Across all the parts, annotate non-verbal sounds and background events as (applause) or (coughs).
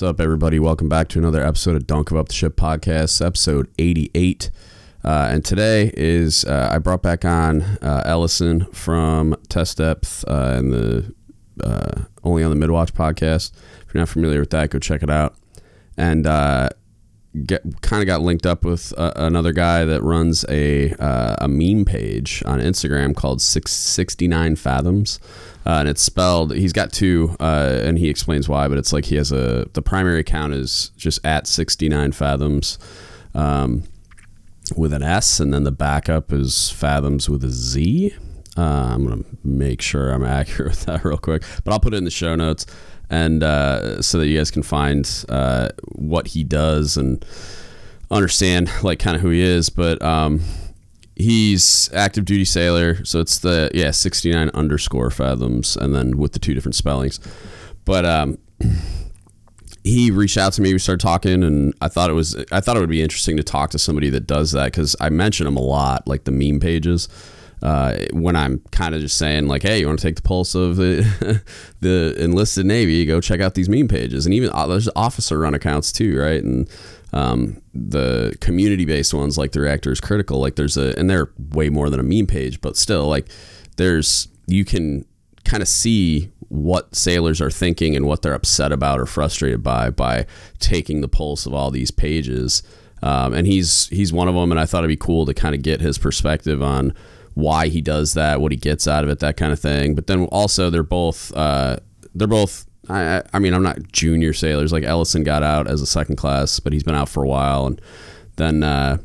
What's up, everybody? Welcome back to another episode of Don't Give Up the Ship podcast, episode 88. Uh, and today is uh, I brought back on uh, Ellison from Test Depth uh, and the uh, Only on the Midwatch podcast. If you're not familiar with that, go check it out. And uh, kind of got linked up with uh, another guy that runs a uh, a meme page on Instagram called Six Sixty Nine Fathoms, uh, and it's spelled. He's got two, uh, and he explains why. But it's like he has a the primary account is just at sixty nine fathoms. Um, with an S, and then the backup is Fathoms with a Z. Uh, I'm gonna make sure I'm (laughs) accurate with that real quick, but I'll put it in the show notes, and uh, so that you guys can find uh, what he does and understand like kind of who he is. But um, he's active duty sailor, so it's the yeah 69 underscore fathoms, and then with the two different spellings. But um, (clears throat) he reached out to me. We started talking, and I thought it was I thought it would be interesting to talk to somebody that does that because I mention him a lot, like the meme pages. Uh, when I'm kind of just saying like, hey, you want to take the pulse of the (laughs) the enlisted Navy? Go check out these meme pages, and even uh, there's officer run accounts too, right? And um, the community based ones like the reactor is critical. Like there's a and they're way more than a meme page, but still like there's you can kind of see what sailors are thinking and what they're upset about or frustrated by by taking the pulse of all these pages. Um, and he's he's one of them, and I thought it'd be cool to kind of get his perspective on why he does that, what he gets out of it, that kind of thing. But then also they're both uh, they're both. I, I mean, I'm not junior sailors. Like Ellison got out as a second class, but he's been out for a while, and then uh,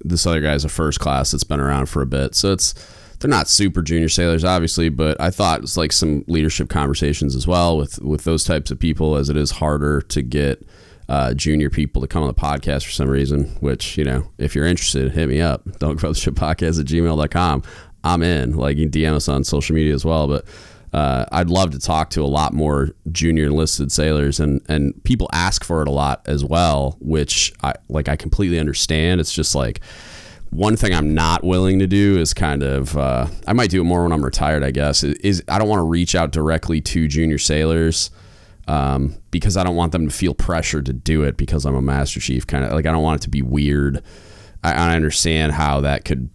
this other guy's a first class that's been around for a bit. So it's they're not super junior sailors, obviously, but I thought it's like some leadership conversations as well with with those types of people, as it is harder to get uh, junior people to come on the podcast for some reason. Which you know, if you're interested, hit me up. (laughs) Don't go the ship podcast at gmail.com. I'm in. Like you DM us on social media as well, but. Uh, I'd love to talk to a lot more junior enlisted sailors, and, and people ask for it a lot as well, which I like. I completely understand. It's just like one thing I'm not willing to do is kind of uh, I might do it more when I'm retired. I guess is I don't want to reach out directly to junior sailors um, because I don't want them to feel pressure to do it because I'm a master chief. Kind of like I don't want it to be weird. I, I understand how that could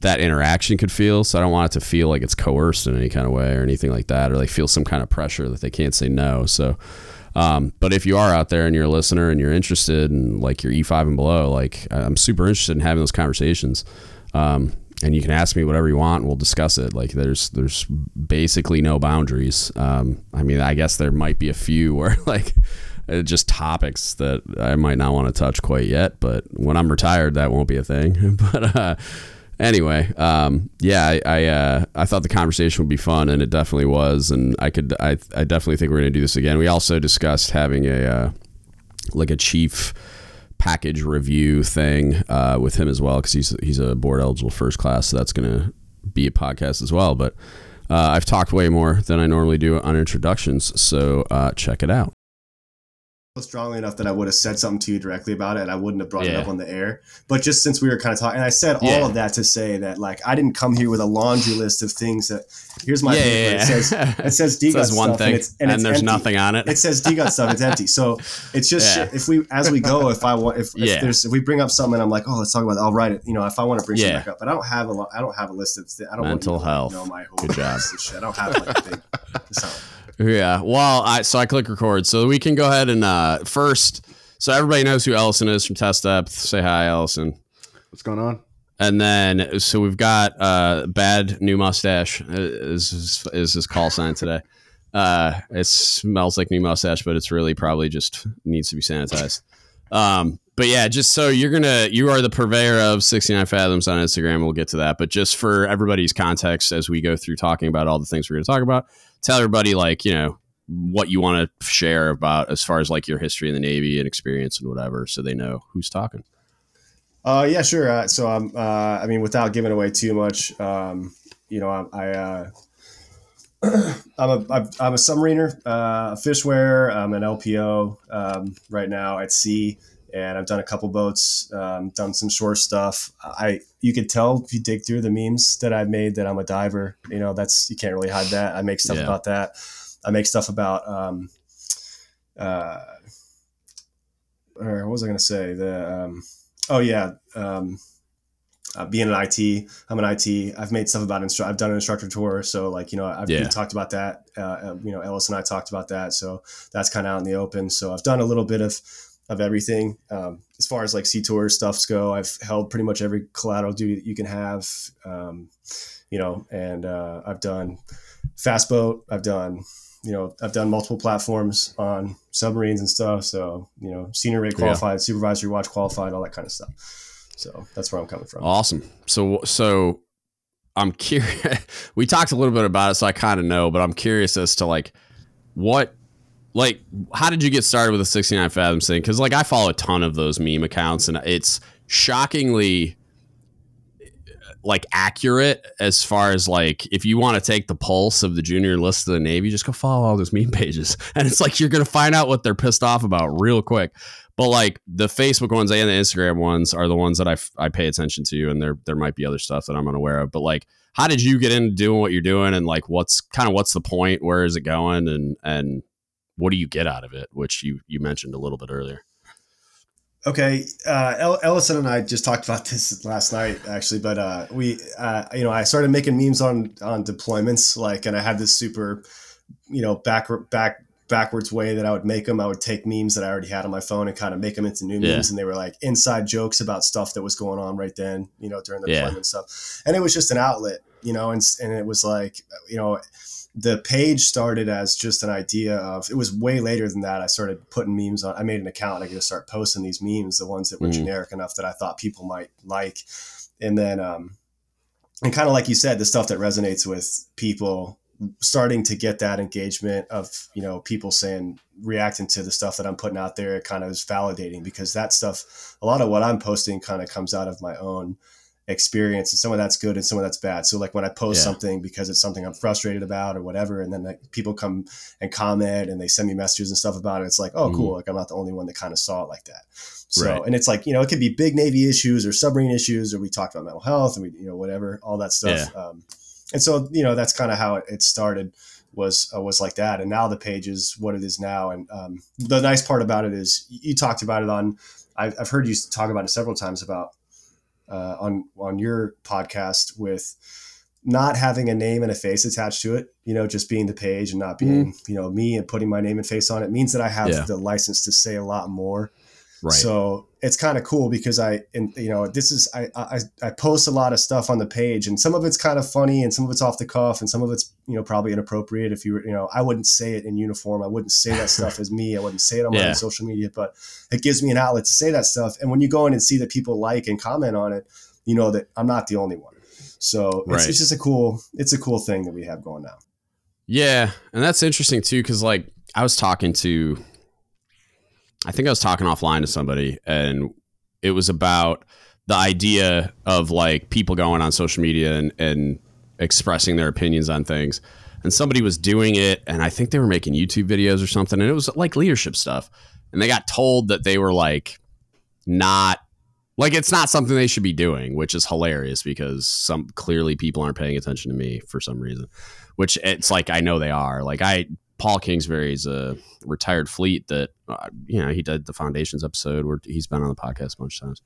that interaction could feel, so I don't want it to feel like it's coerced in any kind of way or anything like that, or like feel some kind of pressure that they can't say no. So. Um, but if you are out there and you're a listener and you're interested in like your E5 and below, like I'm super interested in having those conversations. Um, and you can ask me whatever you want and we'll discuss it. Like there's, there's basically no boundaries. Um, I mean, I guess there might be a few (laughs) where like just topics that I might not want to touch quite yet, but when I'm retired, that won't be a thing. (laughs) but, uh, anyway, um, yeah, I I, uh, I thought the conversation would be fun, and it definitely was. And I could I I definitely think we're gonna do this again. We also discussed having a uh, like a chief package review thing uh, with him as well because he's he's a board eligible first class, so that's gonna be a podcast as well. But uh, I've talked way more than I normally do on introductions, so uh, check it out strongly enough that I would have said something to you directly about it and I wouldn't have brought yeah. it up on the air. But just since we were kind of talking, and I said yeah. all of that to say that like I didn't come here with a laundry list of things that here's my yeah, paper. It says it says D it says one stuff thing and, it's, and, and it's there's empty. nothing on it. It says D gut stuff. It's empty. So it's just shit. if we as we go, if I want if, if there's if we bring up something, I'm like, oh, let's talk about. It. I'll write it. You know, if I want to bring something back up, but I don't have a lot. I don't have a list of. I don't mental want health. Know, my whole Good job. Shit. I don't have like a big. (laughs) Yeah. Well, I so I click record, so we can go ahead and uh, first. So everybody knows who Ellison is from Test Depth. Say hi, Ellison. What's going on? And then so we've got uh, bad new mustache is is, is his call sign today. Uh, it smells like new mustache, but it's really probably just needs to be sanitized. Um, but yeah, just so you're gonna you are the purveyor of 69 fathoms on Instagram. We'll get to that, but just for everybody's context as we go through talking about all the things we're gonna talk about, tell everybody like you know what you want to share about as far as like your history in the Navy and experience and whatever, so they know who's talking. Uh, yeah, sure. Uh, so I'm, uh, I mean, without giving away too much, um, you know, I, I uh, (clears throat) I'm a, I'm a submariner, uh, a fish wearer. I'm an LPO um, right now at sea, and I've done a couple boats, um, done some shore stuff. I you could tell if you dig through the memes that I've made that I'm a diver. You know, that's you can't really hide that. I make stuff Yeah. about that. I make stuff about um, uh, or what was I going to say? The um, oh yeah, um, uh, being an IT, I'm an IT. I've made stuff about instru- I've done an instructor tour, so like you know I've Yeah. talked about that. Uh, uh, you know Ellis and I talked about that, so that's kind of out in the open. So I've done a little bit of of everything um, as far as like sea tour stuffs go. I've held pretty much every collateral duty that you can have, um, you know, and uh, I've done fast boat. I've done you know I've done multiple platforms on submarines and stuff. So you know senior rate Yeah. qualified, supervisory watch qualified, all that kind of stuff. So that's where I'm coming from. Awesome. So so I'm curious. (laughs) we talked a little bit about it, so I kind of know, but I'm curious as to like what like how did you get started with the 69 fathoms thing? Because like I follow a ton of those meme accounts, and it's shockingly like accurate as far as like if you want to take the pulse of the junior list of the Navy, just go follow all those meme pages, (laughs) and it's like you're gonna find out what they're pissed off about real quick. But like the Facebook ones and the Instagram ones are the ones that I, I pay attention to, and there there might be other stuff that I'm unaware of. But like, how did you get into doing what you're doing, and like, what's kind of what's the point? Where is it going, and and what do you get out of it? Which you you mentioned a little bit earlier. Okay, uh, Ellison and I just talked about (laughs) this last night, actually. But uh, we, uh, you know, I started making memes on on deployments, like, and I had this super, you know, back back backwards way that I would make them. I would take memes that I already had on my phone and kind of make them into new Yeah. memes, and they were like inside jokes about stuff that was going on right then, you know, during the Yeah. deployment stuff. And it was just an outlet, you know, and and it was like, you know. The page started as just an idea of. It was way later than that. I started putting memes on. I made an account. and I could just start posting these memes, the ones that were Mhm. generic enough that I thought people might like, and then um, and kind of like you said, the stuff that resonates with people starting to get that engagement of you know people saying reacting to the stuff that I'm putting out there it kind of is validating because that stuff a lot of what I'm posting kind of comes out of my own experience and some of that's good and some of that's bad so like when I post Yeah. something because it's something I'm frustrated about or whatever and then like, people come and comment and they send me messages and stuff about it it's like oh Mhm. cool like I'm not the only one that kind of saw it like that so Right. and it's like you know it could be big navy issues or submarine issues or we talked about mental health and we you know whatever all that stuff um, and so you know that's kind of how it, it started was uh, was like that and now the page is what it is now and um, the nice part about it is you you talked about it on I've, I've heard you talk about it several times about uh, on on your podcast with not having a name and a face attached to it you know just being the page and not being you know me and putting my name and face on it means that i have Yeah. the license to say a lot more Right. so it's kind of cool because I, and you know, this is I, I I post a lot of stuff on the page, and some of it's kind of funny, and some of it's off the cuff, and some of it's you know probably inappropriate. If you were, you know, I wouldn't say it in uniform. I wouldn't say that stuff (laughs) as me. I wouldn't say it on Yeah. own social media, but it gives me an outlet to say that stuff. And when you go in and see that people like and comment on it, you know that I'm not the only one. So it's, Right. it's just a cool, it's a cool thing that we have going now. Yeah, and that's interesting too, because like I was talking to, I think I was talking offline to somebody, and it was about the idea of like people going on social media and and expressing their opinions on things, and somebody was doing it, and I think they were making YouTube videos or something, and it was like leadership stuff, and they got told that they were like not. Like it's not something they should be doing, which is hilarious because some clearly people aren't paying attention to me for some reason which it's like I know they are. Like I, Paul Kingsbury's a retired fleet that uh, you know he did the Foundations episode where he's been on the podcast a bunch of times,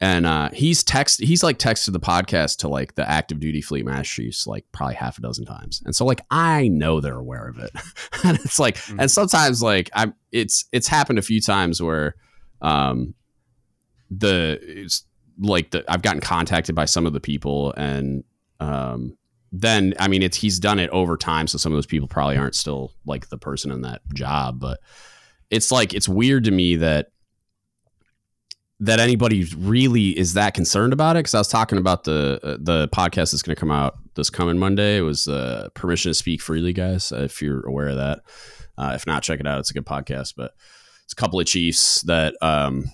and uh, he's text he's like texted the podcast to like the active duty fleet master chiefs like probably half a dozen times, and so like I know they're aware of it, (laughs) and it's like and sometimes like I'm it's it's happened a few times where um the it's like the I've gotten contacted by some of the people and um then I mean it's he's done it over time, so some of those people probably aren't still like the person in that job, but it's like it's weird to me that that anybody really is that concerned about it because I was talking about the uh, the podcast that's going to come out this coming Monday. It was uh, permission to speak freely, guys. Uh, if you're aware of that, uh, if not, check it out. It's a good podcast, but it's a couple of chiefs that um,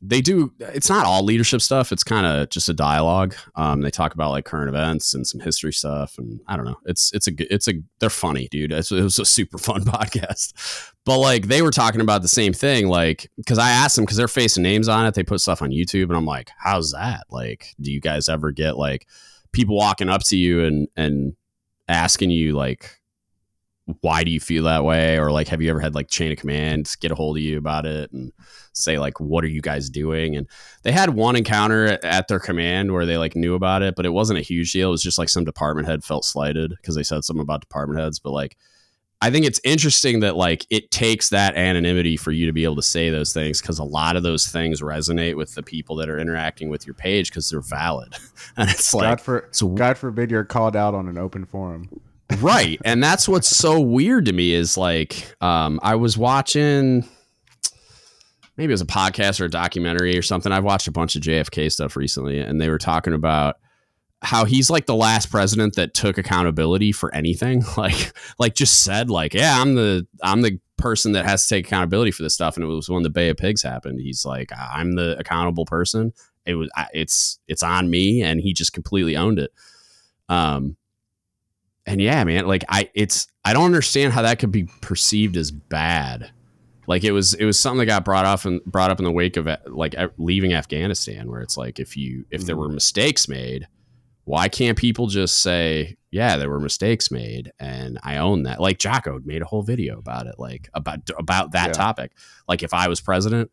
they do it's not all leadership stuff it's kind of just a dialogue. Um they talk about like current events and some history stuff and i don't know. It's it's a it's a they're funny dude. It's, it was a super (laughs) fun podcast. But like they were talking about the same thing like because i asked them because they're facing names on it they put stuff on youtube and i'm like how's that? Like do you guys ever get like people walking up to you and and asking you like why do you feel that way? or like have you ever had like chain of command get a hold of you about it? And say like what are you guys doing? And they had one encounter at, their command where they like knew about it but it wasn't a huge deal. It was just like some department head felt slighted because they said something about department heads. But like I think it's interesting that like it takes that anonymity for you to be able to say those things because a lot of those things resonate with the people that are interacting with your page because they're valid, (laughs) and it's like God, for, so, God forbid you're called out on an open forum, right? And that's what's so weird to me is like um, I was watching maybe it was a podcast or a documentary or something. I've watched a bunch of JFK stuff recently, and they were talking about how he's like the last president that took accountability for anything. (laughs) Like like just said like yeah i'm the i'm the person that has to take accountability for this stuff. And it was when the bay of pigs happened. He's like i'm the accountable person. It was it's it's on me and he just completely owned it. Um and yeah man like i it's i don't understand how that could be perceived as bad like it was it was something that got brought off and brought up in the wake of like leaving afghanistan where it's like if you if there were mm. mistakes made why can't people just say, yeah, there were mistakes made and I own that? Like Jocko made a whole video about it, like about about that yeah. topic. Like if I was president,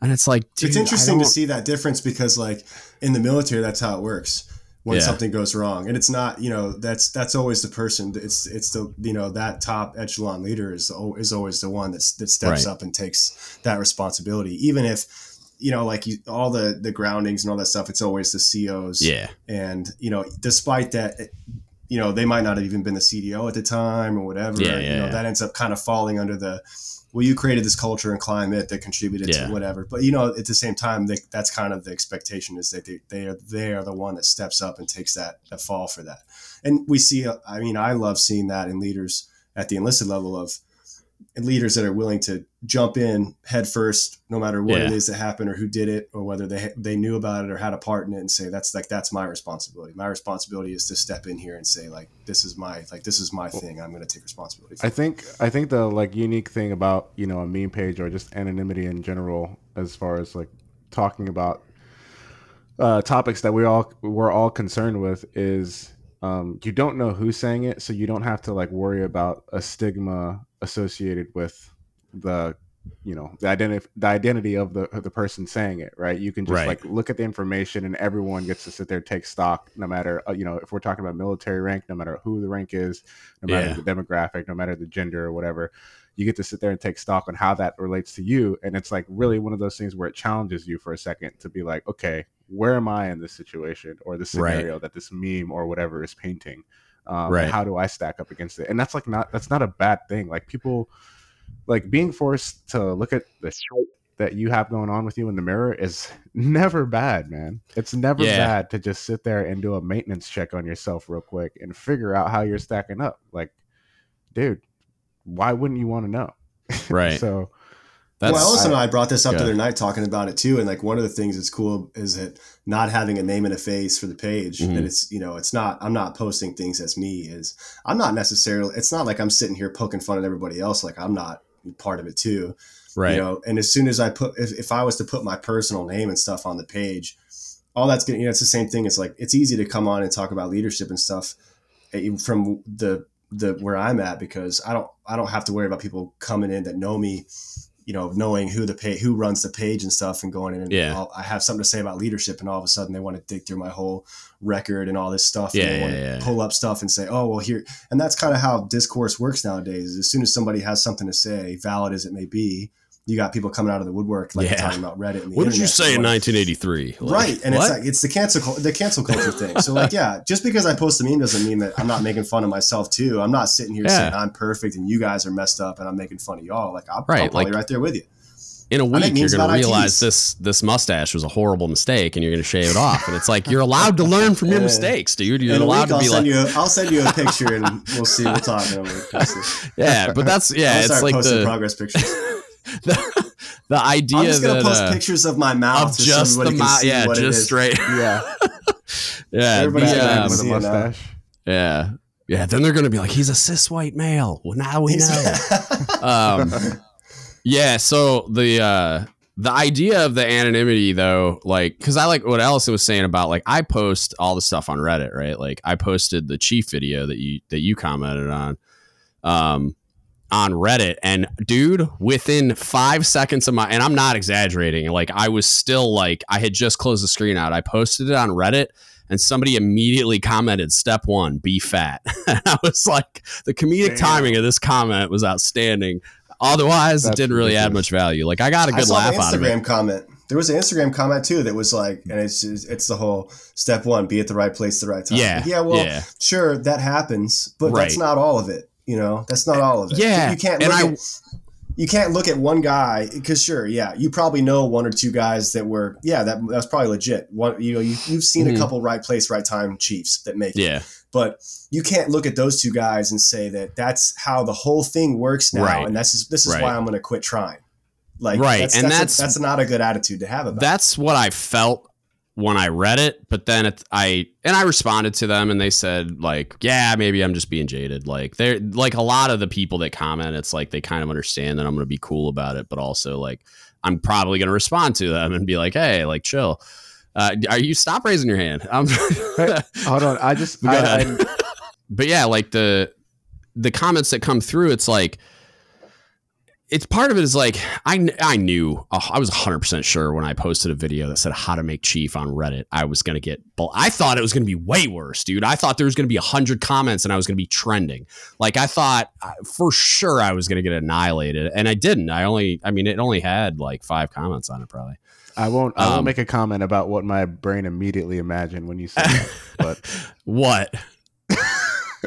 and it's like dude, it's interesting to see that difference because like in the military, that's how it works when yeah. something goes wrong, and it's not you know that's that's always the person. It's it's the you know that top echelon leader is is always the one that's that steps right. up and takes that responsibility, even if you know, like you, all the the groundings and all that stuff, it's always the COs. Yeah. And you know, despite that, you know, they might not have even been the CDO at the time or whatever. Yeah, yeah, you know, yeah. that ends up kind of falling under the well, you created this culture and climate that contributed yeah. to whatever. But you know, at the same time, they, that's kind of the expectation is that they, they are they are the one that steps up and takes that that fall for that. And we see, uh, I mean, I love seeing that in leaders at the enlisted level of leaders that are willing to jump in head first, no matter what yeah. it is that happened or who did it or whether they they knew about it or had a part in it, and say that's like that's my responsibility. My responsibility is to step in here and say like this is my like this is my thing. I'm going to take responsibility. I think I think the like unique thing about you know a meme page or just anonymity in general, as far as like talking about uh, topics that we all we're all concerned with is um, you don't know who's saying it, so you don't have to like worry about a stigma associated with the you know the identity the identity of the of the person saying it right you can just right. like look at the information and everyone gets to sit there take stock no matter uh, you know if we're talking about military rank no matter who the rank is no matter yeah. the demographic no matter the gender or whatever you get to sit there and take stock on how that relates to you and it's like really one of those things where it challenges you for a second to be like okay where am i in this situation or the scenario right. that this meme or whatever is painting um, right. how do i stack up against it? And that's like not that's not a bad thing. Like people like being forced to look at the shit that you have going on with you in the mirror is (laughs) never bad man. It's never yeah. bad to just sit there and do a maintenance check on yourself real quick and figure out how you're stacking up. Like dude why wouldn't you want to know? (laughs) Right. So that's, well, Ellison and I brought this up the other night talking about it too. And like one of the things that's cool is that not having a name and a face for the page. Mm-hmm. And it's, you know, it's not, I'm not posting things as me is I'm not necessarily, it's not like I'm sitting here poking fun at everybody else. Like I'm not part of it too. Right. You know, and as soon as I put, if, if I was to put my personal name and stuff on the page, all that's getting, you know, it's the same thing. It's like, it's easy to come on and talk about leadership and stuff eh, from the, the, where I'm at, because I don't, I don't have to worry about people coming in that know me you know, knowing who the page, who runs the page and stuff, and going in and yeah. I have something to say about leadership, and all of a sudden they want to dig through my whole record and all this stuff, yeah, and they yeah, want yeah. pull up stuff and say, oh well, here, and that's kind of how discourse works nowadays. As soon as somebody has something to say, valid as it may be, you got people coming out of the woodwork like yeah. talking about Reddit. what did you say in 1983? Like, right, and what? it's like it's the cancel the cancel culture thing. So like, (laughs) yeah, just because I post a meme doesn't mean that I'm not making fun of myself too. I'm not sitting here yeah. saying I'm perfect and you guys are messed up and I'm making fun of y'all. Like I'm, right, I'm probably like, right there with you in a week you're going to realize this this mustache was a horrible mistake and you're going to shave it off and it's like you're allowed to learn from your (laughs) mistakes dude you're allowed to be I'll like you a, I'll send you a picture and we'll see we'll talk (laughs) yeah but that's yeah it's like the progress pictures (laughs) the, the idea I'm just gonna that, post uh, pictures of my mouth of just the mouth yeah just straight. Yeah. (laughs) Yeah everybody the, um, with a mustache yeah. Yeah then they're gonna be like he's a cis white male. Well now we know. (laughs) Um yeah, so the uh the idea of the anonymity though, like cuz I like what Ellison was saying about like I post all the stuff on Reddit, right? Like I posted the chief video that you that you commented on. um, on Reddit. And dude, within five seconds of my, and I'm not exaggerating, like I was still like, I had just closed the screen out. I posted it on Reddit and somebody immediately commented, Step one, be fat. (laughs) and I was like, the comedic Damn. timing of this comment was outstanding. Otherwise, That's it didn't really add much value. Like I got a good laugh out of it. Instagram comment. There was an Instagram comment too that was like, and it's just, it's the whole step one: be at the right place, the right time. Yeah, yeah. Well, yeah. sure, that happens, but right. that's not all of it. You know, that's not all of it. Yeah, you can't. Look and I, at, you can't look at one guy because sure, yeah, you probably know one or two guys that were, yeah, that that's probably legit. One, you know, you, have seen mm-hmm. a couple right place, right time Chiefs that make yeah. it. But you can't look at those two guys and say that that's how the whole thing works now, right. and this is this is right. why I'm going to quit trying. Like, right, that's, and that's that's, a, that's not a good attitude to have. About that's it. what I felt when I read it, but then it, I and I responded to them and they said like, yeah, maybe I'm just being jaded. Like they're like a lot of the people that comment, it's like they kind of understand that I'm going to be cool about it, but also like I'm probably going to respond to them and be like, hey, like chill. Uh, are you stop raising your hand? I'm hey, (laughs) hold on. I just, I, I, but yeah, like the the comments that come through, it's like it's part of it is like I, I knew uh, I was 100% sure when I posted a video that said how to make chief on Reddit I was going to get but I thought it was going to be way worse dude. I thought there was going to be 100 comments and I was going to be trending. Like I thought uh, for sure I was going to get annihilated and I didn't. I only I mean it only had like 5 comments on it probably. I won't I won't um, make a comment about what my brain immediately imagined when you said that (laughs) but what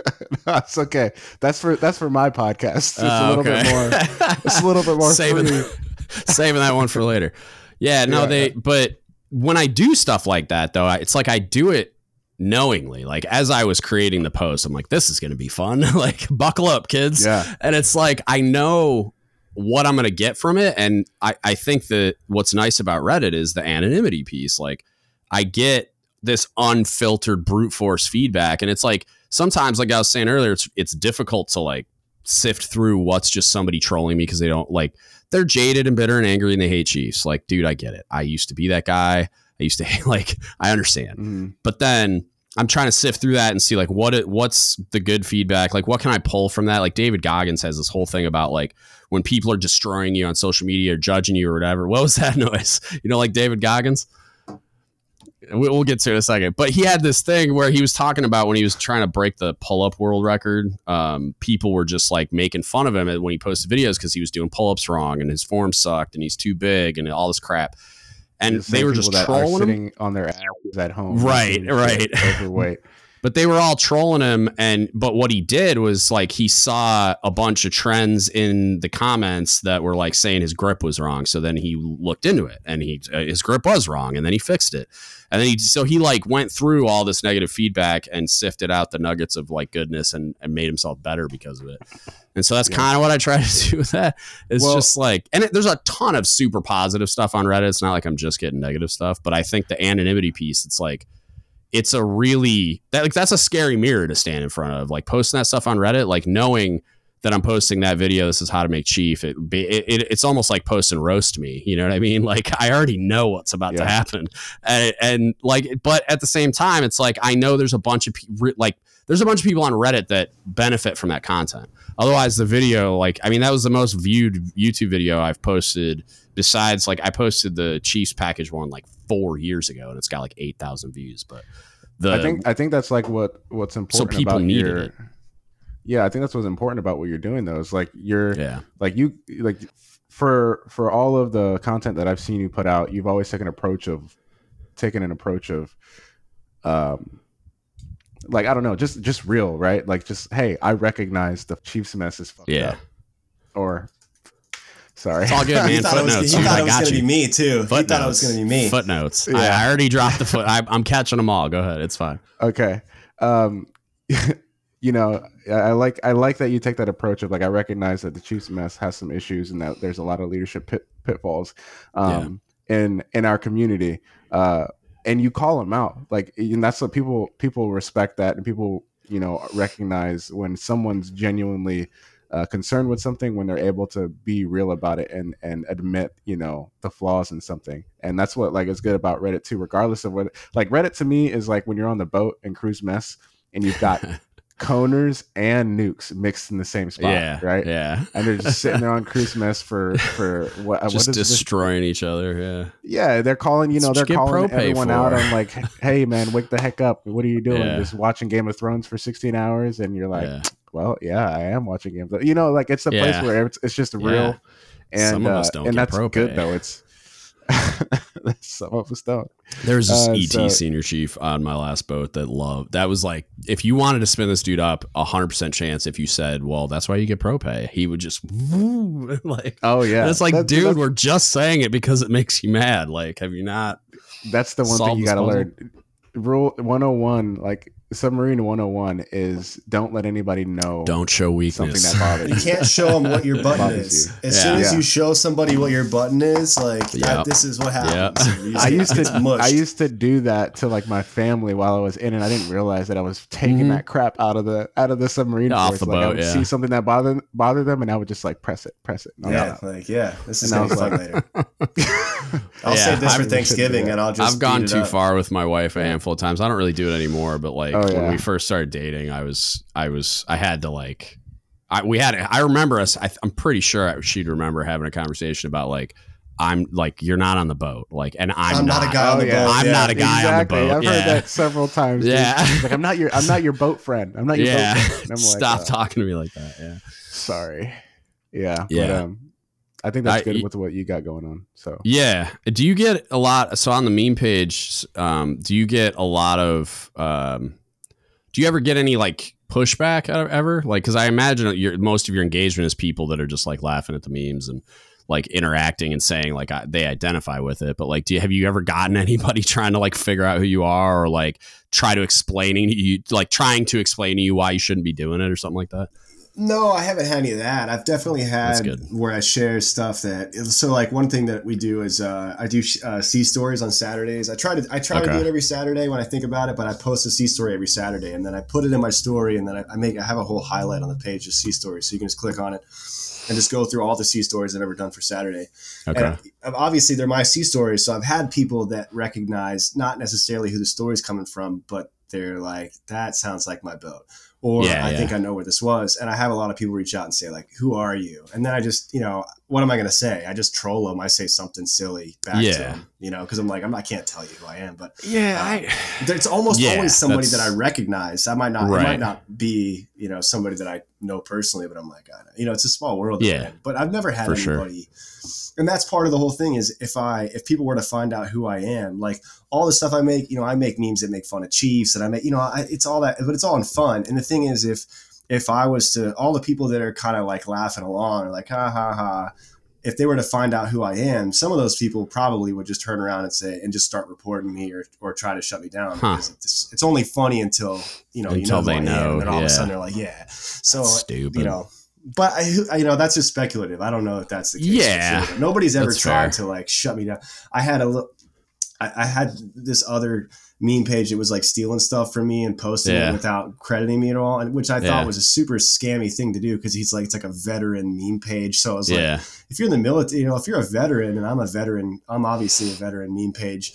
(laughs) That's okay. That's for that's for my podcast. It's uh, a little okay. bit more. It's a little bit more saving saving that one for later. Yeah, no, yeah. they. But when I do stuff like that, though, it's like I do it knowingly. Like as I was creating the post, I'm like, this is going to be fun. (laughs) like buckle up, kids. Yeah. And it's like I know what I'm going to get from it, and I I think that what's nice about Reddit is the anonymity piece. Like I get this unfiltered brute force feedback, and it's like sometimes, like I was saying earlier, it's it's difficult to like sift through what's just somebody trolling me because they don't like they're jaded and bitter and angry and they hate Chiefs. Like, dude, I get it. I used to be that guy. I used to hate, (laughs) like I understand. Mm-hmm. But then I'm trying to sift through that and see like what it what's the good feedback? Like what can I pull from that? Like David Goggins has this whole thing about like when people are destroying you on social media or judging you or whatever. What was (laughs) that noise? You know, like David Goggins? We'll get to it in a second. But he had this thing where he was talking about when he was trying to break the pull up world record. Um, people were just like making fun of him when he posted videos because he was doing pull ups wrong and his form sucked and he's too big and all this crap. And the they were just trolling sitting him on their asses at home, right? Right. Overweight. (laughs) but they were all trolling him and but what he did was like he saw a bunch of trends in the comments that were like saying his grip was wrong so then he looked into it and he uh, his grip was wrong and then he fixed it and then he so he like went through all this negative feedback and sifted out the nuggets of like goodness and, and made himself better because of it. And so that's yeah. kind of what i try (laughs) to do with that. It's well, just like and it, there's a ton of super positive stuff on reddit. It's not like i'm just getting negative stuff but i think the anonymity piece it's like it's a really that like that's a scary mirror to stand in front of. Like posting that stuff on reddit like knowing that I'm posting that video. This is how to make chief. It, it, it, it's almost like post and roast me. You know what I mean? (laughs) Like I already know what's about yeah. to happen, and, and, like, but at the same time, it's like I know there's a bunch of like there's a bunch of people on Reddit that benefit from that content. Otherwise, the video, like, I mean, that was the most viewed YouTube video I've posted. Besides, like, I posted the Chiefs package one like four years ago, and it's got like eight thousand views. But the I think I think that's like what what's important. So people about needed your, it yeah, I think that's what's important about what you're doing though. Is like you're yeah. like you like for for all of the content that I've seen you put out, you've always taken an approach of taken an approach of um like I don't know, just just real, right? Like just hey, I recognize the Chiefs mess is fucked yeah. up. Or sorry. It's all good, man. (laughs) Footnotes. he thought it was going to be me too. Footnotes. He thought it was going to be me. Footnotes. Yeah. I, I, already dropped the foot. I, am catching them all. Go ahead. It's fine. Okay. Um, (laughs) you know, I like I like that you take that approach of like I recognize that the Chiefs mess has some issues and that there's a lot of leadership pit, pitfalls um, yeah. in in our community, uh, and you call them out like and that's what people people respect that and people you know recognize when someone's genuinely uh, concerned with something when they're able to be real about it and and admit you know the flaws in something and that's what like is good about Reddit too regardless of what like Reddit to me is like when you're on the boat and crew's mess and you've got (laughs) coners and nukes mixed in the same spot. yeah, right. Yeah, And they're just sitting there on (laughs) crew's mess for for what? what just is this? destroying each other. Yeah, Yeah, they're calling. You know, they're calling everyone out for. on like, (laughs) "Hey, man, wake the heck up! What are you doing? Yeah. Just watching Game of Thrones for 16 hours?" And you're like, yeah. "Well, yeah, I am watching Game of Thrones." You know, like it's a place where it's, it's just real, Yeah. and Some of uh, us don't and get that's pro good pay. though. It's some of us don't. There's this Uh, ET so- senior chief on my last boat that loved. That was like, if you wanted to spin this dude up, a hundred percent chance. If you said, "Well, that's why you get pro pay," he would just (laughs) like. Oh yeah, And it's like, That's- dude, that's, we're just saying it because it makes you mad. Like, have you not? that's the one thing you got to puzzle. learn. Rule 101, like submarine 101, is don't let anybody know Don't show something weakness. that bothers You you. can't show them what your button is. you. As Yeah. soon as Yeah. you show somebody what your button is, like Yep. that, this is what happens. (laughs) You just I used to mushed. I used to do that to like my family while I was in and I didn't realize that I was taking Mhm. that crap out of the out of the submarine Off force. the like I boat, would yeah. see something that bothered bother them and I would just like press it, press it. No, yeah, like yeah, this is And I gonna be was fun later. (laughs) I'll Yeah, save this I for Thanksgiving, and I'll just I've gone too up. far with my wife a handful of times. I don't really do it anymore, but like Oh, when we first started dating, I was, I was, I had to like, I we had, I remember us. I, I'm pretty sure she'd remember having a conversation about like, I'm like, you're not on the boat, like, and I'm, I'm not a guy on Oh, the yeah. boat. I'm yeah. not a guy on the exactly. boat. I've yeah. heard that several times. dude. Yeah. Like I'm not your I'm not your boat friend. I'm not your yeah, boat friend. (laughs) I'm stop like, uh, talking to me like that. Yeah, Sorry. Yeah. But, Yeah. um, I think that's I- good with what you got going on. So yeah. Do you get a lot? So on the meme page, um, do you get a lot of? Um, do you ever get any like pushback ever? Like, because I imagine your most of your engagement is people that are just like laughing at the memes and like interacting and saying like I, they identify with it. But like, do you have you ever gotten (laughs) anybody trying to like figure out who you are or like try to explaining you like trying to explain to you why you shouldn't be doing it or something like that? No, I haven't had any of that. I've definitely had where I share stuff that. So, like one thing that we do is uh, I do uh, sea stories on Saturdays. I try to I try to do it every Saturday when I think about it, but I post a sea story every Saturday, and then I put it in my story, and then I, I make I have a whole highlight on the page of sea stories, so you can just click on it and just go through all the sea stories I've ever done for Saturday. Okay. And obviously, they're my sea stories, so I've had people that recognize not necessarily who the story's coming from, but they're like, "That sounds like my boat," or Yeah, "I yeah. think I know where this was." And I have a lot of people reach out and say, "Like, who are you?" And then I just, you know, what am I going to say? I just troll them. I say something silly back to them, you know, because I'm like, I'm, I can't tell you who I am, but yeah, uh, I- it's almost Yeah, always somebody that I recognize. I might not, Right. might not be, you know, somebody that I know personally, but I'm like, I, you know, it's a small world. Yeah, but I've never had for sure. And that's part of the whole thing is if I if people were to find out who I am, like all the stuff I make, you know, I make memes that make fun of Chiefs, and I make, you know, I, it's all that, but it's all in fun. And the thing is, if if I was to all the people that are kind of like laughing along, are like ha ha ha, if they were to find out who I am, some of those people probably would just turn around and say and just start reporting me or, or try to shut me down Huh. it's, it's only funny until you know you Until know who they I am, know, and all of a sudden they're like yeah. So stupid. you know, but I, I- you know that's just speculative. I don't know if that's the case. Yeah. sure. nobody's ever That's tried fair. to like shut me down. I had a little. I, I had this other meme page that was like stealing stuff from me and posting Yeah. it without crediting me at all, and which I Yeah. thought was a super scammy thing to do because he's like it's like a veteran meme page. So I was like, if you're in the military, you know, if you're a veteran and I'm a veteran, I'm obviously a veteran meme page.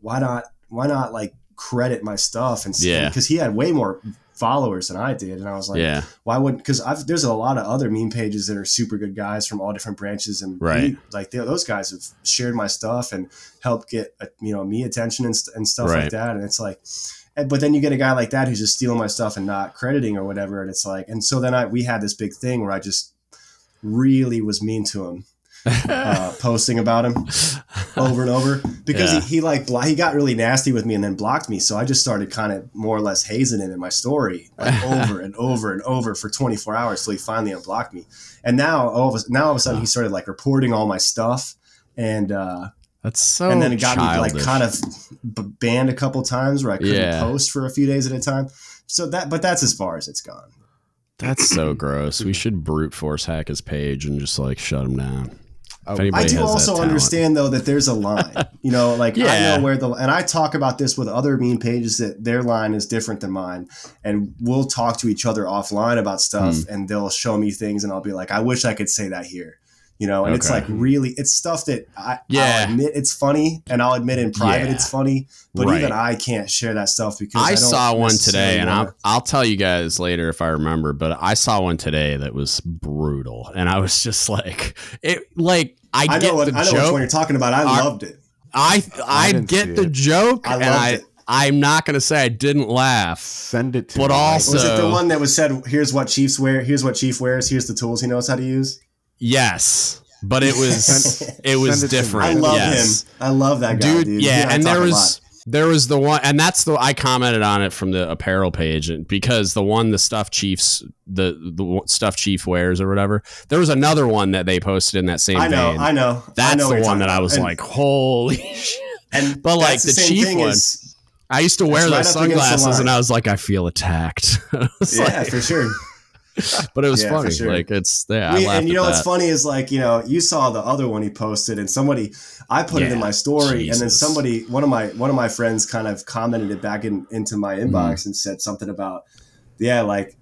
Why not? Why not like credit my stuff and Yeah. because he had way more followers than I did, and I was like, yeah, why wouldn't? Because I've there's a lot of other meme pages that are super good guys from all different branches, and Right. we- like those guys have shared my stuff and helped get uh, you know me attention and, and stuff Right. like that, and it's like. and- But then you get a guy like that who's just stealing my stuff and not crediting or whatever, and it's like, and so then I we had this big thing where I just really was mean to him, uh, (laughs) posting about him over and over because Yeah. he, he like blo- he got really nasty with me and then blocked me. So I just started kind of more or less hazing him in my story like (laughs) over and over and over for 24 hours till he finally unblocked me. And now all of a, now all of a sudden he started like reporting all my stuff and uh, That's so. and then it got me like kind of b- banned a couple times where I couldn't Yeah. post for a few days at a time. So that but that's as far as it's gone. That's so gross. We should brute force hack his page and just like shut him down. I do also understand though that there's a line. You know, like I know where the and I talk about this with other meme pages that their line is different than mine, and we'll talk to each other offline about stuff, Hmm. and they'll show me things, and I'll be like, I wish I could say that here. You know, and it's like really, it's stuff that I, Yeah. I'll admit it's funny, and I'll admit in private Yeah. it's funny, but Right. even I can't share that stuff because I, I, don't saw one today, and I'll, I'll tell you guys later if I remember. But I saw one today that was brutal, and I was just like, it, like I, I get know what the I know which joke. one you're talking about. I Our- loved it. I I, didn't get the it. joke, I and loved I it. I'm not gonna say I didn't laugh. Send it to But me. also- Was it the one that was said? Here's what Chiefs wear. Here's what Chief wears. Here's the tools he knows how to use. Yes, but it was (laughs) it was it different. I love yes. him. I love that guy, dude, dude. Yeah and there was there was the one and that's the i commented on it from the apparel page and because the one the stuff chiefs the the stuff chief wears or whatever there was another one that they posted in that same I know. vein I know. I that's know the one that i was And- like holy (laughs) shit and but, like, that's the Chief thing one, is- i used to wear It's right those up against the sunglasses and i was like i feel attacked (laughs) I yeah, like- for sure. (laughs) but it was Yeah, funny sure. like it's yeah We- and you know that. what's funny is like you know you saw the other one he posted and somebody I put it in my story and then somebody one of my one of my friends kind of commented it back in into my inbox mm-hmm. and said something about yeah like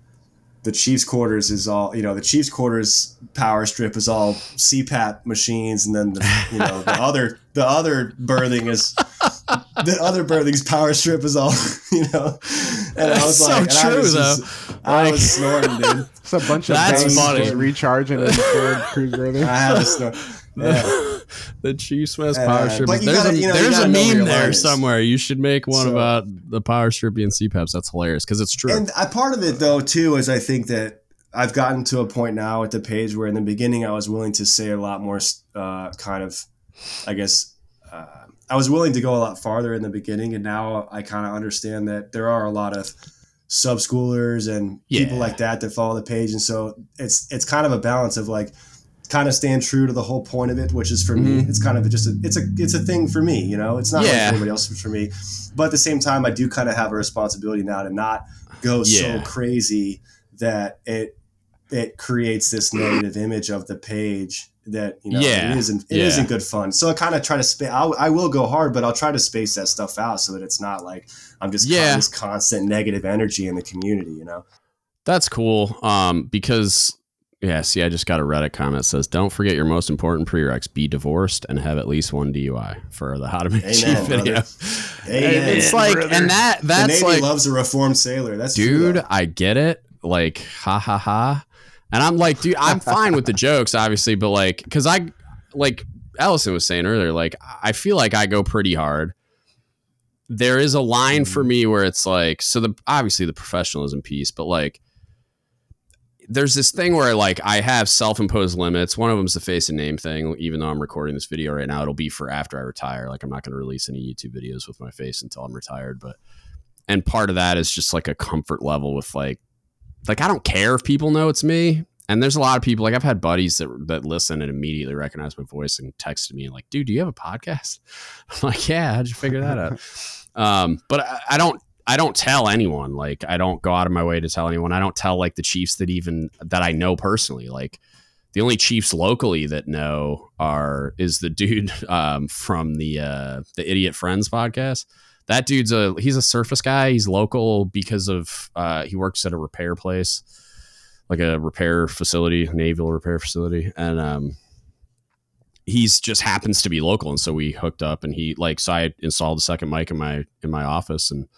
the Chiefs quarters is all you know the Chiefs quarters power strip is all CPAP machines and then the you know the other the other berthing is the other berthing's power strip is all (laughs) you know and I was That's so like and I true, was though. just- I was snorting dude It's a bunch of That's bangs funny. recharging and stored cruise worthy. I had to snort yeah. (laughs) (laughs) the Chiefs Smith Uh, power strip. but There's gotta- a you know, there's a gotta know where meme there somewhere. You should make one So- about the power strip being CPAPs. That's hilarious because it's true. And a part of it though too is I think that I've gotten to a point now at the page where in the beginning I was willing to say a lot more uh, kind of, I guess, uh, I was willing to go a lot farther in the beginning, and now I kind of understand that there are a lot of sub schoolers and people like that that follow the page, and so it's it's kind of a balance of like kind of stand true to the whole point of it, which is for me, Mhm. it's kind of just a it's a it's a thing for me, you know, it's not like anybody else for me, but at the same time, I do kind of have a responsibility now to not go Yeah. so crazy that it it creates this negative image of the page that you know Yeah. it isn't it Yeah. not good fun. So I kind of try to space. I will go hard, but I'll try to space that stuff out so that it's not like I'm just Yeah. yeah. this constant negative energy in the community. You know. That's cool. Um, because yeah, see, I just got a Reddit comment that says, "Don't forget your most important prereqs: be divorced and have at least one DUI." For the How to Make Amen, video. Amen, it's like, brother. and that the that's Navy like, loves a reformed sailor. That's true, dude, though. I get it. Like, ha ha ha. And I'm like, dude, I'm fine with the (laughs) jokes, obviously, but like, because I, like Ellison was saying earlier, like, I feel like I go pretty hard. There is a line for mm. me where it's like, so the obviously the professionalism piece, but like, there's this thing where like I have self-imposed limits. One of them is the face and name thing. Even though I'm recording this video right now, it'll be for after I retire. Like I'm not going to release any YouTube videos with my face until I'm retired. But and part of that is just like a comfort level with like like I don't care if people know it's me. And there's a lot of people like I've had buddies that that listen and immediately recognize my voice and texted me and like, dude, do you have a podcast? (laughs) I'm like, yeah, how'd you figure that out? (laughs) um, but I, I don't I don't tell anyone. Like I don't go out of my way to tell anyone. I don't tell like the Chiefs that even that I know personally. Like the only Chiefs locally that know are is the dude (laughs) um, from the uh, the Idiot Friends podcast. That dude's a he's a surface guy. He's local because of uh, he works at a repair place, like a repair facility, naval repair facility, and um, he's just happens to be local. And so we hooked up, and he like so I installed a second mic in my in my office, and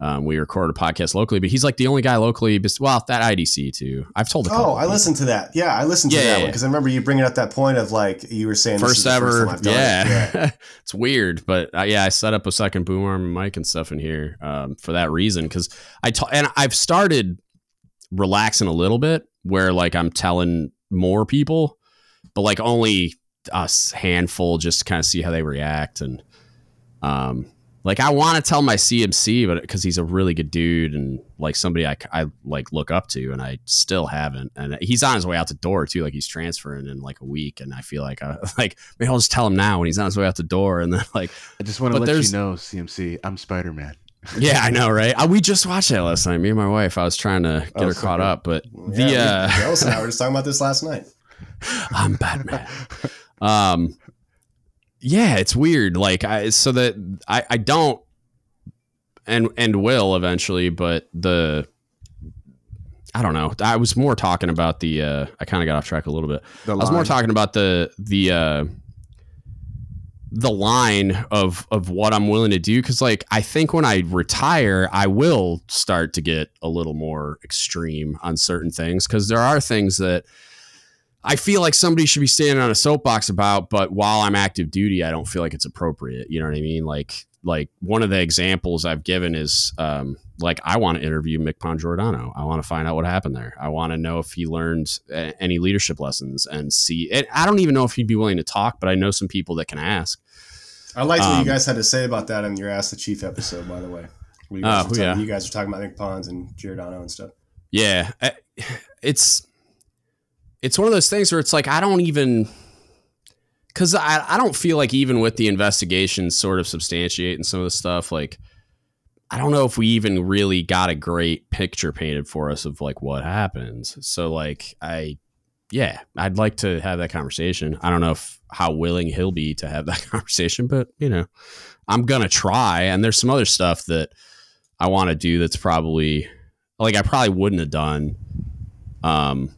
um, we record a podcast locally. But he's like the only guy locally. Well, that IDC too. I've told. Oh, I listened to that. Yeah, I listened to Yeah, that yeah, one because I remember you bringing up that point of like you were saying first ever. First time I've done yeah, yeah. (laughs) it's weird, but uh, yeah, I set up a second boom arm mic and stuff in here um, for that reason because I ta- and I've started relaxing a little bit where like I'm telling more people, but like only a handful just to kind of see how they react and um like I want to tell my CMC, but because he's a really good dude and like somebody I, I like look up to, and I still haven't. And he's on his way out the door too. Like he's transferring in like a week, and I feel like I (laughs) like maybe I'll just tell him now when he's on his way out the door, and then (laughs) like I just want to But let you there's- know, CMC, I'm Spider Man. (laughs) yeah, I know, right? Uh, we just watched that last night. Me and my wife. I was trying to get Oh, her so caught good. up, but Yeah, the uh, Dallas and I were just talking about this last night. I'm Batman. um, yeah, it's weird. Like I, so that I, I don't, and and will eventually, but the I don't know. I was more talking about the. Uh, I kind of got off track a little bit. I was more talking about the the uh, the line of of what I'm willing to do because like I think when I retire, I will start to get a little more extreme on certain things because there are things that I feel like somebody should be standing on a soapbox about, but while I'm active duty, I don't feel like it's appropriate. You know what I mean? Like like one of the examples I've given is um, like I want to interview Mick Giordano. I want to find out what happened there. I want to know if he learned uh, any leadership lessons and see. And I don't even know if he'd be willing to talk, but I know some people that can ask. I liked what Um, you guys had to say about that in your Ask the Chief episode, by the way. You guys, Oh, talking, yeah. you guys were talking about MCPON and Giordano and stuff. Yeah, it's it's one of those things where it's like I don't even because I I don't feel like even with the investigations sort of substantiating some of the stuff like I don't know if we even really got a great picture painted for us of like what happens. So like I yeah, I'd like to have that conversation. I don't know if how willing he'll be to have (laughs) that conversation, but you know, I'm gonna try. And there's some other stuff that I want to do that's probably like I probably wouldn't have done. Um,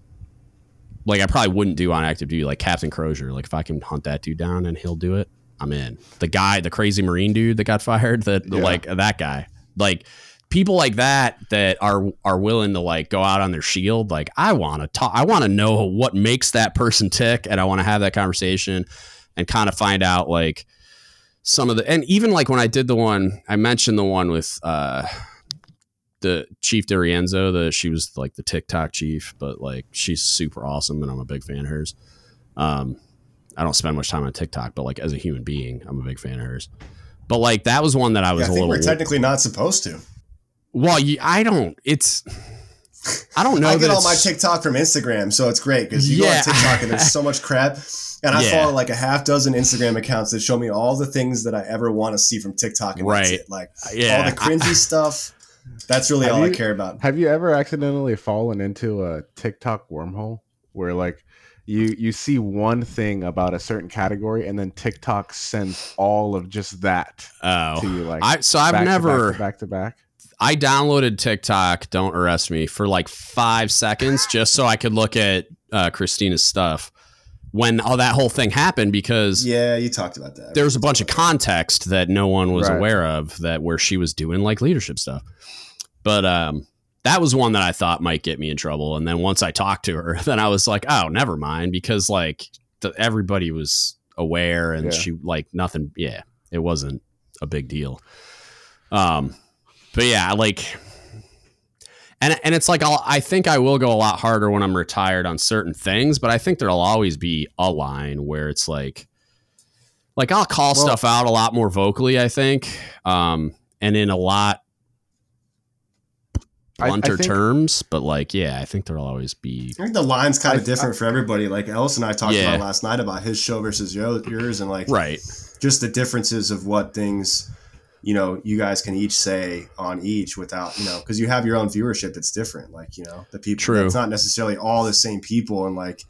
like I probably wouldn't do on active duty, like Captain Crozier. Like if I can hunt that dude down and he'll do it, I'm in. The guy, the crazy Marine dude that got fired, that Yeah. like that guy, like people like that that are are willing to like go out on their shield. Like I want to talk, I want to know what makes that person tick, and I want to have that conversation and kind of find out like some of the and even like when I did the one I mentioned the one with uh the Chief Dorienzo, the she was like the TikTok chief, but like she's super awesome and I'm a big fan of hers. Um I don't spend much time on TikTok, but like as a human being, I'm a big fan of hers. But like that was one that I was Yeah, I a think little we're technically not supposed to. well. You, I don't. It's I don't know. (laughs) I get all my TikTok from Instagram, so it's great because you go on TikTok and there's so much crap. And I Yeah. follow like a half dozen Instagram accounts that show me all the things that I ever want to see from TikTok. And Right. Like yeah, all the cringy stuff. That's really Have all I care about. Have you ever accidentally fallen into a TikTok wormhole where like you you see one thing about a certain category and then TikTok sends all of just that oh, to you like I so I've back to never back to back to back. I downloaded TikTok. Don't arrest me for like five seconds just so I could look at uh, Christina's stuff when all that whole thing happened because Yeah, you talked about that. there was a bunch of context that no one was Right. aware of that where she was doing like leadership stuff. But um that was one that I thought might get me in trouble. And then once I talked to her, (laughs) then I was like, oh, never mind, because like the, everybody was aware and Yeah. she like nothing. Yeah, it wasn't a big deal. Um, but yeah, like, and and it's like I'll, I think I will go a lot harder when I'm retired on certain things, but I think there'll always be a line where it's like, like I'll call Well- stuff out a lot more vocally. I think, um, and in a lot I- I blunter think- terms, but like, yeah, I think there'll always be. I think the line's kind of different for everybody. Like Ellis and I talked Yeah. about last night about his show versus yours, and like Right. just the differences of what things you know you guys can each say on each without you know because you have your own viewership that's different like you know the people True. it's not necessarily all the same people and like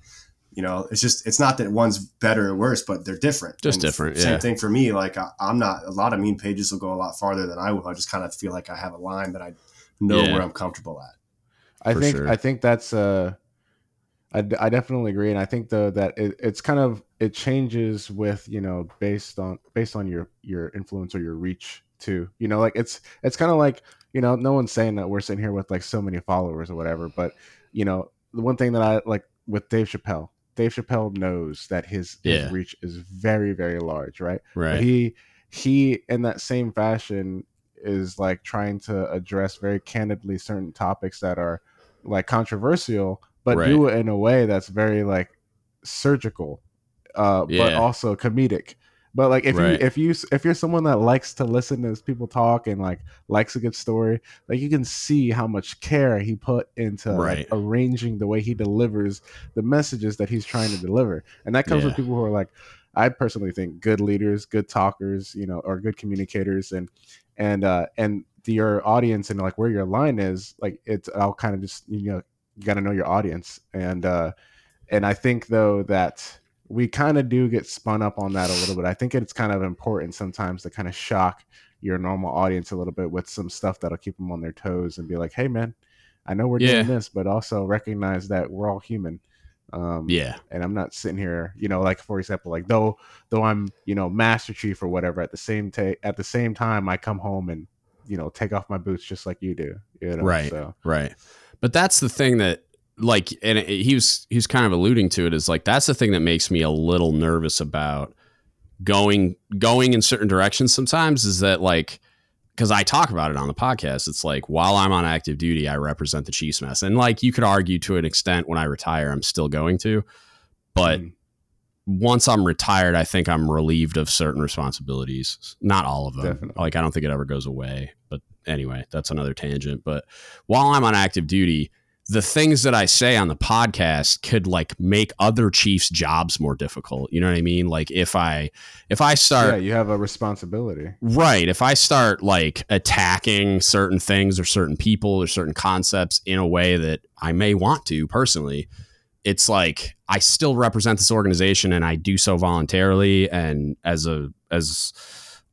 you know it's just it's not that one's better or worse but they're different Just And different, same yeah. thing for me like I, i'm not a lot of mean pages will go a lot farther than i will i just kind of feel like i have a line that i know Yeah. where i'm comfortable at I For think sure. I think that's uh I, d- I definitely agree and I think though that it, it's kind of it changes with you know based on based on your your influence or your reach too you know like it's it's kind of like you know no one's saying that we're sitting here with like so many followers or whatever but you know the one thing that I like with Dave Chappelle Dave Chappelle knows that his, Yeah. his reach is very very large right but Right. he he in that same fashion is like trying to address very candidly certain topics that are like controversial but Right. do it in a way that's very like surgical uh but also comedic. But like if Right. you if you if you're someone that likes to listen to people talk and like likes a good story like you can see how much care he put into like, arranging the way he delivers the messages that he's trying to (sighs) deliver. And that comes with people who are like i personally think good leaders good talkers you know or good communicators. And and uh and the, your audience and like where your line is like it's i'll kind of just you know you got to know your audience and uh and i think though that we kind of do get spun up on that a little bit i think it's kind of important sometimes to kind of shock your normal audience a little bit with some stuff that'll keep them on their toes and be like hey man I know we're Yeah. doing this, but also recognize that we're all human. Um, Yeah. and I'm not sitting here, you know, like for example, like though though I'm, you know, Master Chief or whatever. At the same ta- at the same time, I come home and you know take off my boots just like you do. You know, Right. So Right. But that's the thing that like and it, he was he was kind of alluding to it is like that's the thing that makes me a little nervous about going going in certain directions sometimes is that like because I talk about it on the podcast it's like while I'm on active duty I represent the Chiefs mess and like you could argue to an extent when I retire I'm still going to but mm, once I'm retired, I think I'm relieved of certain responsibilities. Not all of them. Definitely. Like I don't think it ever goes away. But anyway, that's another tangent. But while I'm on active duty, the things that I say on the podcast could like make other chiefs' jobs more difficult. You know what I mean? Like if I if I start yeah, you have a responsibility. Right. If I start like attacking certain things or certain people or certain concepts in a way that I may want to personally, it's like I still represent this organization and I do so voluntarily and as a as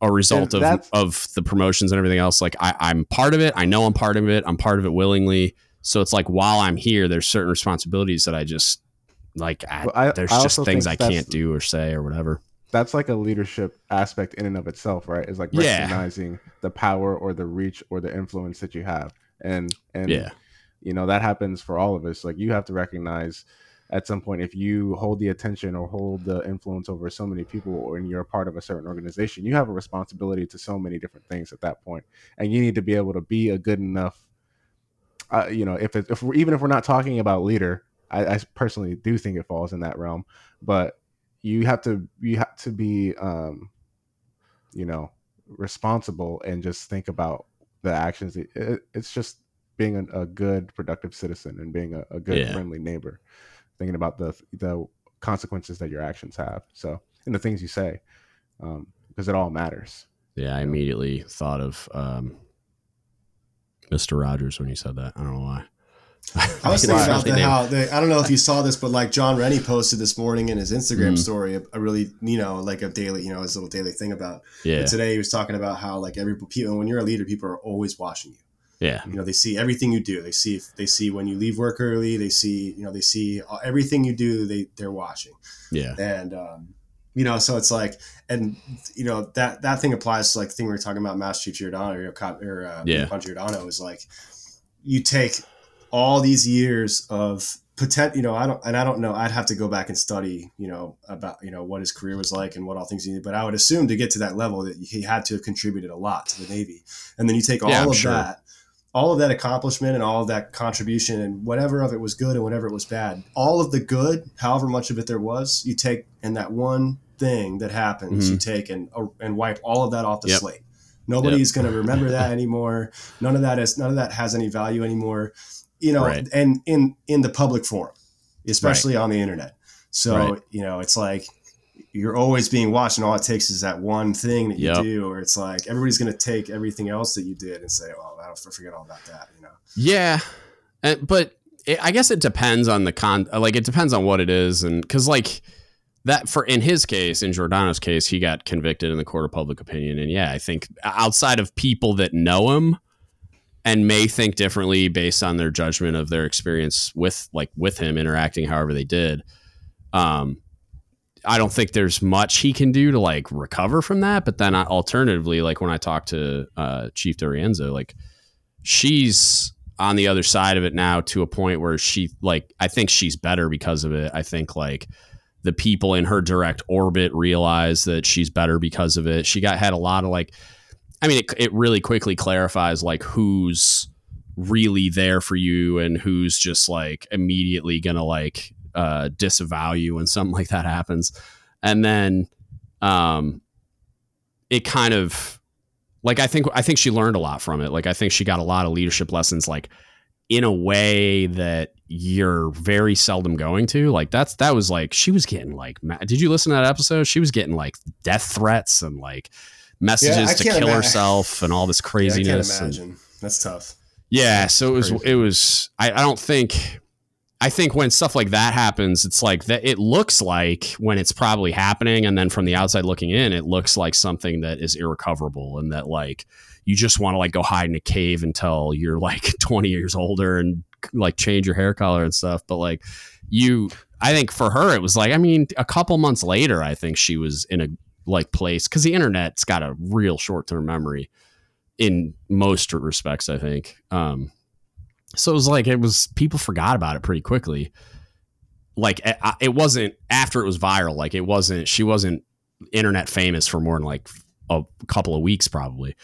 a result of of the promotions and everything else. Like I, I'm part of it. I know I'm part of it. I'm part of it willingly. So it's like while I'm here, there's certain responsibilities that I just like. I, I- there's I just things I can't do or say or whatever. That's like a leadership aspect in and of itself, right? Is like Yeah. recognizing the power or the reach or the influence that you have, and and Yeah. you know that happens for all of us. Like you have to recognize at some point if you hold the attention or hold the influence over so many people or and you're a part of a certain organization you have a responsibility to so many different things at that point. And you need to be able to be a good enough uh, you know if, it, if we're, even if we're not talking about leader I, I personally do think it falls in that realm. But you have to you have to be um you know responsible and just think about the actions. It, it- it's just being a, a good productive citizen and being a, a good Yeah. friendly neighbor thinking about the the consequences that your actions have so and the things you say um because it all matters Yeah, I immediately thought of um, Mr. Rogers when you said that. I don't know why. I was (laughs) thinking about the, how they, I don't know if you saw this, but like John Rennie posted this morning in his Instagram Mhm. story, a, a really you know like a daily you know his little daily thing about. Yeah, But today he was talking about how like every people when you're a leader, people are always watching you. Yeah, You know they see everything you do. They see if they see when you leave work early. They see you know they see everything you do. They they're watching yeah, and um, you know so it's like and you know that that thing applies to like the thing we were talking about Master Chief Giordano or, Cop- or uh, Yeah. Punch Giordano is like you take all these years of potent you know I don't and I don't know I'd have to go back and study you know about you know what his career was like and what all things he did but I would assume to get to that level that he had to have contributed a lot to the Navy and then you take all Yeah, of sure. that all of that accomplishment and all of that contribution and whatever of it was good and whatever it was bad all of the good however much of it there was you take and that one thing that happens you take and uh, and wipe all of that off the Mm-hmm. Yep. slate nobody's going to remember that (laughs) anymore none of that is none of that has any value anymore you know Right. and in in the public forum especially on the internet so Right. you know it's like you're always being watched and all it takes is that one thing that you Yep. do or it's like everybody's going to take everything else that you did and say oh i don't forget all about that you know yeah. And, but it, I guess it depends on the con. Like it depends on what it is, and because like that for in his case, in Giordano's case, he got convicted in the court of public opinion, and yeah, I think outside of people that know him and may think differently based on their judgment of their experience with like with him interacting however they did um i don't think there's much he can do to like recover from that but then I, alternatively like when i talk to uh chief dorienzo like she's on the other side of it now to a point where she like i think she's better because of it. I think like the people in her direct orbit realize that she's better because of it. She got had a lot of like I mean, it, it really quickly clarifies like who's really there for you and who's just like immediately gonna like uh, disavow you when something like that happens, and then um, it kind of like I think I think she learned a lot from it. Like I think she got a lot of leadership lessons, like in a way that you're very seldom going to. Like that's that was like she was getting like. Did you listen to that episode? She was getting like death threats and like messages I to kill herself and all this Yeah, I craziness. can't and- That's tough. yeah, so it was Crazy. it was I, I don't think I think when stuff like that happens, it's like that. It looks like when it's probably happening, and then from the outside looking in, it looks like something that is irrecoverable, and that like you just want to like go hide in a cave until you're like (laughs) 20 years older and like change your hair color and stuff. But like you, I think for her, it was like I mean, a couple months later, I think she was in a like place because the internet's got a real short term memory in most respects. I think. Um, so it was like it was people forgot about it pretty quickly. Like it wasn't after it was viral. Like it wasn't. She wasn't internet famous for more than like a couple of weeks probably.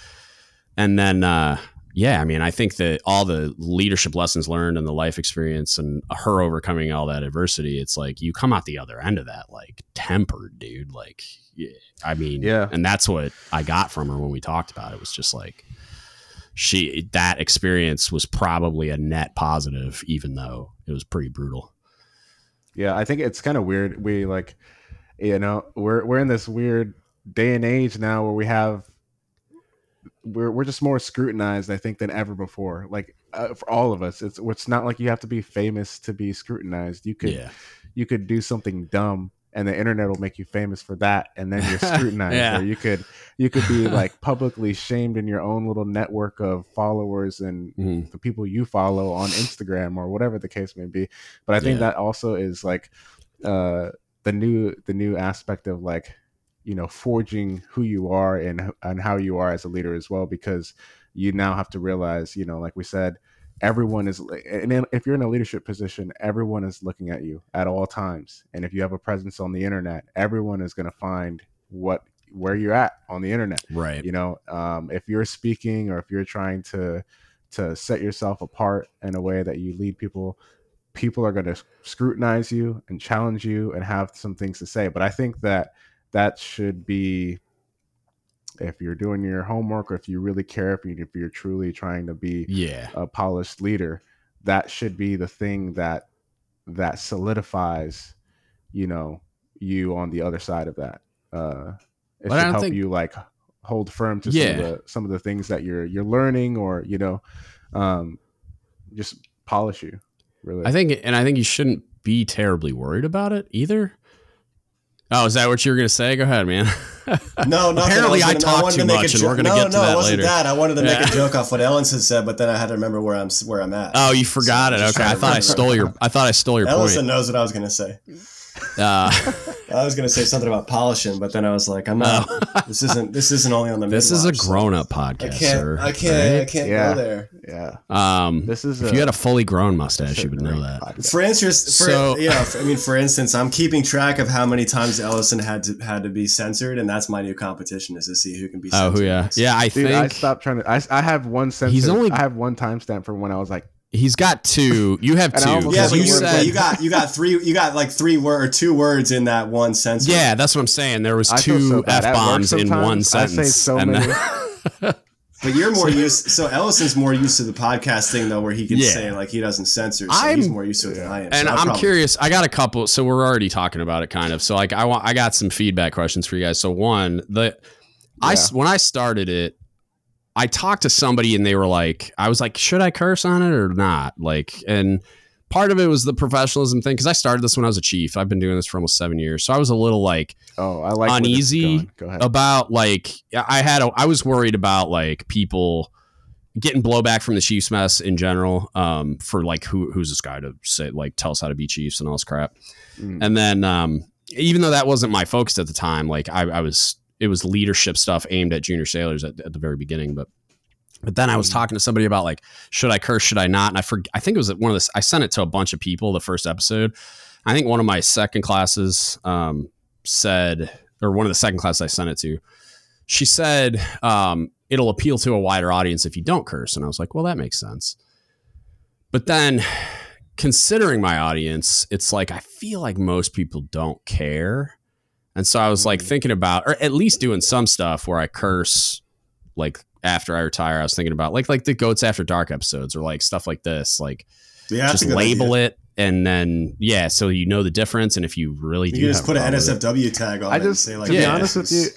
And then uh, yeah, I mean, I think that all the leadership lessons learned and the life experience and her overcoming all that adversity, it's like you come out the other end of that like tempered, dude. Like, I mean, yeah, and that's what I got from her when we talked about it. Was just like she that experience was probably a net positive, even though it was pretty brutal. Yeah, I think it's kind of weird. We like, you know, we're we're in this weird day and age now where we have we're we're just more scrutinized, I think, than ever before. Like uh, for all of us, it's it's not like you have to be famous to be scrutinized. You could yeah. you could do something dumb, and the internet will make you famous for that, and then you're (laughs) scrutinized. yeah. Or you could you could be (laughs) like publicly shamed in your own little network of followers and mm-hmm. the people you follow on Instagram or whatever the case may be. But I think yeah. that also is like uh, the new the new aspect of like you know forging who you are and and how you are as a leader as well because you now have to realize you know like we said everyone is and if you're in a leadership position everyone is looking at you at all times. And if you have a presence on the internet everyone is going to find what where you're at on the internet. Right. You know um, if you're speaking or if you're trying to to set yourself apart in a way that you lead people people are going to scrutinize you and challenge you and have some things to say. But i think that that should be if you're doing your homework or if you really care if, you, if you're truly trying to be yeah. a polished leader that should be the thing that that solidifies you know you on the other side of that uh it but should help think... you like hold firm to yeah. some of the some of the things that you're you're learning or you know um just polish you really i think and i think you shouldn't be terribly worried about it either Oh, is that what you were going to say? Go ahead, man. (laughs) No, no. Apparently, I, gonna, I talk too much, and we're going to no, get to no, that it wasn't later. that. I wanted to make yeah. a joke off what Ellen had said, but then I had to remember where I'm where I'm at. Oh, you forgot so it. Okay, I thought I stole your. I thought I stole your Ellison knows what I was going to say. Uh, I was going to say something about polishing, but then I was like, I'm not. (laughs) this isn't. This isn't only on the. This is a grown-up podcast. I can't. Sir, I can't. Right? I can't yeah. go there. Yeah. Um. This is. If a, you had a fully grown mustache, you would know that. Podcast. For instance, for, so, yeah. I mean, for instance, I'm keeping track of how many times Ellison had to had to be censored, and that's my new competition is to see who can be. Oh, yeah, yeah. I Dude, think I stopped trying to. I, I have one censor. He's only. I have one timestamp for when I was like He's got two. You have two. yeah, but you, said, you got you got three. You got like three word or two words in that one sentence. Yeah, that's what I'm saying. There was two so f bombs in one sentence. I say so many. (laughs) but you're more used. So Ellison's more used to the podcast thing though, where he can yeah. say like he doesn't censor. So I'm, he's more used to it than I am. And so I'm probably, curious. I got a couple. So we're already talking about it, kind of. So like I want. I got some feedback questions for you guys. So one, the yeah. I when I started it, I talked to somebody and they were like, I was like, should I curse on it or not? Like, and part of it was the professionalism thing because I started this when I was a chief. I've been doing this for almost seven years, so I was a little like, oh, I like uneasy about like I had a, I was worried about like people getting blowback from the Chiefs mess in general um, for like who who's this guy to say like tell us how to be Chiefs and all this crap, mm. and then um, even though that wasn't my focus at the time, like I, I was it was leadership stuff aimed at junior sailors at, at the very beginning, but but then I was mm. talking to somebody about like, should I curse? Should I not? And I forget. I think it was one of the. I sent it to a bunch of people. The first episode. I think one of my second classes um, said, or one of the second classes I sent it to, she said um, it'll appeal to a wider audience if you don't curse. And I was like, well, that makes sense. But then, considering my audience, it's like I feel like most people don't care. And so I was like mm. thinking about, or at least doing some stuff where I curse, like after I retire. I was thinking about like like the goats after dark episodes or like stuff like this. Like yeah, just label idea. it and then yeah, so you know the difference. And if you really you do, just put an NSFW tag on. I just say like, to yeah. be honest with you,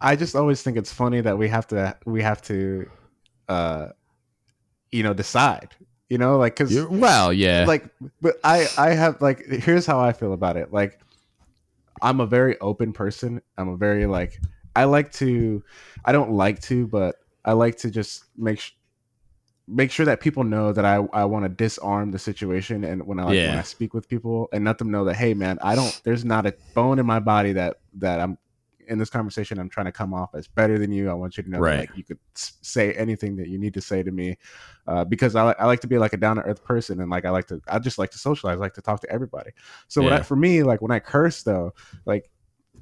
I just always think it's funny that we have to we have to, uh, you know, decide You know, like because well, yeah, like but i i have like here's how i feel about it like i'm a very open person i'm a very like i like to i don't like to but i like to just make sh- make sure that people know that i i want to disarm the situation and when i like Yeah. when i speak with people and let them know that hey man i don't there's not a bone in my body that that i'm in this conversation i'm trying to come off as better than you i want you to know Right. that like you could say anything that you need to say to me uh, because I, I like to be like a down to earth person and like I like to I just like to socialize, I like to talk to everybody. So when I, for me, like when I curse though, like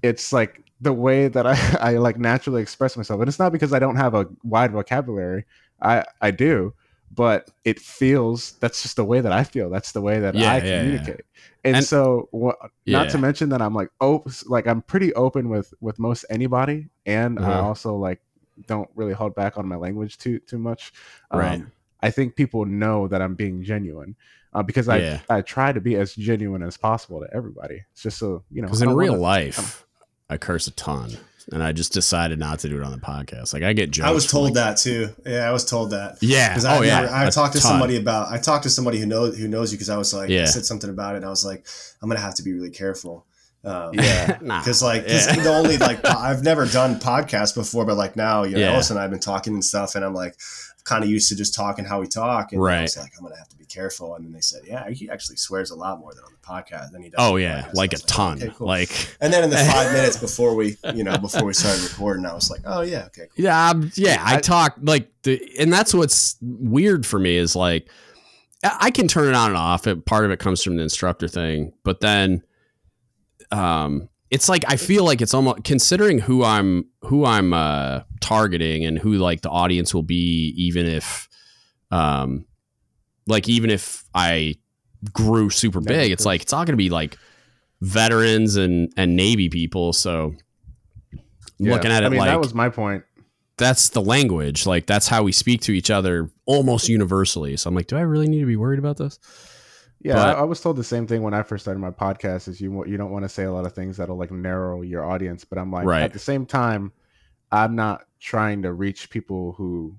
it's like the way that I, (laughs) I like naturally express myself, and it's not because I don't have a wide vocabulary. I I do, but it feels that's just the way that I feel. That's the way that Yeah, I yeah, yeah. communicate. And, And- so, what, not to mention that I'm like, oh, like I'm pretty open with with most anybody, and I Uh-huh. also like don't really hold back on my language too too much. Right. Um, I think people know that I'm being genuine uh, because I Yeah. I try to be as genuine as possible to everybody. It's just so you know. because in real wanna- life, I curse a ton, and I just decided not to do it on the podcast. Like I get. I was told like- that too. Yeah, I was told that. Yeah. Because I, oh yeah. I a talked to ton. somebody about I talked to somebody who knows who knows you because I was like Yeah. I said something about it and I was like I'm gonna have to be really careful. Um, Yeah. (laughs) Nah. because like 'cause Yeah. the only (laughs) like po- I've never done podcasts before, but like now you know Yeah. Ellis and I've been talking and stuff, and I'm like kind of used to just talking how we talk, and I Right. was like I'm gonna have to be careful, and then they said yeah he actually swears a lot more than on the podcast than he does. Oh yeah, podcast. like a was ton. okay, cool. Like and then in the (laughs) five minutes before we you know before we started recording, I was like oh yeah okay cool. Yeah, um, yeah. I, I- talk like, the, and that's what's weird for me is like, I I can turn it on and off. It, part of it comes from the instructor thing, but then, um, it's like I feel like it's almost considering who I'm who I'm uh, targeting and who like the audience will be, even if, um, like even if I grew super big, it's like it's all going to be like veterans and and Navy people. So. Yeah. Looking at it I mean, like that was my point. that's the language. Like that's how we speak to each other almost universally. So I'm like, do I really need to be worried about this? Yeah, But- I, was told the same thing when I first started my podcast. Is you you don't want to say a lot of things that'll like narrow your audience, but I'm like Right. at the same time, I'm not trying to reach people who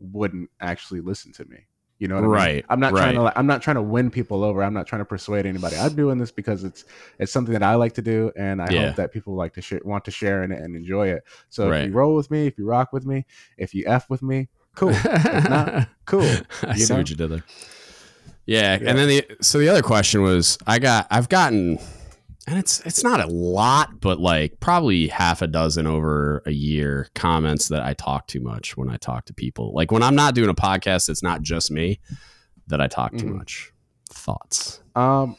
wouldn't actually listen to me. You know what I mean? Right, I'm not trying to like, I'm not trying to win people over. I'm not trying to persuade anybody. I'm doing this because it's it's something that I like to do, and I Yeah. hope that people like to share, want to share in it and enjoy it. So Right. if you roll with me, if you rock with me, if you f with me, cool. if not, (laughs) cool. I you see know? what you did there. Yeah, Yeah. and then the so the other question was I got I've gotten and it's it's not a lot, but like probably half a dozen over a year comments that I talk too much when I talk to people. Like when I'm not doing a podcast, it's not just me that I talk too Mhm. much. Thoughts. Um,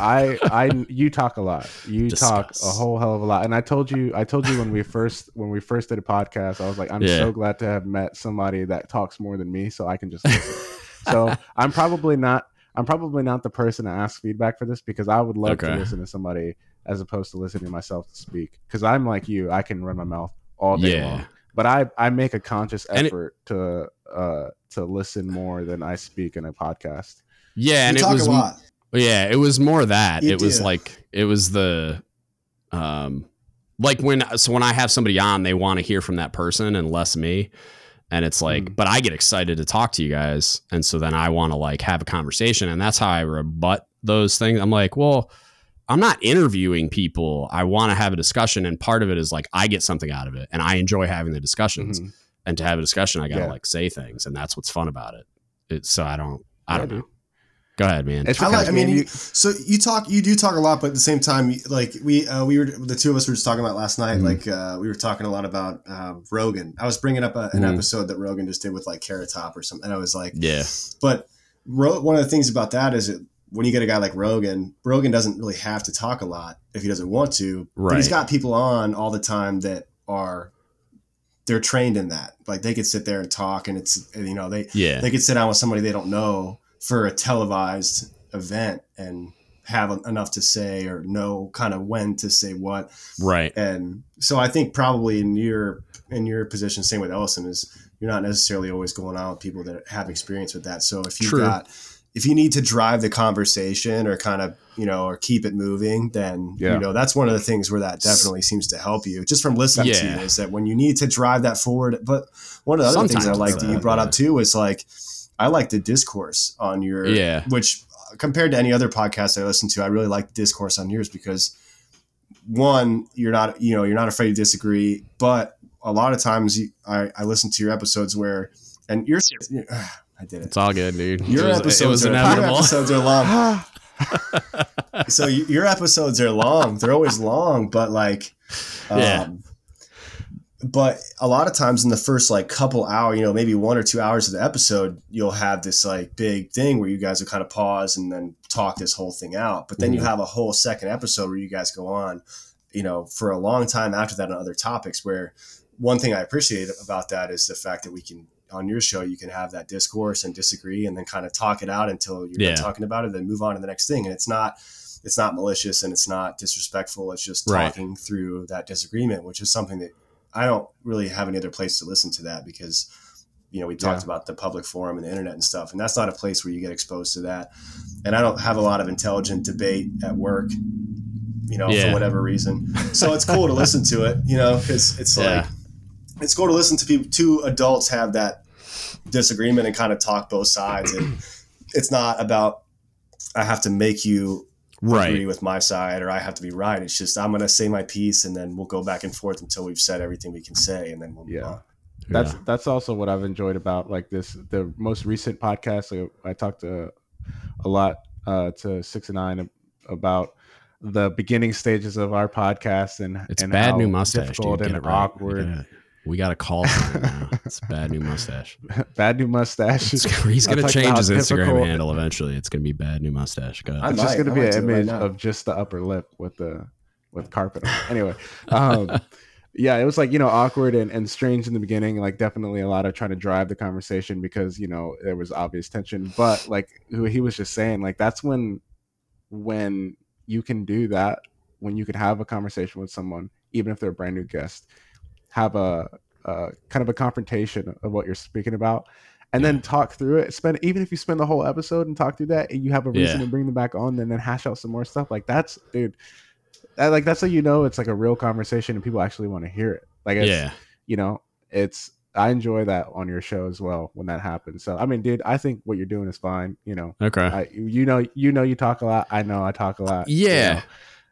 I, I, you talk a lot. You (laughs) talk a whole hell of a lot. And I told you, I told you when we first, when we first did a podcast, I was like, I'm Yeah. so glad to have met somebody that talks more than me, so I can just. (laughs) Listen. so (laughs) I'm probably not, I'm probably not the person to ask feedback for this because I would love to listen to somebody as opposed to listening to myself to speak. Because I'm like you, I can run my mouth all day Yeah. long. But I, I make a conscious And it- effort to, uh, to listen more than I speak in a podcast. Yeah, and you it talk was a lot. Yeah, it was more that. You it was like it was the um like when so when I have somebody on, they want to hear from that person and less me. And it's like, Mm. but I get excited to talk to you guys. And so then I want to like have a conversation. And that's how I rebut those things. I'm like, well, I'm not interviewing people. I want to have a discussion. And part of it is like I get something out of it and I enjoy having the discussions. Mhm. And to have a discussion, I gotta Yeah. like say things. And that's what's fun about it. it so I don't I Yeah, don't know. Go ahead, man. It's I like. I mean, you- you, so you talk. You do talk a lot, but at the same time, like we uh, we were the two of us were just talking about last night. Mhm. Like uh, we were talking a lot about uh, Rogan. I was bringing up a, an Mhm. episode that Rogan just did with like Carrot Top or something, and I was like, yeah. but Ro- one of the things about that is that when you get a guy like Rogan, Rogan doesn't really have to talk a lot if he doesn't want to. But he's got people on all the time that are they're trained in that. Like they could sit there and talk, and it's you know they Yeah. they could sit down with somebody they don't know for a televised event and have enough to say or know kind of when to say what right. and so i think probably in your in your position same with ellison is you're not necessarily always going out with people that have experience with that so if you've got if you need to drive the conversation or kind of you know or keep it moving then Yeah. you know that's one of the things where that definitely seems to help you just from listening to you is that when you need to drive that forward but one of the other things i Sometimes liked that you brought yeah. up too is like I like the discourse on your Yeah. which uh, compared to any other podcast I listen to, I really like the discourse on yours because one, you're not you know you're not afraid to disagree, but a lot of times you, I I listen to your episodes where and you're (sighs) I did it. It's all good, dude. Your it was, episodes, it was are, your episodes are long. (laughs) so your episodes are long. They're always long, but like, um, Yeah. But a lot of times in the first like couple hour, you know, maybe one or two hours of the episode, you'll have this like big thing where you guys will kind of pause and then talk this whole thing out. But then you Mhm. have a whole second episode where you guys go on, you know, for a long time after that on other topics. Where one thing I appreciate about that is the fact that we can on your show you can have that discourse and disagree and then kind of talk it out until you're Yeah. talking about it then move on to the next thing and it's not it's not malicious and it's not disrespectful it's just Right. talking through that disagreement which is something that i don't really have any other place to listen to that because you know we talked Yeah. about the public forum and the internet and stuff and that's not a place where you get exposed to that and i don't have a lot of intelligent debate at work you know Yeah. for whatever reason so it's cool to (laughs) listen to it you know because it's Yeah. like it's cool to listen to people two adults have that disagreement and kind of talk both sides and it's not about i have to make you right. agree with my side or i have to be right it's just i'm going to say my piece and then we'll go back and forth until we've said everything we can say and then we'll move Yeah. on. that's Yeah. that's also what I've enjoyed about like this the most recent podcast. I, I talked to a lot uh, to six and nine about the beginning stages of our podcast and It's and bad how new mustache, difficult dude. Get and it right. awkward. Yeah. We got a call from him now. It's bad new mustache. (laughs) bad new mustache. It's- (laughs) he's gonna change his how Instagram difficult- handle eventually. It's gonna be bad new mustache. Go ahead. It's just going to I be an do it right image of just the upper lip with the with carpet. on. (laughs) Anyway, um, yeah, it was like you know awkward and, and strange in the beginning. Like definitely a lot of trying to drive the conversation because you know there was obvious tension. But like who he was just saying, like that's when when you can do that when you can have a conversation with someone, even if they're a brand new guest, have a, a kind of a confrontation of what you're speaking about, and then talk through it. Spend even if you spend the whole episode and talk through that, and you have a reason Yeah. to bring them back on, and then hash out some more stuff. Like that's, dude, that, like that's how you know it's like a real conversation and people actually want to hear it. Like, it's, yeah. you know, it's. I enjoy that on your show as well when that happens. So I mean, dude, I think what you're doing is fine. You know, Okay. I, you know, you know, you talk a lot. I know I talk a lot. you Yeah. know.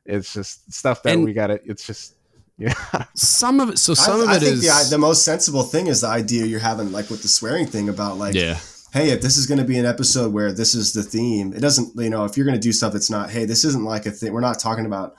it's just stuff that And- we got to It's just yeah, some of it. So some I, of I think is. the, the most sensible thing is the idea you're having like with the swearing thing about like yeah. hey if this is going to be an episode where this is the theme it doesn't you know if you're going to do stuff that's not hey this isn't like a thing we're not talking about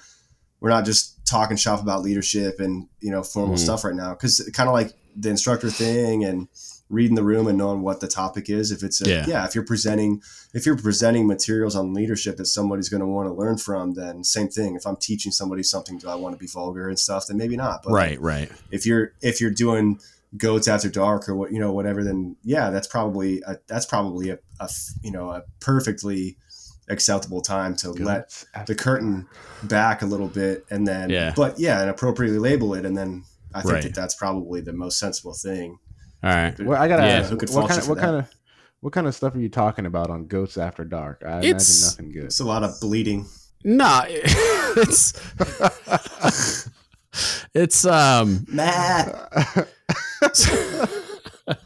we're not just talking shop about leadership and you know formal Mhm. stuff right now because kind of like the instructor thing and reading the room and knowing what the topic is if it's a, Yeah. yeah. if you're presenting if you're presenting materials on leadership that somebody's going to want to learn from then same thing if i'm teaching somebody something do i want to be vulgar and stuff then maybe not but Right. Right. if you're if you're doing goats after dark or what you know whatever then yeah that's probably a, that's probably a you know a perfectly acceptable time to let the curtain back a little bit and then Yeah. but yeah and appropriately label it and then i think Right. that that's probably the most sensible thing All right. Well, I gotta Yeah. ask, what kind of what that? kind of what kind of stuff are you talking about on Goats After Dark? I It's- imagine nothing good. it's a lot of bleeding Nah, (laughs) it's (laughs) it's um. Matt.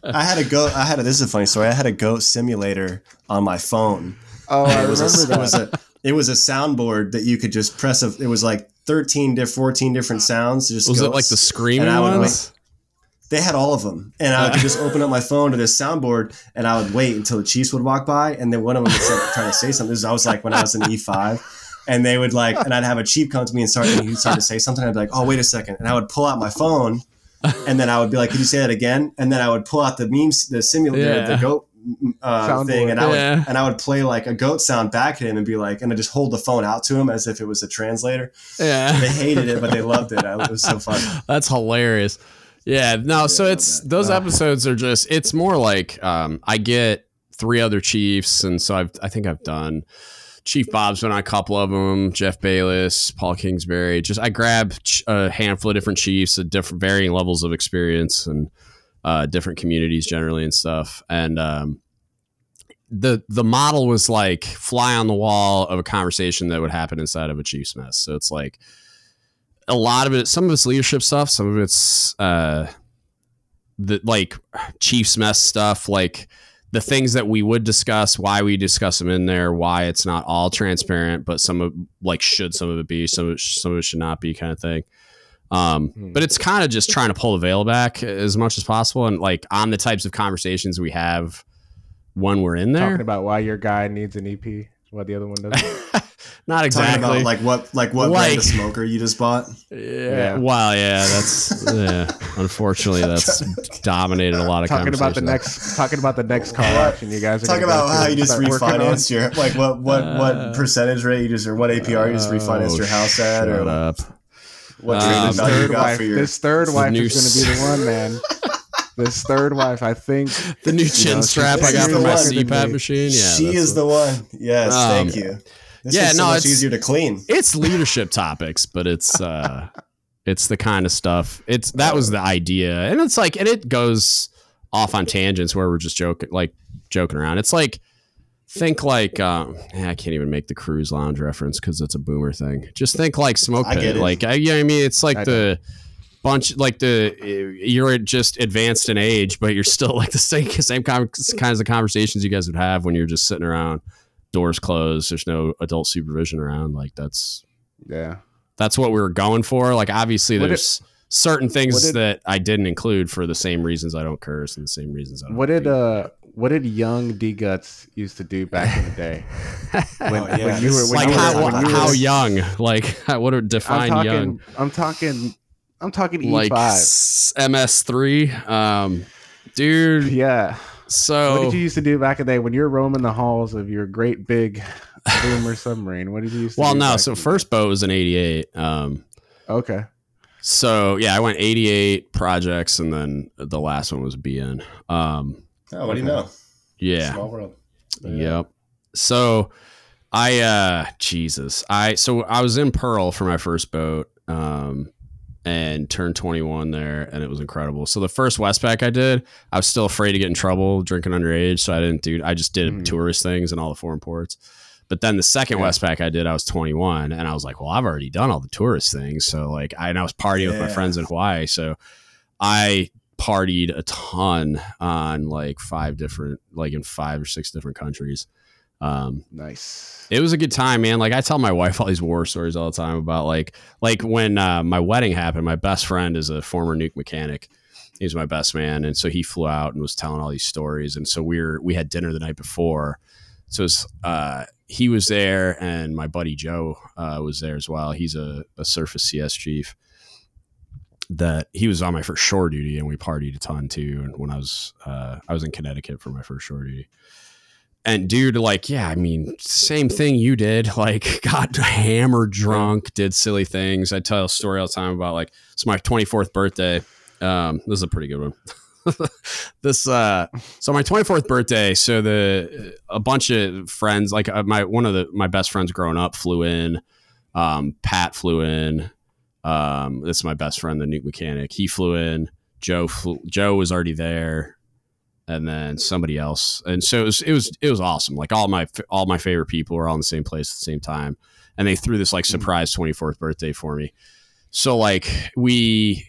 i had a goat i had a this is a funny story i had a goat simulator on my phone oh, I it was remember a, that. It was a it was a soundboard that you could just press. A, it was like thirteen to fourteen different sounds. Just Was it like the screaming and I would ones? They had all of them, and I could just open up my phone to this soundboard, and I would wait until the Chiefs would walk by, and then one of them would start trying to say something. This was, I was like when I was in E five. And they would like, and I'd have a chief come to me and start, and he'd start to say something. I'd be like, "Oh, wait a second. and I would pull out my phone, and then I would be like, "Could you say that again?" And then I would pull out the memes, the simulator, Yeah. the goat uh, thing, and I would Yeah. and I would play like a goat sound back at him and be like, and I just hold the phone out to him as if it was a translator. Yeah, They hated it, but they loved it. I- It was so fun. that's hilarious. Yeah, no. so it's those Ah. episodes are just. It's more like um, I get three other chiefs, and so I've I think I've done. Chief Bob's been on a couple of them. Jeff Bayless, Paul Kingsbury. Just I grab a handful of different chiefs at different varying levels of experience and uh, different communities generally and stuff. And um, the the model was like fly on the wall of a conversation that would happen inside of a Chiefs mess. So it's like a lot of it. Some of it's leadership stuff. Some of it's uh, the like Chiefs mess stuff. Like the things that we would discuss, why we discuss them in there, why it's not all transparent, but some of like should some of it be, some of it, some of it should not be, kind of thing. Um, Hmm. but it's kind of just trying to pull the veil back as much as possible, and like on the types of conversations we have when we're in there. Talking about why your guy needs an EP, why the other one doesn't. (laughs) not Talking exactly. about like what like what Like- brand of smoker you just bought. yeah. Yeah. Well, yeah. That's yeah. Unfortunately, (laughs) that's dominated a lot of talking about the conversation. next, talking about the next car What? option you guys are Talk about how you just start working on. refinanced your like what what Uh, what percentage rate you just or what APR you just refinanced your house at Oh, Shut or up. what Um, This value you third got wife, for your this third wife new is going to be the one, man. this third wife, I think. The new chin know, strap I got the for my one. CPAP machine. Yeah, she is the- the one. Yes, Um, thank you. This yeah, so no, much it's- easier to clean. it's leadership topics, but it's (laughs) uh it's the kind of stuff. It's that was the idea. And it's like and it goes off on tangents where we're just joking like joking around. It's like think like um I can't even make the cruise lounge reference cuz it's a boomer thing. Just think like smoke I pit. it. Like I, you know what I mean it's like I the bunch like the you're just advanced in age but you're still like the same same kinds of conversations you guys would have when you're just sitting around doors closed there's no adult supervision around like that's Yeah. that's what we were going for. Like obviously What there's certain things did- that I didn't include for the same reasons I don't curse and the same reasons I don't What did read. uh what did young DGUTS used to do back in the day? (laughs) When, Oh, yeah, when you were when like you were, how, when you how were, young? Like (laughs) what would I'm define talking young? I'm talking I'm talking E Like five. s- MS3 um dude Yeah. So what did you used to do back in the day when you're roaming the halls of your great big (laughs) boomer submarine? What did you used to well do no so in the first boat was an 88 um? Okay. so yeah I went 88 projects and then the last one was BN um Oh, what do you know? yeah Small world. Yep. So I uh Jesus. I so I was in Pearl for my first boat um and turned 21 there and it was incredible. So the first Westpac I did, I was still afraid to get in trouble drinking underage, so I didn't do I just did Mhm. tourist things and all the foreign ports. But then the second Yeah. Westpac I did, I was 21 and I was like, well, I've already done all the tourist things. So like I, and I was partying with my friends in Hawaii. So I partied a ton on like five different like in five or six different countries. Um Nice. it was a good time, man. Like I tell my wife (laughs) all these war stories all the time about like like when uh, my wedding happened. My best friend is a former nuke mechanic. He's my best man, and so he flew out and was telling all these stories. And so we were we had dinner the night before. So was, uh, he was there, and my buddy Joe uh, was there as well. He's a, a Surface CS chief. That he was on my first shore duty, and we partied a ton too. And when I was uh, I was in Connecticut for my first shore duty and dude like yeah i mean same thing you did (laughs) like got hammered drunk did silly things. I tell a story all the time about like it's my 24th birthday. Um this is a pretty good one. (laughs) This uh so my 24th birthday so the a bunch of friends like uh, my one of the my best friends growing up flew in. Um pat flew in. Um this is my best friend the nuke mechanic. He flew in. Joe flew, joe was already there and then somebody else. And so it was, it was it was awesome. Like all my all my favorite people were all in the same place at the same time, and they threw this like surprise twenty fourth birthday for me. So like we,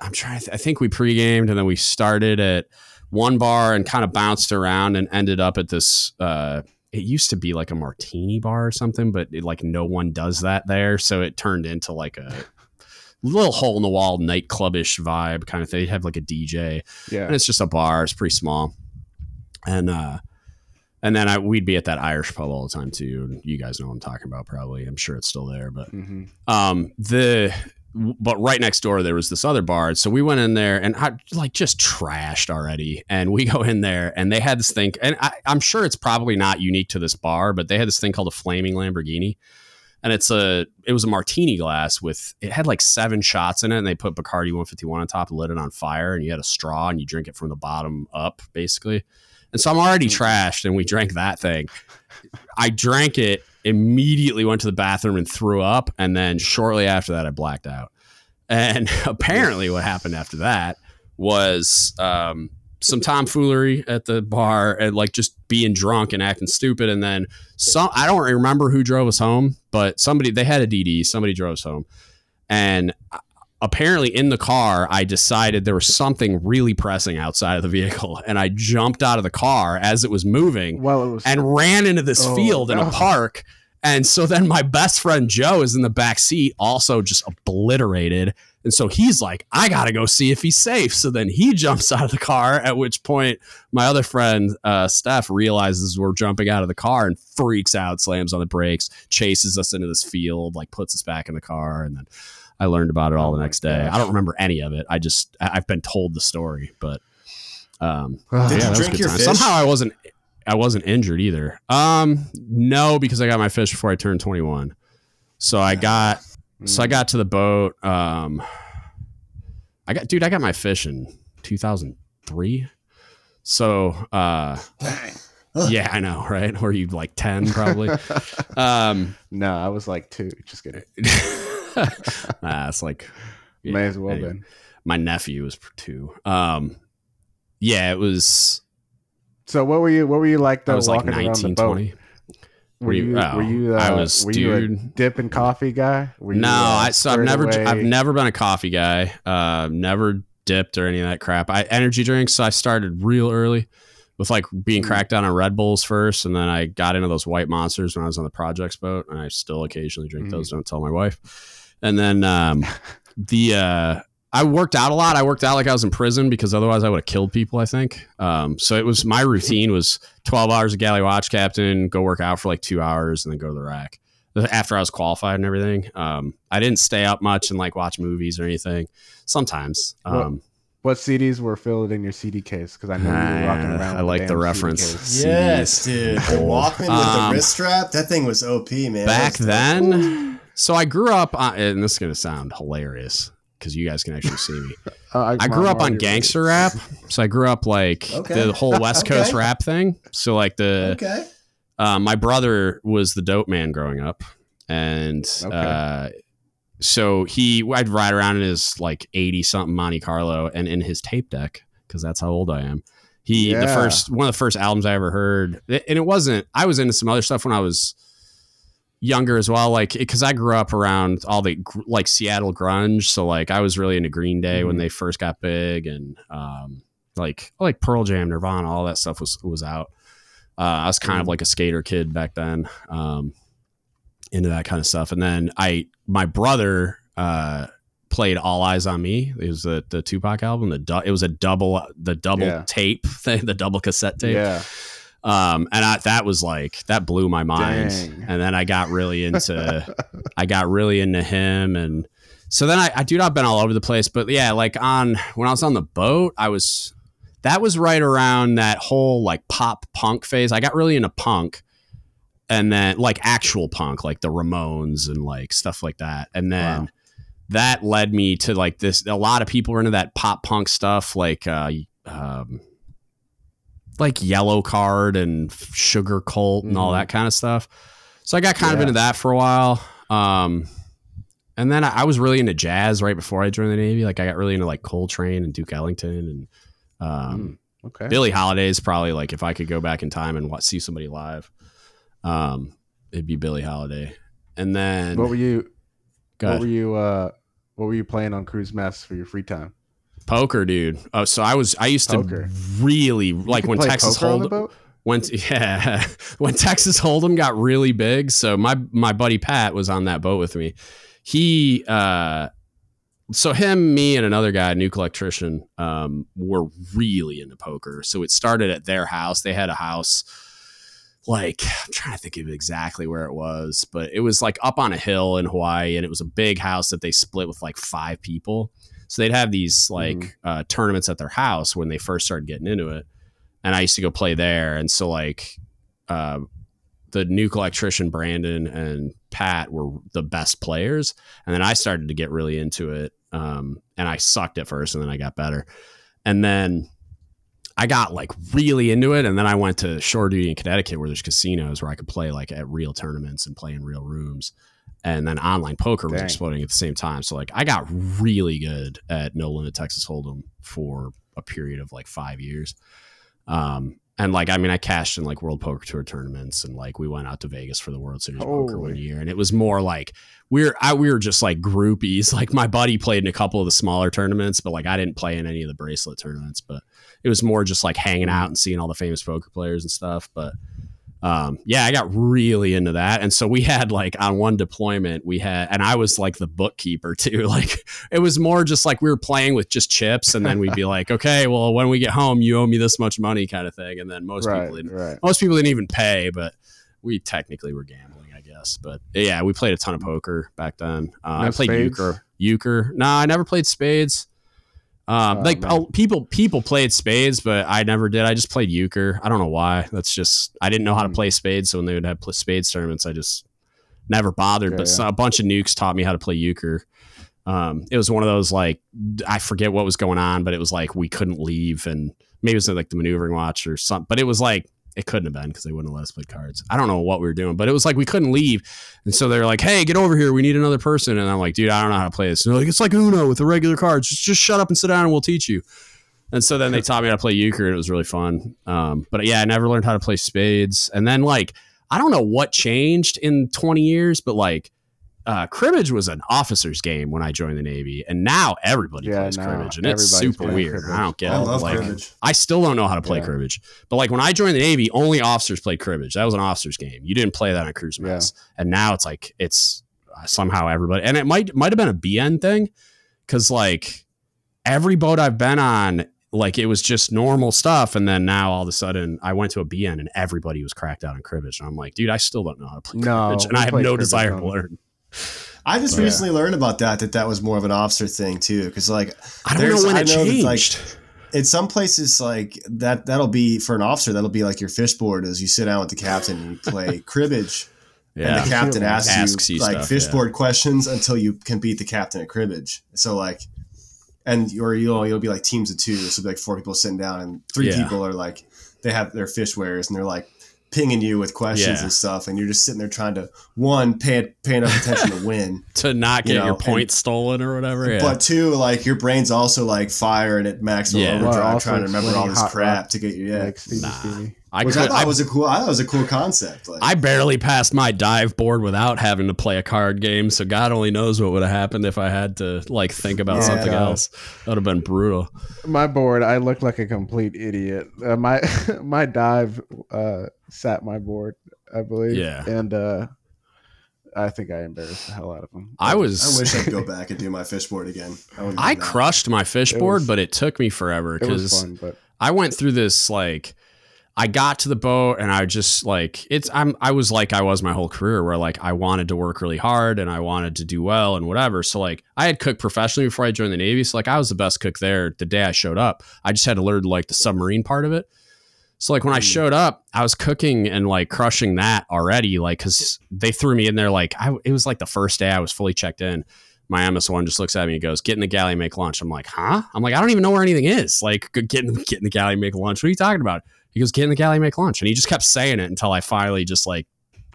I'm trying. To th- I think we pre-gamed and then we started at one bar and kind of bounced around and ended up at this. Uh, it used to be like a martini bar or something, but it, like no one does that there, so it turned into like a little hole in the wall nightclubish vibe kind of thing. They have like a DJ Yeah. and it's just a bar. It's pretty small, and uh, and then I, we'd be at that Irish pub all the time too. And you guys know what I'm talking about, probably. I'm sure it's still there, but hmm um, the but right next door there was this other bar, so we went in there and I like just trashed already, and we (laughs) go in there and they had this thing, and I, I'm sure it's probably not unique to this bar, but they had this thing called a flaming Lamborghini. And it's a it was a martini glass with it had like seven shots in it, and they put Bacardi 151 on top, and lit it on fire, and you had a straw and you drink it from the bottom up, basically. And so I'm already trashed, and we drank that thing. I drank it, immediately went to the bathroom and threw up, and then shortly after that, I blacked out. And (laughs) apparently, what happened after that was um, some tomfoolery at the bar and like just being drunk and acting stupid. And then some, I don't remember who drove us home, but somebody, they had a DD, somebody drove us home. And apparently in the car, I decided there was something really pressing outside of the vehicle, (laughs) and I jumped out of the car as it was moving Well, it was and ran into this Oh, field in a park. And so then my best friend Joe is in the back seat, also just obliterated. And so he's like, I gotta go see if he's safe. So then he (laughs) jumps out of the car. At which point, my other friend uh, Steph realizes we're jumping out of the car and freaks out, slams on the brakes, chases us into this field, like puts us back in the car, and then I learned about it all Oh the next day. gosh. I don't remember any of it. I just I- I've been told the story, but um, (sighs) Did yeah, you that was a drink your time. fish? Somehow I wasn't I wasn't injured either. Um no, because I got my fish before I turned 21. So I got so I got to the boat. Um I got dude, I got my fish in 2003. So uh Ugh. yeah, I know, right? Or you like 10 probably. (laughs) um no, I was like two. Just kidding. (laughs) nah, it's like yeah, May as well anyway. been. my nephew was two. Um yeah, it was So what were you? What were you like Though I though? was like walking around the 19, boat? 20. Were you? Oh, were you? Uh, I was, Were you a dip and coffee guy? Were you, no, uh, I, so I've never away? I've never been a coffee guy. Uh, never dipped or any of that crap. I energy drinks. So I started real early with like being Mm. cracked down on Red Bulls first, and then I got into those white monsters when I was on the projects boat, and I still occasionally drink Mm. those. Don't tell my wife. And then um, (laughs) the uh, I worked out a lot. I worked out like I was in prison because otherwise I would have killed people. I think. Um, so it was my routine was twelve hours of galley watch captain, go work out for like two hours, and then go to the rack after I was qualified and everything. Um, I didn't stay up much and like watch movies or anything. Sometimes. Um, What CDs were filled in your CD case? Because I know you were rocking Ah, around. I like a the reference. CD. Yes, dude. The Walkman with Um, the wrist strap. That thing was OP, man. back was- then, so I grew up on, and this is going to sound hilarious because you guys can actually see me. (laughs) Uh, I grew I'm up on already gangster rap. So I grew up like Okay. the whole (laughs) West Coast Okay. rap thing. So like the, Okay. uh, my brother was the dope man growing up. And Okay. uh, so he, I'd ride around in his like 80 something Monte Carlo and in his tape deck, because that's how old I am. He, the first, one of the first albums I ever heard, and it wasn't, I was into some other stuff when I was younger as well. Like, because I grew up around all the like Seattle grunge. So like I was really into Green Day when Mhm. they first got big and, um, like, like Pearl Jam, Nirvana, all that stuff was, was out. Uh, I was kind of Mhm. like a skater kid back then, um, into that kind of stuff. And then I, my brother, uh, played All Eyez on Me. It was the, the Tupac album. The du- it was a double, the double Yeah. tape (laughs) thing, the double cassette tape. Yeah. Um, and I, that was like that blew my mind. Dang. And then I got really into, (laughs) I got really into him, and so then I, I, dude, I've been all over the place. But yeah, like on when I was on the boat, I was, that was right around that whole like pop punk phase. I got really into punk, and then like actual punk, like the Ramones and like stuff like that, and then. Wow. That led me to like this. A lot of people were into that pop punk stuff, like uh, um, like Yellowcard and Sugarcult and all Mhm. that kind of stuff. So I got kind of into that for a while. Um, and then I, I was really into jazz right before I joined the Navy. Like I got really into like Coltrane and Duke Ellington and um, Okay. Billie Holiday's probably like if I could go back in time and watch, see somebody live, um, it'd be Billie Holiday. And then What were you? What were you? Uh, what were you playing on Crew's Mess for your free time? Poker, dude. Oh, so I was I used Poker. to really like when Texas the when (laughs) yeah when Texas Hold'em got really big. So my my buddy Pat was on that boat with me. He uh so him, me, and another guy, a nuke electrician, um, were really into poker. So it started at their house. They had a house like I'm trying to think of exactly where it was, but it was like up on a hill in Hawaii, and it was a big house that they split with like five people. So they'd have these like uh, tournaments at their house when they first started getting into it, and I used to go play there. And so like uh, the nuke electrician Brandon and Pat were the best players, and then I started to get really into it. Um, and I sucked at first, and then I got better, and then I got like really into it, and then I went to shore duty in Connecticut where there's casinos where I could play like at real tournaments and play in real rooms. And then online poker was Dang. exploding at the same time. So like I got really good at no limit Texas Hold'em for a period of like five years. Um, and like I mean I cashed in like World Poker Tour tournaments and like we went out to Vegas for the World Series poker one year and it was more like we're I, we were just like groupies (laughs) like my buddy played in a couple of the smaller tournaments but like I didn't play in any of the bracelet tournaments but it was more just like hanging out and seeing all the famous poker players and stuff but um yeah I got really into that. And so we had like on one deployment we had and I was like the bookkeeper (laughs) too. Like it was more just like we were playing with just chips and then we'd be like okay well when we get home you owe me this much money kind of thing. And then most right, people didn't right. most people didn't even pay but we technically were gambling i guess. But yeah we played a ton of poker back then. Uh, No i played spades? euchre. Euchre no i never played spades um, Oh, like oh, people people played spades but i never did i just played euchre i don't know why that's just i didn't know how to Hmm. play spades so when they would have spades tournaments i just never bothered Yeah, but yeah. a bunch of nukes taught me how to play euchre um, it was one of those like I forget what was going on, but it was like we couldn't leave, and maybe it was like the maneuvering watch or something. But it was like it couldn't have been because they wouldn't let us play cards. I don't know what we were doing, but it was like we couldn't leave, and so they're like, "Hey, get over here, we need another person." And I'm like, "Dude, I don't know how to play this." And they're like, "It's like Uno with the regular cards. Just just shut up and sit down, and we'll teach you." And so then they taught me how to play euchre, and it was really fun. Um, but yeah, I never learned how to play spades. And then like I don't know what changed in 20 years, but like uh, cribbage was an officer's game when I joined the Navy, and now everybody Yeah, plays now cribbage, and it's super weird. cribbage. I don't get I it. love like, cribbage. I still don't know how to play Yeah. cribbage, but like when I joined the Navy, only officers played cribbage. That was an officer's game. You didn't play that on cruise Yeah. and now it's like it's uh, somehow everybody, and it might might have been a BN thing, because like every boat I've been on. Like it was just normal stuff, and then now all of a sudden I went to a BN and everybody was cracked out in cribbage, and I'm like, dude, I still don't know how to play No, cribbage, and I have no desire to learn. I just oh, Yeah. recently learned about that that that was more of an officer thing too, because like I don't know when I it know that, like, changed. in some places like that that'll be for an officer that'll be like your fish board is you sit down with the captain and you play (laughs) cribbage and the captain asks, Asks you, you like stuff, fish yeah. board questions until you can beat the captain at cribbage so like and or you'll you'll be like teams of two so it'll be like four people sitting down and three Yeah. people are like they have their fish wares and they're like pinging you with questions Yeah. and stuff and you're just sitting there trying to one pay pay enough attention to win (laughs) to not you get know, your and- points stolen or whatever. Yeah. But two, like your brain's also like firing at maximum Yeah. overdrive, Well, trying to remember all this crap to get you. Yeah, Like Nah. Stevie. I which could, I thought I, was a cool. I thought was a cool concept. Like, I barely passed my dive board without having to play a card game. So God only knows what would have happened if I had to like think about Yeah. something else. That would have been brutal. My board, I looked like a complete idiot. Uh, my (laughs) my dive uh, sat my board, I believe. Yeah. and uh, I think I embarrassed the hell out of him. I was. I wish I'd go back and do my fish board again. I, I crushed my fish It board, was- but it took me forever because I went through this like I got to the boat and I just like it's I'm I was like I was my whole career where like I wanted to work really hard and I wanted to do well and whatever. So like I had cooked professionally before I joined the Navy. So like I was the best cook there the day I showed up. I just had to learn like the submarine part of it. So like when I Mm. showed up, I was cooking and like crushing that already, like because they threw me in there. Like I, it was like the first day I was fully checked in. My MS one just looks at me and goes, "Get in the galley, make lunch." I'm like, "Huh?" I'm like, "I don't even know where anything is." Like, get in, get in the galley, make lunch. What are you talking about? He goes, "Get in the galley, and make lunch," and he just kept saying it until I finally just like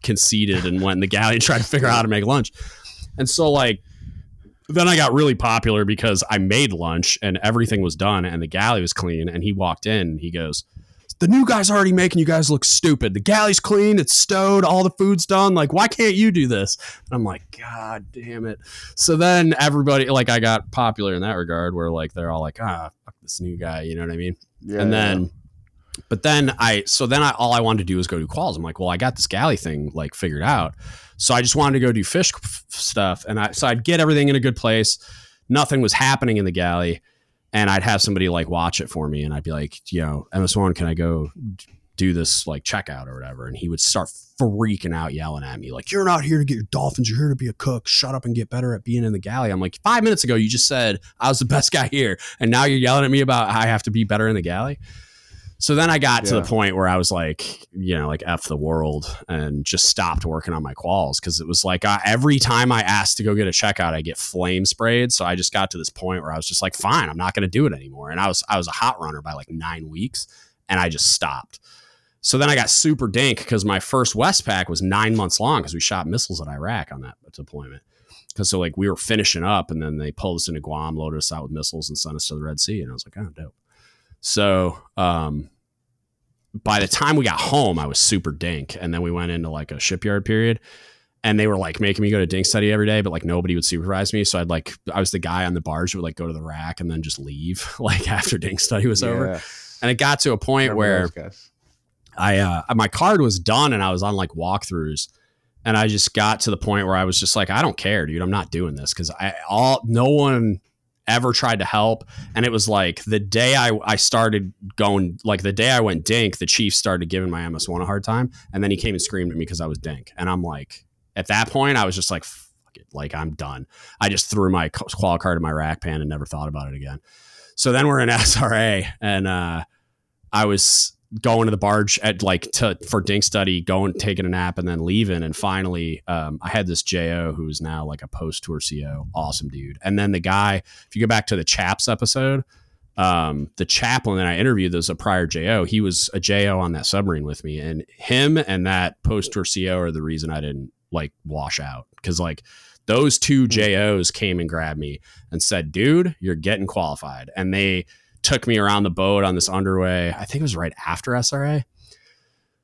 conceded and went in the galley and (laughs) tried to figure out how to make lunch. And so like then I got really popular because I made lunch and everything was done and the galley was clean. And he walked in and he goes, The new guy's already making you guys look stupid. The galley's clean, it's stowed, all the food's done. Like, why can't you do this? And I'm like, God damn it. So then everybody, like, I got popular in that regard where, like, they're all like, ah, fuck this new guy. You know what I mean? yeah, and then but then i so then i all i wanted to do was go do quals. I'm like well i got this galley thing like figured out. So i just wanted to go do fish f- stuff. And i so i'd get everything in a good place. Nothing was happening in the galley. And i'd have somebody like watch it for me. And i'd be like you know ms1 can i go do this like checkout or whatever? And he would start freaking out yelling at me like you're not here to get your dolphins. You're here to be a cook. Shut up and get better at being in the galley. I'm like five minutes ago you just said i was the best guy here. And now you're yelling at me about how i have to be better in the galley so then I got to the point where I was like, you know, like F the world and just stopped working on my quals because it was like uh, every time I asked to go get a checkout, I get flame sprayed. So I just got to this point where I was just like, fine, I'm not going to do it anymore. And I was I was a hot runner by like nine weeks, and I just stopped. So then I got super dink because my first Westpac was nine months long because we shot missiles at Iraq on that deployment. Because so like we were finishing up, and then they pulled us into Guam, loaded us out with missiles, and sent us to the Red Sea. And I was like, oh, dope. So, um, by the time we got home, I was super dink, and then we went into like a shipyard period. And they were like making me go to dink study every day, but like nobody would supervise me. So I'd like I was the guy on the barge who would like go to the rack and then just leave (laughs) like after dink study was over. And it got to a point where. I uh my card was done and I was on like walkthroughs and I just got to the point where I was just like I don't care dude I'm not doing this cuz I all no one ever tried to help. And it was like the day I I started going like the day I went dink the chief started giving my MS1 a hard time. And then he came and screamed at me cuz I was dink. And I'm like at that point I was just like fuck it like I'm done. I just threw my qual card in my rack pan and never thought about it again. So then we're in SRA and uh I was going to the barge at like to for dink study, going taking a nap, and then leaving. And finally, um, I had this Jo who's now like a post tour CO, awesome dude. And then the guy, if you go back to the Chaps episode, um, the chaplain that I interviewed, there's a prior Jo. He was a Jo on that submarine with me, and him and that post tour CO are the reason I didn't like wash out because like those two JOs came and grabbed me and said, "Dude, you're getting qualified," and they took me around the boat on this underway. I think it was right after SRA.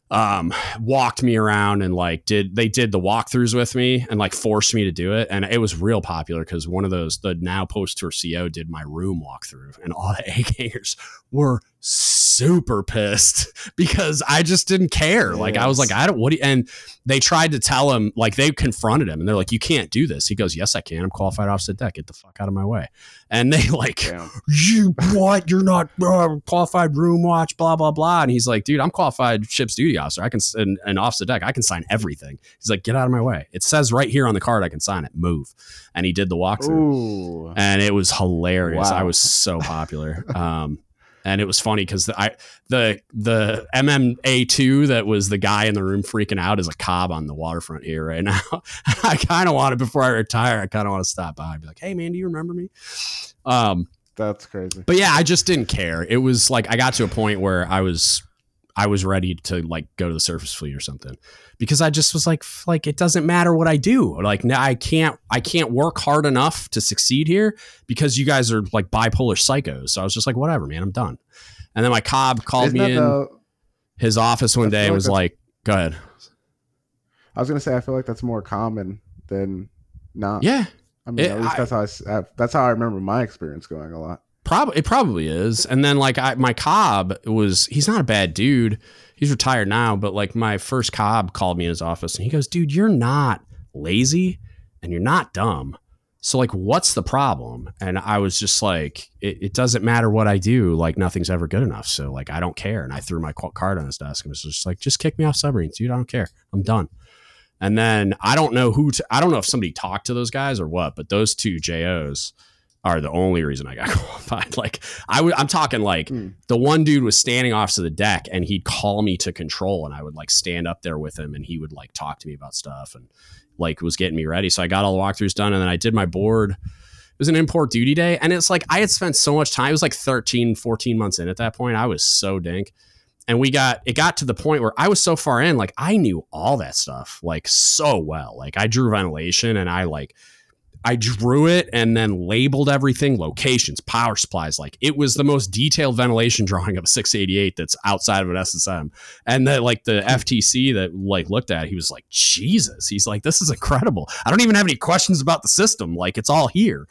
Um, walked me around and like did they did the walkthroughs with me and like forced me to do it, and it was real popular because one of those the now post tour CO did my room walkthrough, and all the (laughs) A gangers were super pissed (laughs) because I just didn't care. Like I was like, I don't what do you, and they tried to tell him like they confronted him and they're like, you can't do this. He goes, yes, I can. I'm qualified opposite deck. Get the fuck out of my way. And they (laughs) like Damn. you (laughs) what? You're not uh, qualified room watch, blah blah blah. And he's like, dude, I'm qualified ship's duty officer. I can and, and off the deck, I can sign everything. He's like, get out of my way. It says right here on the card, I can sign it. Move. And he did the walkthrough, Ooh. and it was hilarious. Wow. I was so popular. um, and it was funny because the I the the MMA two that was the guy in the room freaking out is a cob on the waterfront here right now. (laughs) I kind of want to before I retire. I kind of want to stop by and be like, hey man, do you remember me? Um, That's crazy. but yeah, I just didn't care. It was like I got to a point where I was I was ready to like go to the surface fleet or something because I just was like like it doesn't matter what I do. Like now I can't I can't work hard enough to succeed here because you guys are like bipolar psychos. So I was just like whatever, man, I'm done. And then my cob called Isn't me in the- his office one day and like was like, "Go ahead." I was gonna say I feel like that's more common than not. Yeah. I mean, It- at least I- that's how I that's how I remember my experience going a lot. Probably it probably is. And then like I my cob was he's not a bad dude. He's retired now, but like my first cob called me in his office and he goes, "Dude, you're not lazy and you're not dumb. So like what's the problem?" And I was just like, it, it doesn't matter what I do, like nothing's ever good enough. So like I don't care. And I threw my card on his desk and was just like, "Just kick me off submarines, dude. I don't care. I'm done." And then I don't know who to, I don't know if somebody talked to those guys or what, but those two JOs are the only reason I got (laughs) qualified. Like I would, I'm talking like Hmm. the one dude was standing off to the deck and he'd call me to control and I would like stand up there with him and he would like talk to me about stuff and like was getting me ready. So I got all the walkthroughs done and then I did my board. It was an import duty day and it's like I had spent so much time. It was like 13, 14 months in at that point. I was so dink. And we got it got to the point where I was so far in, like I knew all that stuff like so well. Like I drew ventilation and I like I drew it and then labeled everything, locations, power supplies. Like it was the most detailed ventilation drawing of a 688 that's outside of an SSM. And that like the hmm. FTC that like looked at, it, he was like, Jesus. He's like, this is incredible. I don't even have any questions about the system. Like it's all here.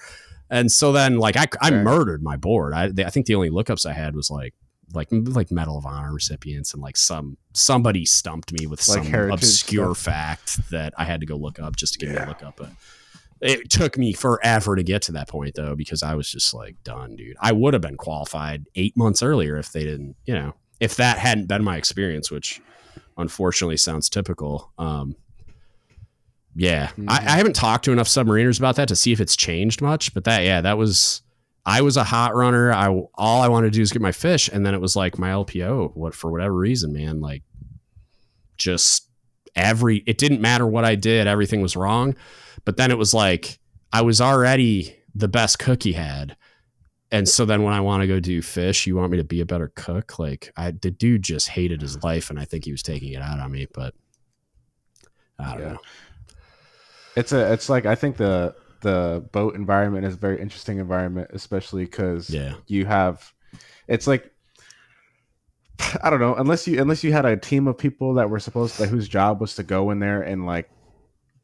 And so then like I, I Sure. murdered my board. I, I think the only lookups I had was like like like Medal of Honor recipients and like some somebody stumped me with Like some obscure stuff. fact that I had to go look up just to get me Yeah. to look up. But it took me forever to get to that point though because I was just like done, dude. I would have been qualified eight months earlier if they didn't, you know, if that hadn't been my experience, which unfortunately sounds typical. Um, yeah, Mhm. I, I haven't talked to enough submariners about that to see if it's changed much. But that, yeah, that was. I was a hot runner. I all I wanted to do is get my fish, and then it was like my LPO. What for whatever reason, man, like just every. It didn't matter what I did. Everything was wrong. But then it was like I was already the best cook he had. And so then when I want to go do fish, you want me to be a better cook? Like I the dude just hated his life and I think he was taking it out on me, but I don't Yeah. know. It's a it's like I think the the boat environment is a very interesting environment, especially because Yeah. you have it's like I don't know. Unless you unless you had a team of people that were supposed to whose job was to go in there and like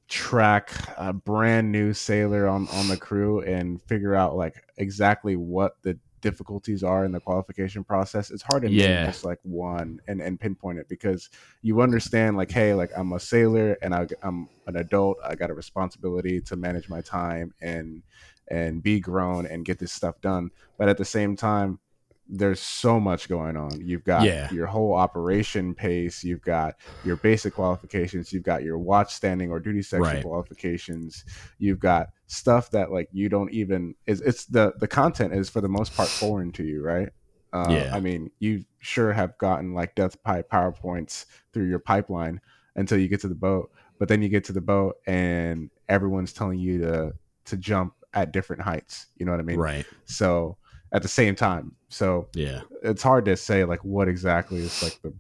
track a brand new sailor on on the crew and figure out like exactly what the difficulties are in the qualification process it's hard to yeah. just like one and and pinpoint it because you understand like hey like i'm a sailor and I, i'm an adult i got a responsibility to manage my time and and be grown and get this stuff done but at the same time there's so much going on. You've got yeah. your whole operation pace, you've got your basic qualifications, you've got your watch standing or duty section right. qualifications, you've got stuff that like you don't even is it's the the content is for the most part foreign to you, right? Uh, yeah. I mean, you sure have gotten like death pipe powerpoints through your pipeline until you get to the boat, but then you get to the boat and everyone's telling you to to jump at different heights. You know what I mean? Right. So at the same time. So yeah, it's hard to say like what exactly is like the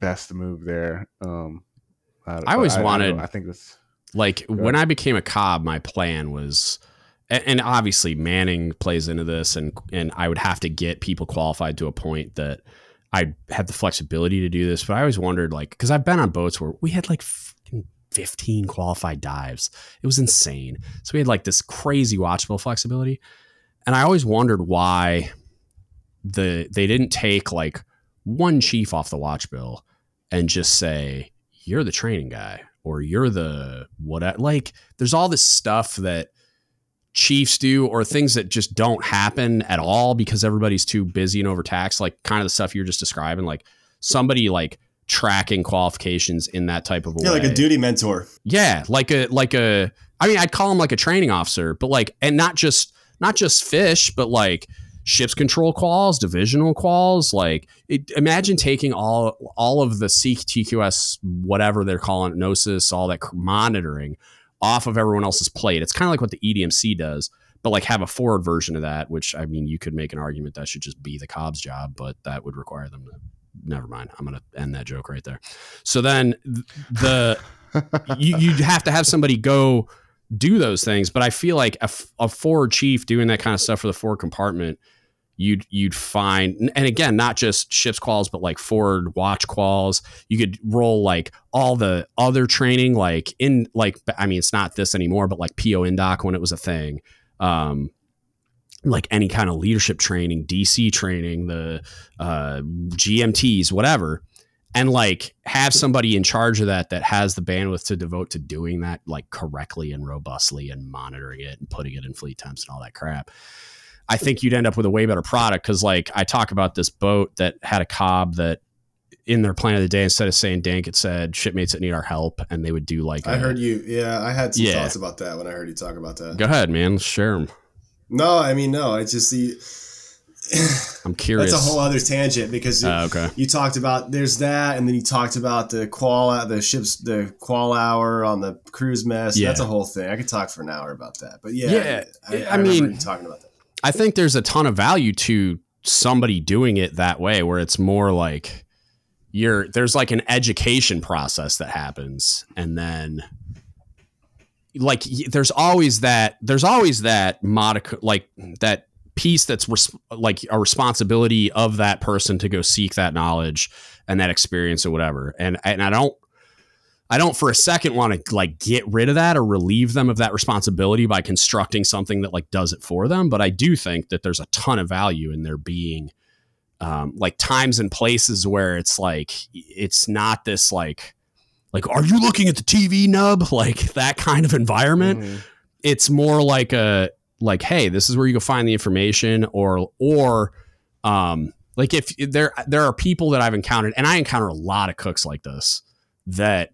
best move there. Um, I, I always I, wanted. I, I think this like when I became a cob, my plan was, and obviously Manning plays into this, and and I would have to get people qualified to a point that I had the flexibility to do this. But I always wondered, like, because I've been on boats where we had like 15 qualified dives. It was insane. So we had like this crazy watch bill flexibility and I always wondered why the they didn't take like one chief off the watch bill and just say you're the training guy or you're the what like there's all this stuff that chiefs do or things that just don't happen at all because everybody's too busy and overtaxed like kind of the stuff you're just describing like somebody like tracking qualifications in that type of a yeah, way. like a duty mentor. Yeah, like a like a I mean I'd call him like a training officer, but like and not just not just fish, but like ships control quals, divisional quals. Like it, imagine taking all all of the Seek TQS, whatever they're calling it, Gnosis, all that monitoring off of everyone else's plate. It's kind of like what the EDMC does, but like have a forward version of that. Which I mean, you could make an argument that should just be the Cob's job, but that would require them to. Never mind. I'm gonna end that joke right there. So then the (laughs) you you'd have to have somebody go do those things. But I feel like a, a forward chief doing that kind of stuff for the forward compartment, you'd you'd find, and again, not just ships quals, but like forward watch quals. You could roll like all the other training, like in like I mean, it's not this anymore, but like PO Indoc when it was a thing. Um, like any kind of leadership training, DC training, the uh, GMTs, whatever and like have somebody in charge of that that has the bandwidth to devote to doing that like correctly and robustly and monitoring it and putting it in fleet temps and all that crap i think you'd end up with a way better product. Because like i talk about this boat that had a cob that in their plan of the day instead of saying dank it said shipmates that need our help and they would do like I heard you. Yeah i had some yeah. thoughts about that when i heard you talk about that. Go ahead man. Share them no i mean no i just see (sighs) I'm curious. That's a whole other tangent because uh, okay. you talked about there's that, and then you talked about the qual the ships the qual hour on the crew's mess. Yeah. That's a whole thing. I could talk for an hour about that. But yeah, yeah. I, I, I mean, talking about that. I think there's a ton of value to somebody doing it that way, where it's more like you're there's like an education process that happens, and then like there's always that there's always that modic like that piece that's res- like a responsibility of that person to go seek that knowledge and that experience or whatever. And and I don't I don't for a second want to like get rid of that or relieve them of that responsibility by constructing something that like does it for them. But I do think that there's a ton of value in there being um, like times and places where it's like it's not this like like are you looking at the TV nub (laughs) like that kind of environment. Mm-hmm. It's more like a like, hey, this is where you go find the information, or or um, like if there there are people that I've encountered, and I encounter a lot of cooks like this that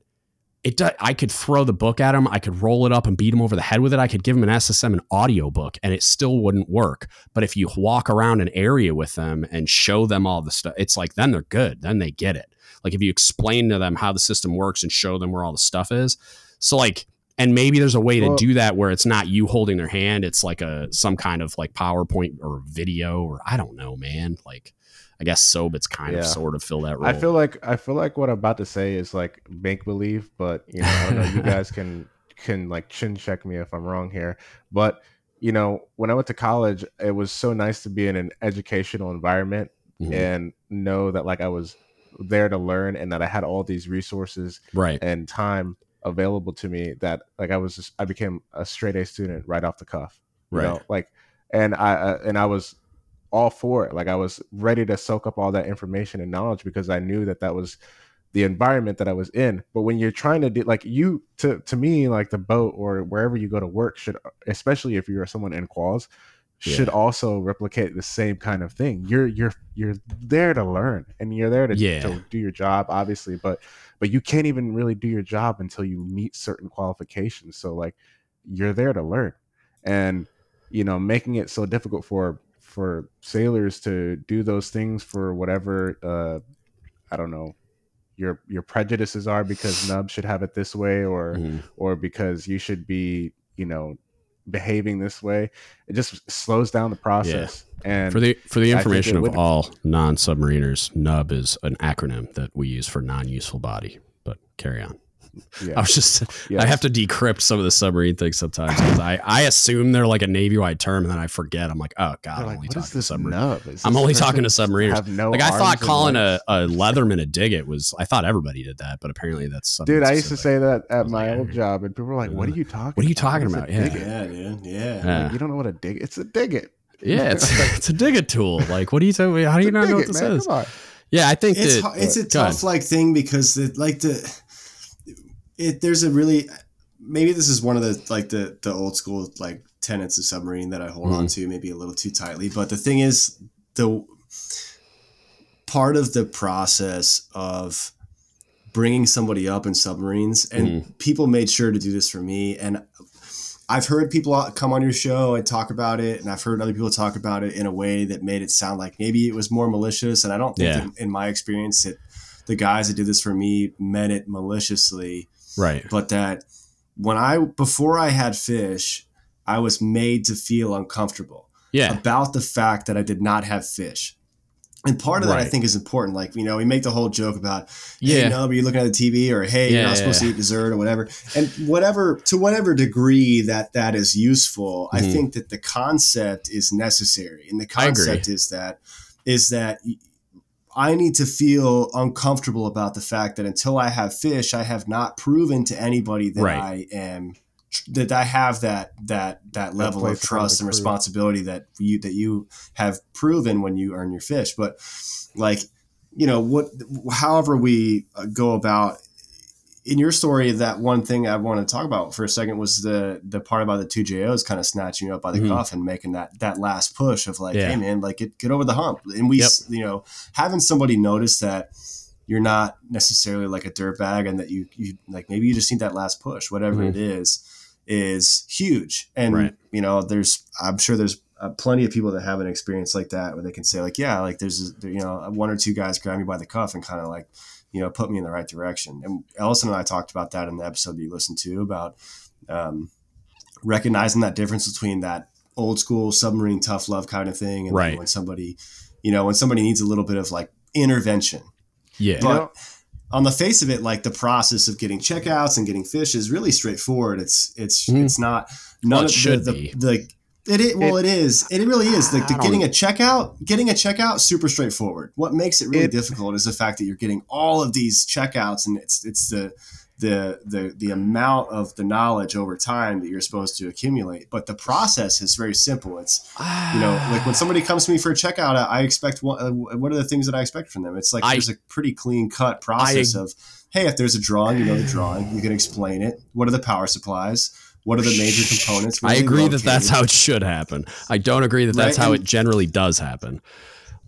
it I could throw the book at them, I could roll it up and beat them over the head with it. I could give them an SSM an audio book, and it still wouldn't work. But if you walk around an area with them and show them all the stuff, it's like then they're good. Then they get it. Like if you explain to them how the system works and show them where all the stuff is. So like and maybe there's a way to do that where it's not you holding their hand it's like a some kind of like powerpoint or video or i don't know man like i guess sobits kind yeah. of sort of fill that role i feel like i feel like what i'm about to say is like make believe but you know i don't know you (laughs) guys can can like chin check me if i'm wrong here but you know when i went to college it was so nice to be in an educational environment Mhm. and know that like I was there to learn and that I had all these resources Right. and time available to me that like I was just I became a straight A student right off the cuff. You Right. know, like and I uh, and I was all for it. Like I was ready to soak up all that information and knowledge because I knew that that was the environment that I was in. But when you're trying to do like you to to me like the boat or wherever you go to work should especially if you're someone in quals should also replicate the same kind of thing. You're you're you're there to learn and you're there to, Yeah. to do your job obviously, but but you can't even really do your job until you meet certain qualifications. So like you're there to learn. And you know, making it so difficult for for sailors to do those things for whatever uh I don't know your your prejudices are because nub should have it this way or Mhm. or because you should be you know behaving this way it just slows down the process and For the for the information of all non-submariners, NUB is an acronym that we use for non-useful body. But carry on. Yeah, I was just Yes. I have to decrypt some of the submarine things sometimes because I, I assume they're like a Navy wide term and then I forget. I'm like, oh god, They're I'm like, only talking to this submarine. I'm only talking to person submariners. have no Like I thought calling a, legs? a (laughs) Leatherman a digit was I thought everybody did that, but apparently that's something. dude i used to submarine-specific. say that at my like, old job and people were like what are you talking What are you about? talking is a about? Yeah. Yeah, dude. Yeah. Yeah. Like, you don't know what a dig it's a digget Yeah, it's (laughs) it's a digit tool. Like, what do you tell me? How do you not know what digget, this man. is? Yeah, I think it's that it's a go ahead. tough like thing because it like the it there's a really maybe this is one of the like the the old school like tenets of submarine that I hold on Mm-hmm. to maybe a little too tightly but the thing is the part of the process of bringing somebody up in submarines and Mm-hmm. people made sure to do this for me and I've heard people come on your show and talk about it, and I've heard other people talk about it in a way that made it sound like maybe it was more malicious. And I don't think, Yeah. in my experience, that the guys that did this for me meant it maliciously, right. but that when I before I had fish, I was made to feel uncomfortable Yeah, about the fact that I did not have fish. And part of that I think is important. Like, you know, we make the whole joke about, Yeah. hey, no, but you're looking at the TV or, hey, you're Yeah, not supposed yeah. to eat dessert or whatever. And whatever, to whatever degree that that is useful, I Mhm. think that the concept is necessary. And the concept is that, is that I need to feel uncomfortable about the fact that until I have fish, I have not proven to anybody that Right. I am that I have that that that level of to kind of trust and responsibility that you that you have proven when you earn your fish. But like you know what, however we go about in your story, that one thing I want to talk about for a second was the the part about the two JOs kind of snatching you up by the Mhm. cuff and making that that last push of like, Yeah. hey man, like get get over the hump. And we, Yep. you know, having somebody notice that you're not necessarily like a dirtbag and that you you like maybe you just need that last push, whatever Mhm. it is, is huge. And Right. you know, there's I'm sure there's uh, plenty of people that have an experience like that where they can say like, yeah, like there's you know one or two guys grab me by the cuff and kind of like you know put me in the right direction. And Ellison and I talked about that in the episode that you listened to about um, recognizing that difference between that old school submarine tough love kind of thing and Right. when somebody you know when somebody needs a little bit of like intervention yeah, but on the face of it, like the process of getting checkouts and getting fish is really straightforward. It's it's Mhm. it's not none Well, it of should the, be. the, the it, is well it is. It really is. Like the getting a checkout getting a checkout super straightforward. What makes it really It- difficult is the fact that you're getting all of these checkouts and it's it's the the the the amount of the knowledge over time that you're supposed to accumulate. But the process is very simple. It's you know, (sighs) like when somebody comes to me for a checkout, I I expect what, uh, what are the things that I expect from them? It's like I- there's a pretty clean cut process of, hey, if there's a drawing, you know the drawing, you can explain it. What are the power supplies? What are the major components? I agree that that's how it should happen. I don't agree that that's Right, how and- it generally does happen.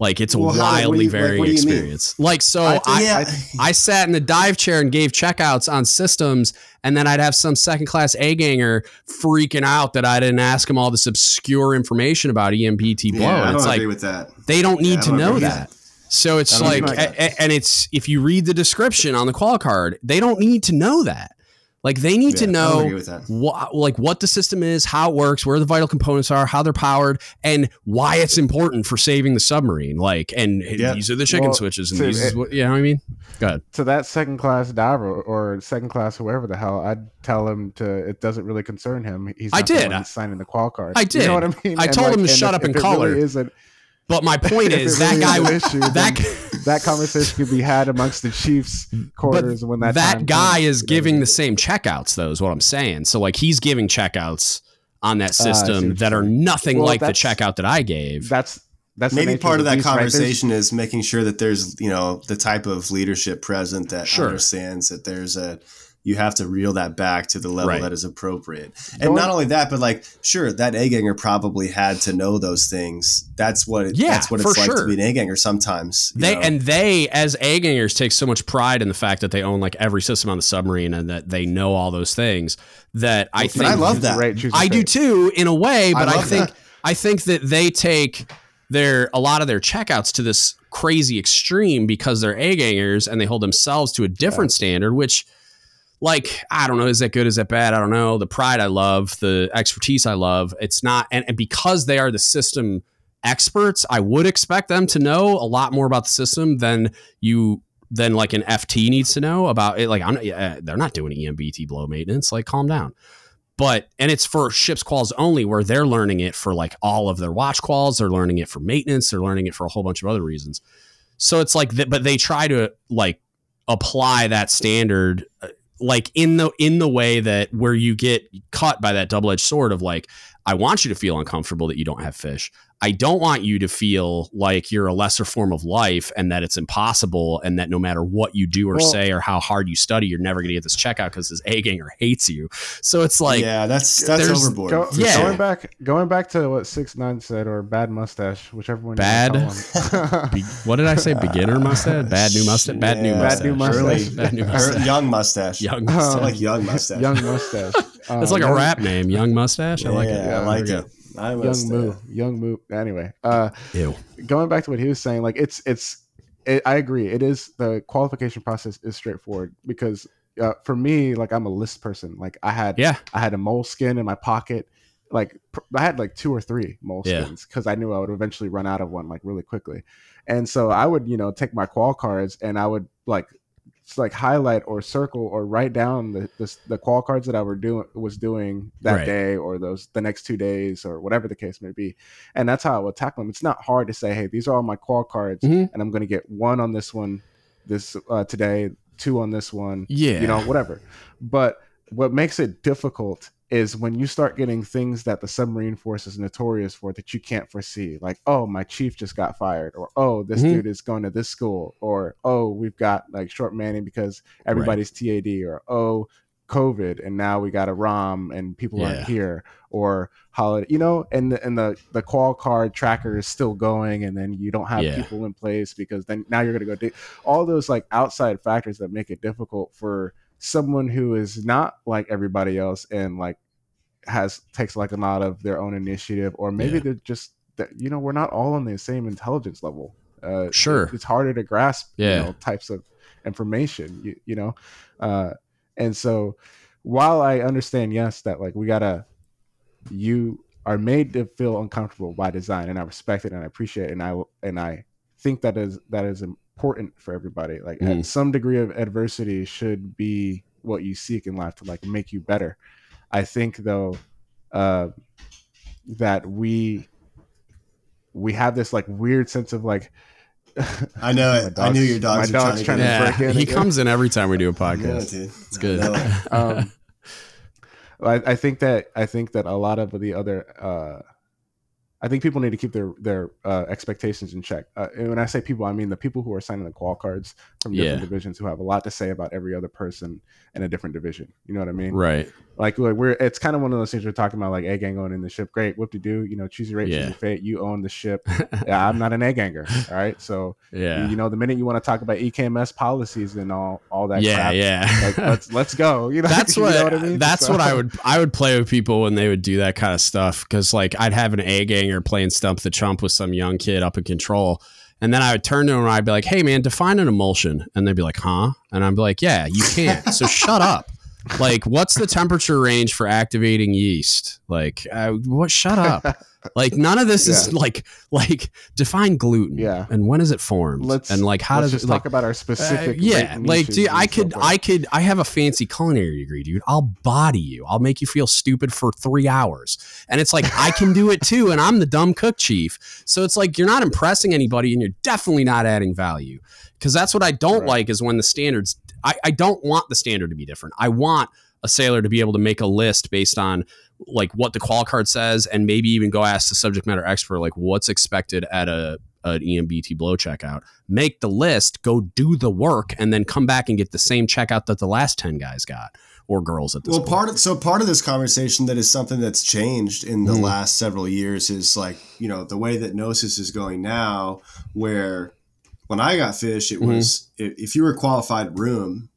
Like it's a Well, wildly you- like, varying what do mean? experience. Like so, I- I, yeah, I sat in the dive chair and gave checkouts on systems, and then I'd have some second class A ganger freaking out that I didn't ask him all this obscure information about EMBT blow. yeah, I don't it's like with that. they don't need I to don't know agree with that. So it's like, a- a- and it's if you read the description on the qual card, they don't need to know that. Like they need to Yeah, I know what, like what the system is, how it works, where the vital components are, how they're powered, and why it's important for saving the submarine. Like, and Yeah. these are the chicken Well, switches, and so these is what you know what I mean. Go ahead. to that second class diver or second class whoever the hell, I'd tell him to. It doesn't really concern him. He's I not the did. one that's signing the qual card. I You did. know what I mean? I And told him to shut if- up and if it color. Really isn't. But my point is that really guy an issue, that that conversation could be had amongst the Chiefs quarters when that that time guy comes, is you know? giving the same checkouts though is what i'm saying so like he's giving checkouts on that Ah, I see system what that you're nothing Well, like the checkout that i gave That's that's the Maybe part of the that beast, right? Conversation is making sure that there's, you know, the type of leadership present that Sure. understands that there's a, you have to reel that back to the level Right. that is appropriate. And Going- not only that, but like, sure, that A ganger probably had to know those things. That's what it, Yeah, that's what it's like sure. to be an A ganger sometimes. they know? and they as a gangers take so much pride in the fact that they own like every system on the submarine and that they know all those things that i think I love that. right, I do too, in a way, but I, love think that. I think that they take their a lot of their checkouts to this crazy extreme because they're A gangers and they hold themselves to a different standard, which like I don't know, is that good? Is that bad? I don't know. The pride I love, the expertise I love. It's not, and, and because they are the system experts, I would expect them to know a lot more about the system than you than like an FT needs to know about it. Like I'm, yeah, they're not doing EMBT blow maintenance. Like calm down but and it's for ships quals only where they're learning it for like all of their watch quals they're learning it for maintenance they're learning it for a whole bunch of other reasons so it's like th- but they try to like apply that standard uh, like in the in the way that where you get caught by that double-edged sword of like i want you to feel uncomfortable that you don't have fish i don't want you to feel like you're a lesser form of life and that it's impossible and that no matter what you do or Well- say or how hard you study you're never going to get this checkout because this a ganger hates you so it's like yeah, that's that's there's- overboard. Go, Yeah. Going back, going back to what six nine said, or bad mustache, whichever one. you Bad? wanna call him. (laughs) Be- what did I say? Beginner mustache? Bad new mustache? Bad new Yeah. mustache. Bad new mustache. Early- Bad new mustache. young mustache. Young I mustache. like young mustache. young mustache. That's Uh, like a rap name. Young mustache. I like it. Yeah, I like There it. We I Young must, Moo, young Moo. Anyway, uh. Ew. going back to what he was saying, like it's it's. It, I agree. It is the qualification process is straightforward because uh, for me, like I'm a list person. Like I had Yeah. I had a moleskin in my pocket. Like pr- I had like two or three moleskins because I knew I would eventually run out of one like really quickly. And so I would, you know, take my qual cards and I would like s- like highlight or circle or write down the the, the qual cards that I were doing was doing that Right. day or those the next two days or whatever the case may be. And that's how I would tackle them. It's not hard to say, hey, these are all my qual cards, Mhm. and I'm going to get one on this one this uh, today, two on this one, Yeah. you know, whatever. But what makes it difficult is when you start getting things that the submarine force is notorious for that you can't foresee, like, oh, my chief just got fired, or oh, this Mhm. dude is going to this school, or oh, we've got like short manning because everybody's TAD, or oh, COVID, and now we got a ROM and people Yeah. aren't here, or holiday, you know, and the, and the the qual card tracker is still going, and then you don't have Yeah. people in place because then now you're gonna go do all those like outside factors that make it difficult for someone who is not like everybody else and like has takes like a lot of their own initiative, or maybe Yeah. they're just that you know we're not all on the same intelligence level. Uh, Sure. it's harder to grasp Yeah. you know, types of information you, you know uh and so while i understand yes that like we gotta you are made to feel uncomfortable by design and i respect it and i appreciate it and i and i think that is that is important for everybody like at some degree of adversity should be what you seek in life to like make you better i think though uh that we we have this like weird sense of like I know (laughs) it. I knew your dogs my were trying dog's to trying get to in. Yeah. break in He again. comes in every time we do a (laughs) know it, podcast. dude. It's good. I um, I, I think that I think that a lot of the other uh, I think people need to keep their their uh, expectations in check. Uh, and when I say people, I mean the people who are signing the qual cards from different Yeah. divisions who have a lot to say about every other person in a different division. You know what I mean? Right. Like like, we're it's kind of one of those things we're talking about, like A gang going in the ship. Great, whoop de do. You know, choose your rate, choose Yeah. your fate. You own the ship. (laughs) yeah, I'm not an A ganger. All right, so Yeah. you know the minute you want to talk about EKMS policies and all all that. yeah. crap, Yeah. like let's (laughs) let's go. You know, (laughs) that's you what, know what I mean. that's So- what I would I would play with people when they would do that kind of stuff because like I'd have an egg A ganger playing stump the chump with some young kid up in control. And then I would turn to him and I'd be like hey man define an emulsion. And they'd be like huh? And I'd be like yeah you can't so shut up Like, what's the temperature range for activating yeast? Like, uh, what? Shut up. (laughs) Like, none of this is like like define gluten. Yeah. and when is it formed? Let's and like how let's does it like talk about our uh, specific. yeah, like dude, I and so could. I could, I have a fancy culinary degree, dude. I'll body you. I'll make you feel stupid for three hours, and it's like I can do it (laughs) too, and I'm the dumb cook chief. So it's like you're not impressing anybody, and you're definitely not adding value. Because that's what I don't Right. like is when the standards. I, I don't want the standard to be different. I want a sailor to be able to make a list based on like what the qual card says, and maybe even go ask the subject matter expert like what's expected at a an EMBT blow checkout make the list, go do the work, and then come back and get the same checkout that the last 10 guys got or girls at this Well, point. part of so part of this conversation that is something that's changed in the Mhm. last several years is like you know the way that Gnosis is going now, where when I got fish, it Mhm. was if, you were a qualified room,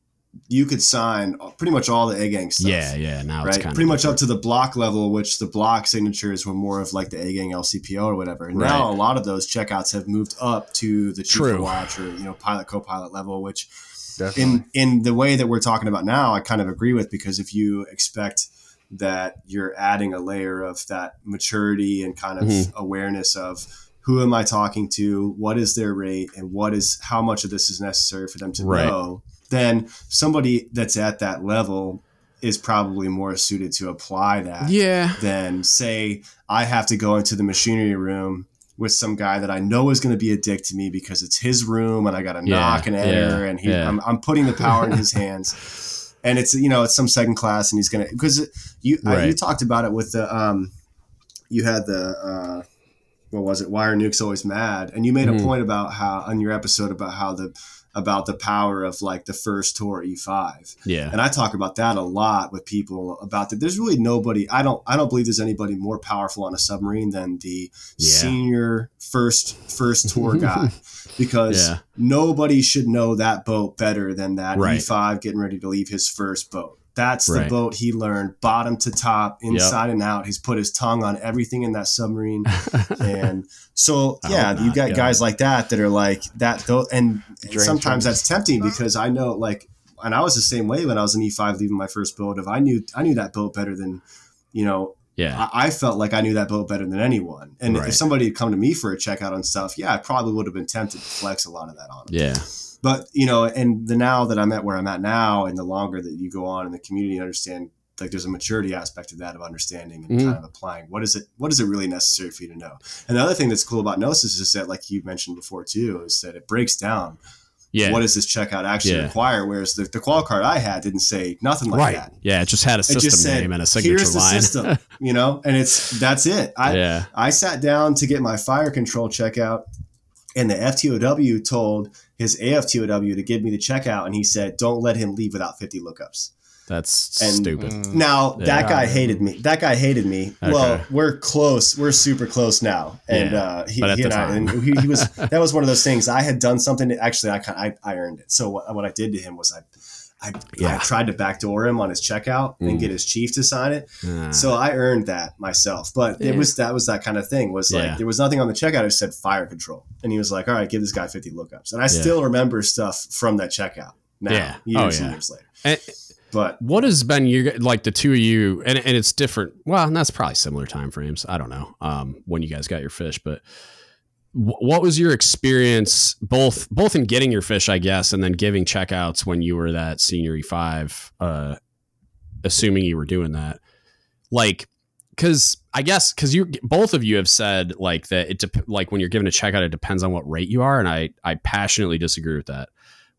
you could sign pretty much all the A gang stuff. yeah, yeah. Now it's right, pretty much up to the block level, which the block signatures were more of like the A gang LCPO or whatever. And Right. now a lot of those checkouts have moved up to the chief True. watch or you know pilot co-pilot level, which Definitely. in in the way that we're talking about now, I kind of agree with because if you expect that you're adding a layer of that maturity and kind of Mhm. awareness of who am I talking to, what is their rate, and what is how much of this is necessary for them to Right. know, then somebody that's at that level is probably more suited to apply that Yeah. than say I have to go into the machinery room with some guy that I know is going to be a dick to me because it's his room and I got to Yeah, knock and enter yeah, and he, yeah. I'm, I'm putting the power in his (laughs) hands. And it's you know it's some second class and he's gonna because you I, you talked about it with the um you had the uh what was it Why are nuke's always mad and you made Mhm. a point about how on your episode about how the about the power of like the first tour E5 Yeah. and I talk about that a lot with people about that. There's really nobody. I don't. I don't believe there's anybody more powerful on a submarine than the Yeah. senior first first tour (laughs) guy, because Yeah. nobody should know that boat better than that Right. E5 getting ready to leave his first boat. That's the Right. boat he learned bottom to top, inside and out. He's put his tongue on everything in that submarine, (laughs) and so yeah, you got yeah. guys like that that are like that. Though, and Drain sometimes that's tempting because I know like and I was the same way when I was in E5 leaving my first boat. If I knew I knew that boat better than, you know, Yeah. I, I felt like I knew that boat better than anyone. And Right. if somebody had come to me for a checkout on stuff, yeah, I probably would have been tempted to flex a lot of that on them. Yeah. But you know, and the now that I'm at where I'm at now, and the longer that you go on in the community, and understand like there's a maturity aspect of that of understanding and Mhm. kind of applying what is it what is it really necessary for you to know. And the other thing that's cool about Gnosis is that, like you mentioned before too, is that it breaks down Yeah. what does this checkout actually Yeah. require? Whereas the, the qual card I had didn't say nothing like right. that. Yeah. It just had a system said, name and a signature "Here's the line. system," (laughs) you know, and it's that's it. I yeah. I sat down to get my fire control checkout, and the FTOW told his AFTOW to give me the checkout, and he said, "Don't let him leave without 50 lookups." That's And- stupid. Now Yeah. that guy hated me. That guy hated me. Well, we're close. We're super close now, and Yeah, uh, he, he the and I, and he, he was. (laughs) That was one of those things. I had done something. Actually, I, kind I I earned it. So what, what I did to him was I. I, I tried to backdoor him on his checkout and Mm. get his chief to sign it. Ah. So I earned that myself. But Yeah. it was that was that kind of thing. Was Yeah. like there was nothing on the checkout. It said fire control, and he was like, "All right, give this guy fifty lookups." And I Yeah. still remember stuff from that checkout now, Yeah. years Oh, and years later. And- But what has been your like the two of you and, and it's different well and that's probably similar time frames i don't know um when you guys got your fish but wh- what was your experience both both in getting your fish i guess and then giving checkouts when you were that senior e5 uh assuming you were doing that like because i guess because you both of you have said like that it dep- like when you're given a checkout it depends on what rate you are and i i passionately disagree with that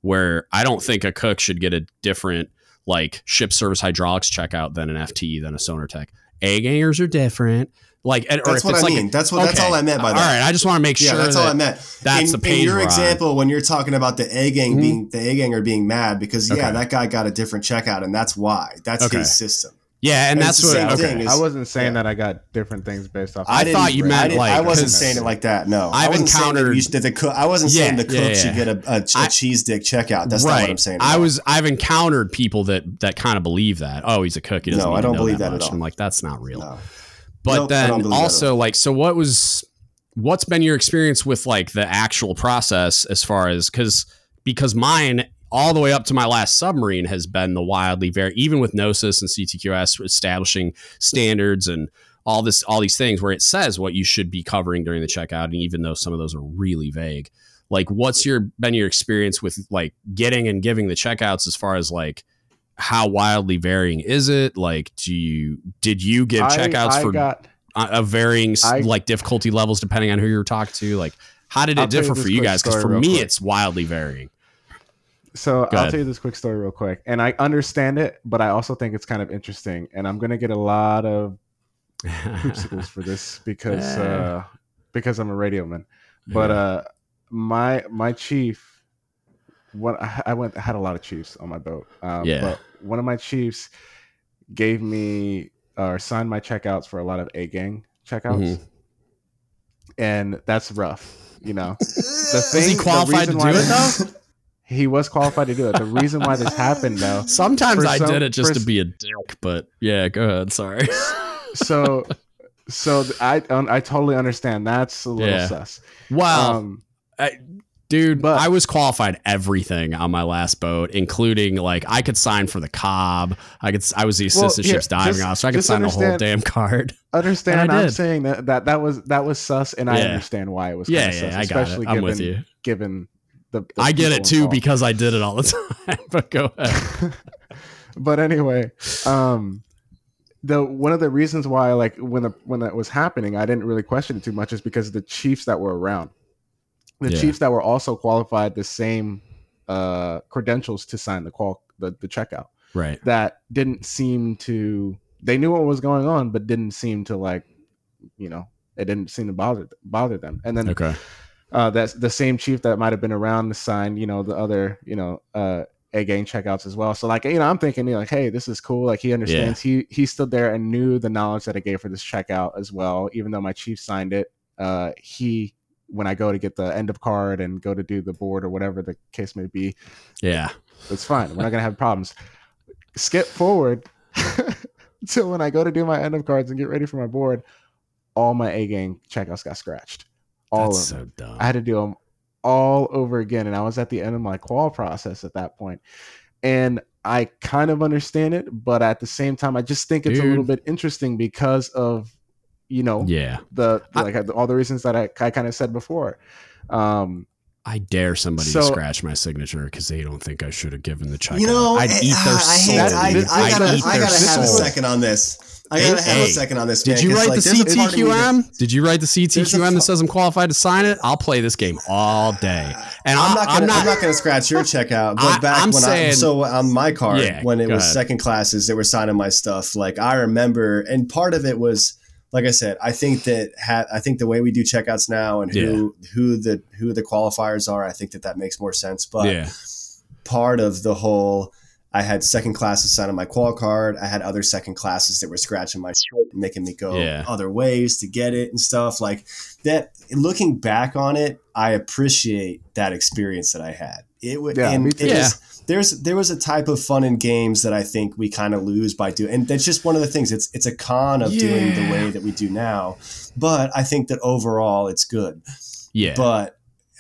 where i don't think a cook should get a different like ship service hydraulics checkout than an FTE than a sonar tech. A gangers are different. Like, and- or that's if what it's I like mean. that's what that's all I meant by that. All right, I just want to make Yeah, sure that's that all I meant. that's in, the page in your we're on. example when you're talking about the A gang Mhm. being the A ganger being mad because yeah, Okay. that guy got a different checkout and that's why. That's Okay. his system. Yeah, and And that's the what same okay. thing. I wasn't saying yeah. that I got different things based off. I didn't- thought you meant, I like, I wasn't saying it like that. No, I've I wasn't saying that encountered- should, that the cook. I wasn't saying Yeah, the cook yeah, should get a, a, a I- cheese dick checkout. That's not what I'm saying. I was I've encountered people that that kind of believe that. Oh, he's a cook. He doesn't No, I don't know believe that, that at all. I'm like, that's not real. No. But Nope, then believe that. at also like, so what was what's been your experience with like the actual process as far as because because mine all the way up to my last submarine has been the wildly very even with gnosis and ctqs establishing standards and all this all these things where it says what you should be covering during the checkout and even though some of those are really vague. Like what's your been your experience with like getting and giving the checkouts as far as like how wildly varying is it like do you did you give I- checkouts I for got of varying I- like difficulty levels depending on who you were talking to like how did it I'll tell you differ for you guys because for me quick. it's wildly varying So Go I'll ahead. tell you this quick story real quick, and I understand it, but I also think it's kind of interesting, and I'm gonna get a lot of poopsicles for this (laughs) because Eh. uh, because I'm a radio man. But uh, my my chief, what I I went I had a lot of chiefs on my boat. Um, Yeah. But one of my chiefs gave me or signed my checkouts for a lot of A gang checkouts, Mhm. and that's rough. You know, (laughs) the is thing, he the qualified to do it though (laughs) He was qualified to do it. The reason why this happened though (laughs) sometimes i some- did it just for to be a dick but yeah go ahead sorry so so I I totally understand. That's a little Yeah. sus. wow Um, dude but- i was qualified everything on my last boat including like i could sign for the cob i could i was the assistant here, ship's diving just- officer i could sign the whole damn card (laughs) understand. I'm saying that, that that was that was sus, and I understand why it was. yeah yeah sus, i got it especially i'm given, with you Given the, the i get it too involved. because i did it all the (laughs) time but go ahead (laughs) but anyway, um, the one of the reasons why like when the when that was happening, I didn't really question it too much is because the chiefs that were around, the Yeah. chiefs that were also qualified the same uh credentials to sign the qual the, the checkout. Right. That didn't seem to they knew what was going on but didn't seem to like you know it didn't seem to bother bother them. And then okay. uh that's the same chief that might have been around to sign, you know the other you know uh a gang checkouts as well. So like you know i'm thinking you know, like hey this is cool. Like he understands. He he stood there and knew the knowledge that i gave for this checkout as well. Even though my chief signed it uh he when i go to get the end of card and go to do the board or whatever the case may be yeah it's fine. We're not gonna have problems. Skip forward (laughs) to when I go to do my end of cards and get ready for my board. All my A gang checkouts got scratched. All that's of them. so dumb I had to do them all over again, and I was at the end of my qual process at that point. And I kind of understand it, but at the same time, I just think it's a little bit interesting because of you know yeah the, the I- like all the reasons that I, I kind of said before. Um, I dare somebody So- to scratch my signature because they don't think I should have given the check. You know, I'd eh, eat their ah, I soul. hate. That- I, I I'd gotta. I gotta have a second on this. I gotta have a second on this. Man, Did you 'cause, write like, the there's a part of me that- CTQM? Did you write the CTQM that says I'm qualified to sign it? I'll play this game all day. And I'm I- not gonna. I'm not, gonna scratch your checkout. But I- back I'm when saying- I so on my card Yeah, when it was ahead. second classes, they were signing my stuff. Like I remember, and part of it was like I said. I think that ha- I think the way we do checkouts now and who who the who the qualifiers are. I think that that makes more sense. But yeah, part of the whole I had second classes on my qual card. I had other second classes that were scratching my shit, making me go Yeah. other ways to get it and stuff like that. Looking back on it, I appreciate that experience that I had. It would, Yeah, and me it too. was- there's there was a type of fun in games that I think we kind of lose by doing, and that's just one of the things. It's it's a con of doing the way that we do now, but I think that overall it's good. yeah. But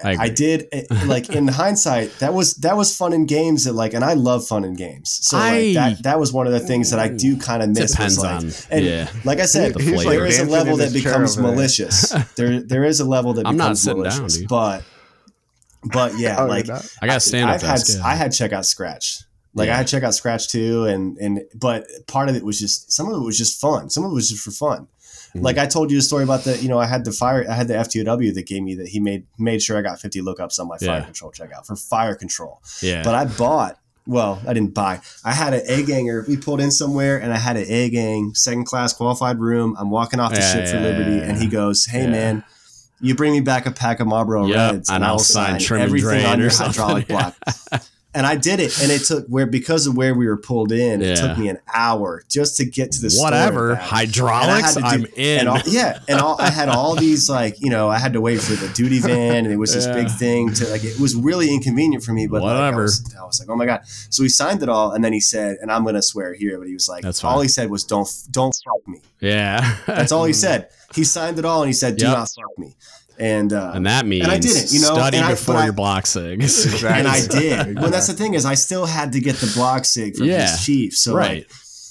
I. I did eh, like in (laughs) hindsight that was that was fun in games that like and I love fun in games so I- that that was one of the things that I do kind of miss Depends was, like, on and yeah. like I said The He's, flavor. there is a level that becomes malicious there there is a level that I'm not becomes sitting down, malicious dude. but but yeah like? I got to stand I've up. had Had, I had checkout scratch. Like Yeah. I had checkout scratch too, and and but part of it was just some of it was just fun. Some of it was just for fun. Mhm. Like I told you a story about the you know I had the fire I had the FTOW that gave me that he made made sure I got 50 lookups on my fire Yeah. control checkout for fire control. yeah. But I bought well I didn't buy. I had an A ganger. We pulled in somewhere and I had an A gang second class qualified room. I'm walking off the Yeah, ship for yeah, Liberty, yeah, and he goes, "Hey yeah. man." You bring me back a pack of Marlboro Reds, and I'll sign trim and everything drain on your hydraulic block. (laughs) And I did it, and it took where because of where we were pulled in, it Yeah. took me an hour just to get to the Whatever. Hydraulics, had I'm in. And all, yeah, and all, I had all these like you know I had to wait for the duty van, and it was this Yeah. big thing to like it was really inconvenient for me. But like, I, Whatever. was, I was like, oh my god. So he signed it all, and then he said, and I'm gonna swear here, but he was like, That's all fine. he said was, don't don't fuck me. yeah. That's all he (laughs) said. He signed it all, and he said, do Yep. not fuck me. And uh, and that means I didn't, you know, study and I- before I- your block sigs. (laughs) Exactly. and I did. Exactly. Well, that's the thing is, I still had to get the block sig from Yeah. his chief. So, right. like,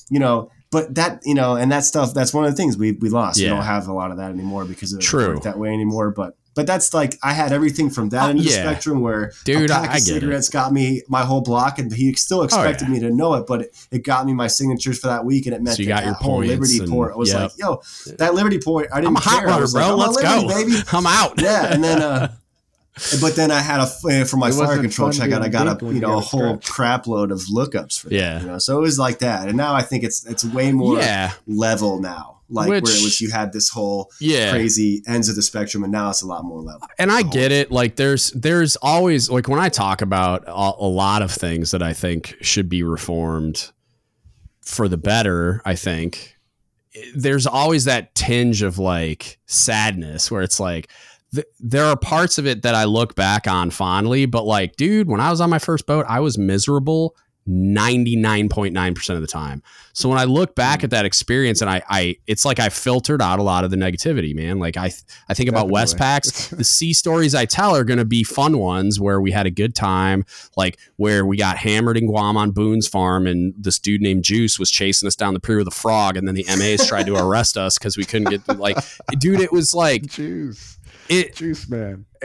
you know, but that you know, and that stuff. That's one of the things we we lost. We don't have a lot of that anymore because it True. doesn't work that way anymore. But but that's like I had everything from that Uh, end of the spectrum where Dude, a I- pack I of get it. cigarettes got me my whole block, and he still expected yeah. me to know it, but it, it got me my signatures for that week, and it meant So you that got your that whole Liberty and- point. I was yep. like, yo, that Liberty point. I didn't I'm a hot care. I runner, was like. I'm Let's Liberty, go. baby. (laughs) I'm out. Yeah, and then uh (laughs) but then I had a uh, for my fire control fun check out. I got a you you know a whole crap load of lookups for that, Yeah. you know. So it was like that, and now I think it's it's way more Yeah. level now. Like where Which- it was you had this whole Yeah. crazy ends of the spectrum, and now it's a lot more level. and I get it. Like there's there's always like when I talk about a, a lot of things that I think should be reformed for the better. I think there's always that tinge of like sadness where it's like th- there are parts of it that I look back on fondly, but like, dude, when I was on my first boat, I was miserable 99.9% of the time. So when I look back at that experience and I, I, it's like I filtered out a lot of the negativity, man. Like I, I think about Definitely. WestPacs, (laughs) the sea stories I tell are going to be fun ones where we had a good time, like where we got hammered in Guam on Boone's farm and this dude named Juice was chasing us down the pier with a frog. And then the MAs tried to (laughs) arrest us because we couldn't get like, dude, it was like, Juice, it, juice man. (laughs)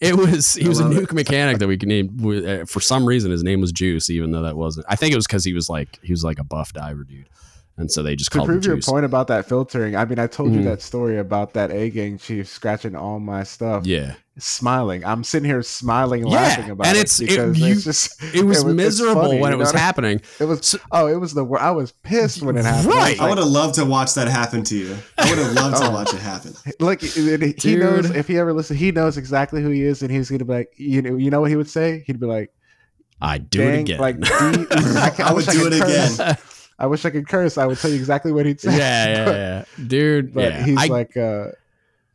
it was he I was a nuke mechanic that we (laughs) could name uh, for some reason his name was Juice even though that wasn't I think it was because he was like he was like a buff diver dude. And so they just To called him prove your point about that filtering, I mean, I told Mhm. you that story about that A gang chief scratching all my stuff, yeah smiling. I'm sitting here smiling, Yeah, laughing about and it it's- it- because you- it's just it (laughs) was it's miserable funny, when it was know I- happening It was So- oh, it was the wor- I was pissed when it happened. Right. I like- would have loved to watch that happen to you. I would have (laughs) loved to Oh. watch it happen. Like he he knows if he ever listens, he knows exactly who he is, and he's gonna be like, you know, you know what he would say? He'd be like, I do it again like (laughs) D- I, can- I would wish do could it curse. again. I wish I could curse. I would tell you exactly what he'd say. yeah but, yeah dude but yeah he's I, like, uh,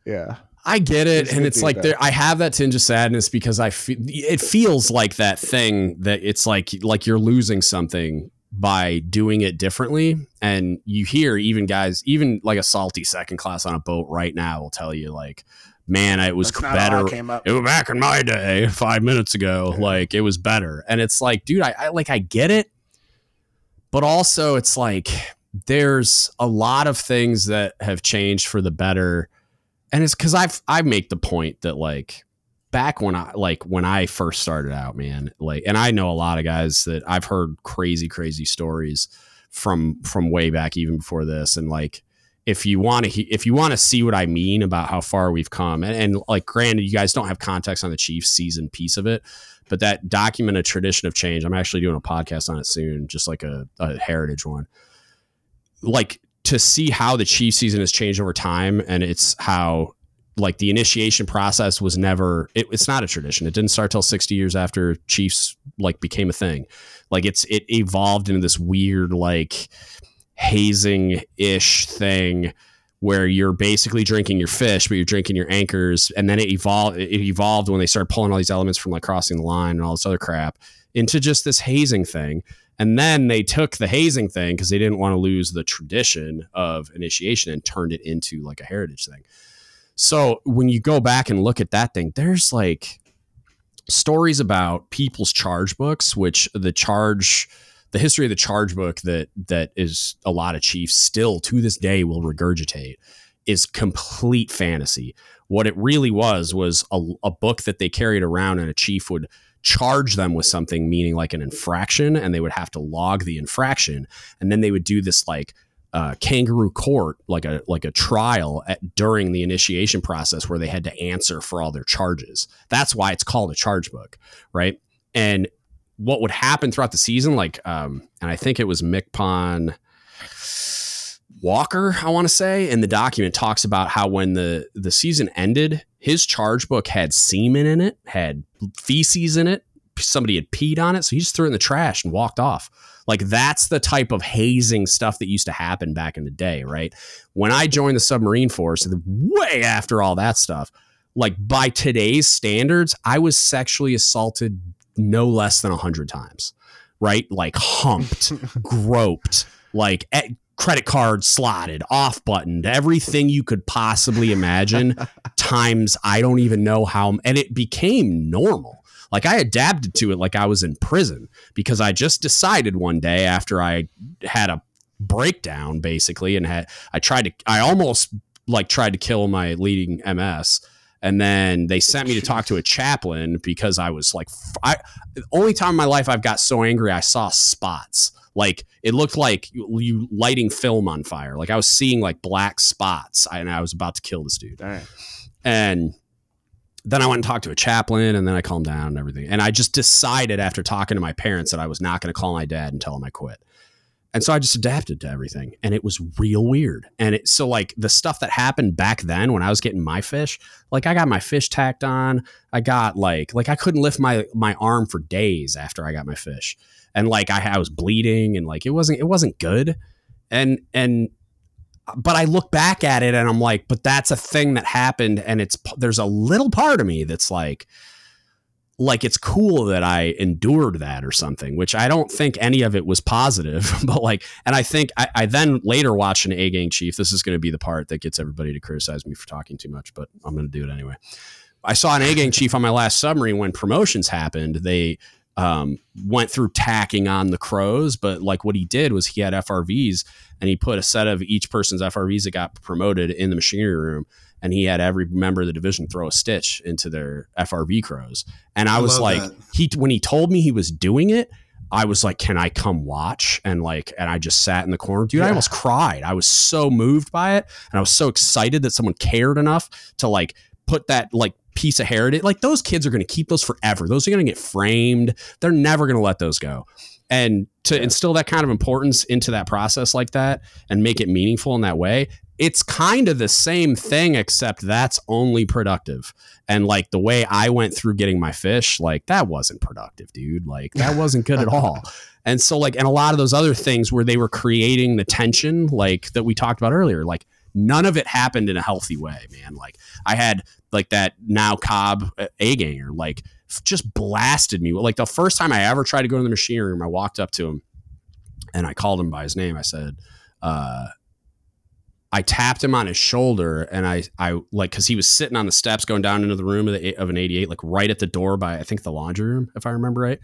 yeah, I get it, He's and it's like there. I have that tinge of sadness because I feel it feels like that thing that it's like like you're losing something by doing it differently. And you hear even guys, even like a salty second class on a boat right now will tell you like, man, it was That's not how I better. came up. It was back in my day, five minutes ago. Yeah. Like it was better, and it's like, dude, I, I like I get it, but also it's like there's a lot of things that have changed for the better and it's because I've I make the point that like back when I like when I first started out, man, like, and I know a lot of guys that I've heard crazy, crazy stories from from way back even before this, and like if you want to if you want to see what I mean about how far we've come, and, and like granted, you guys don't have context on the Chiefs season piece of it, but that document a tradition of change. I'm actually doing a podcast on it soon, just like a, a heritage one. Like to see how the Chiefs season has changed over time, and it's how like the initiation process was never it, it's not a tradition. It didn't start till 60 years after chiefs like became a thing. Like it's it evolved into this weird like hazing ish thing where you're basically drinking your fish but you're drinking your anchors and then it evolved it evolved when they started pulling all these elements from like crossing the line and all this other crap into just this hazing thing and then they took the hazing thing because they didn't want to lose the tradition of initiation and turned it into like a heritage thing so when you go back and look at that thing, there's like stories about people's charge books, which the charge, the history of the charge book that that is a lot of chiefs still to this day will regurgitate is complete fantasy. What it really was was a, a book that they carried around, and a chief would charge them with something, meaning like an infraction, and they would have to log the infraction, and then they would do this like uh, kangaroo court, like a like a trial at, during the initiation process, where they had to answer for all their charges. That's why it's called a charge book, right? And what would happen throughout the season, like, um, and I think it was MCPON Walker, I want to say, in the document talks about how when the the season ended, his charge book had semen in it, had feces in it. Somebody had peed on it, so he just threw it in the trash and walked off. Like that's the type of hazing stuff that used to happen back in the day, right? When I joined the submarine force, way after all that stuff, like by today's standards, I was sexually assaulted no less than a hundred times, right? Like humped, (laughs) groped, like credit card slotted, off buttoned, everything you could possibly imagine, (laughs) times I don't even know how, and it became normal. Like I adapted to it like I was in prison because I just decided one day after I had a breakdown basically and had I tried to I almost like tried to kill my leading MS and then they sent me to talk to a chaplain because I was like I the only time in my life I've got so angry I saw spots like it looked like you lighting film on fire like I was seeing like black spots and I was about to kill this dude and then I went and talked to a chaplain and then I calmed down and everything. And I just decided after talking to my parents that I was not going to call my dad and tell him I quit. And so I just adapted to everything and it was real weird. And it, so like the stuff that happened back then when I was getting my fish, like I got my fish tacked on, I got like like I couldn't lift my my arm for days after I got my fish. And like I, I was bleeding and like it wasn't it wasn't good. And and but I look back at it and I'm like, but that's a thing that happened, and it's there's a little part of me that's like, like it's cool that I endured that or something, which I don't think any of it was positive, (laughs) but like, and I think I, I then later watched an A gang chief. This is going to be the part that gets everybody to criticize me for talking too much, but I'm going to do it anyway. I saw an A gang chief on my last submarine when promotions happened. They um, went through tacking on the crows, but like what he did was he had FRVs and he put a set of each person's FRVs that got promoted in the machinery room. And he had every member of the division throw a stitch into their FRV crows. And I, I was like, that. he when he told me he was doing it, I was like, can I come watch? And like, and I just sat in the corner. Dude, yeah. I almost cried. I was so moved by it. And I was so excited that someone cared enough to like put that like piece of heritage. Like those kids are going to keep those forever. Those are going to get framed. They're never going to let those go and to yeah. instill that kind of importance into that process like that and make it meaningful in that way it's kind of the same thing except that's only productive and like the way i went through getting my fish like that wasn't productive dude like that (laughs) wasn't good at all and so like and a lot of those other things where they were creating the tension like that we talked about earlier like none of it happened in a healthy way man like i had like that now COB uh, a ganger like just blasted me. Like the first time I ever tried to go in the machine room, I walked up to him and I called him by his name. I said, uh, I tapped him on his shoulder and I, I like, cause he was sitting on the steps going down into the room of, the, of an 88, like right at the door by, I think the laundry room, if I remember right.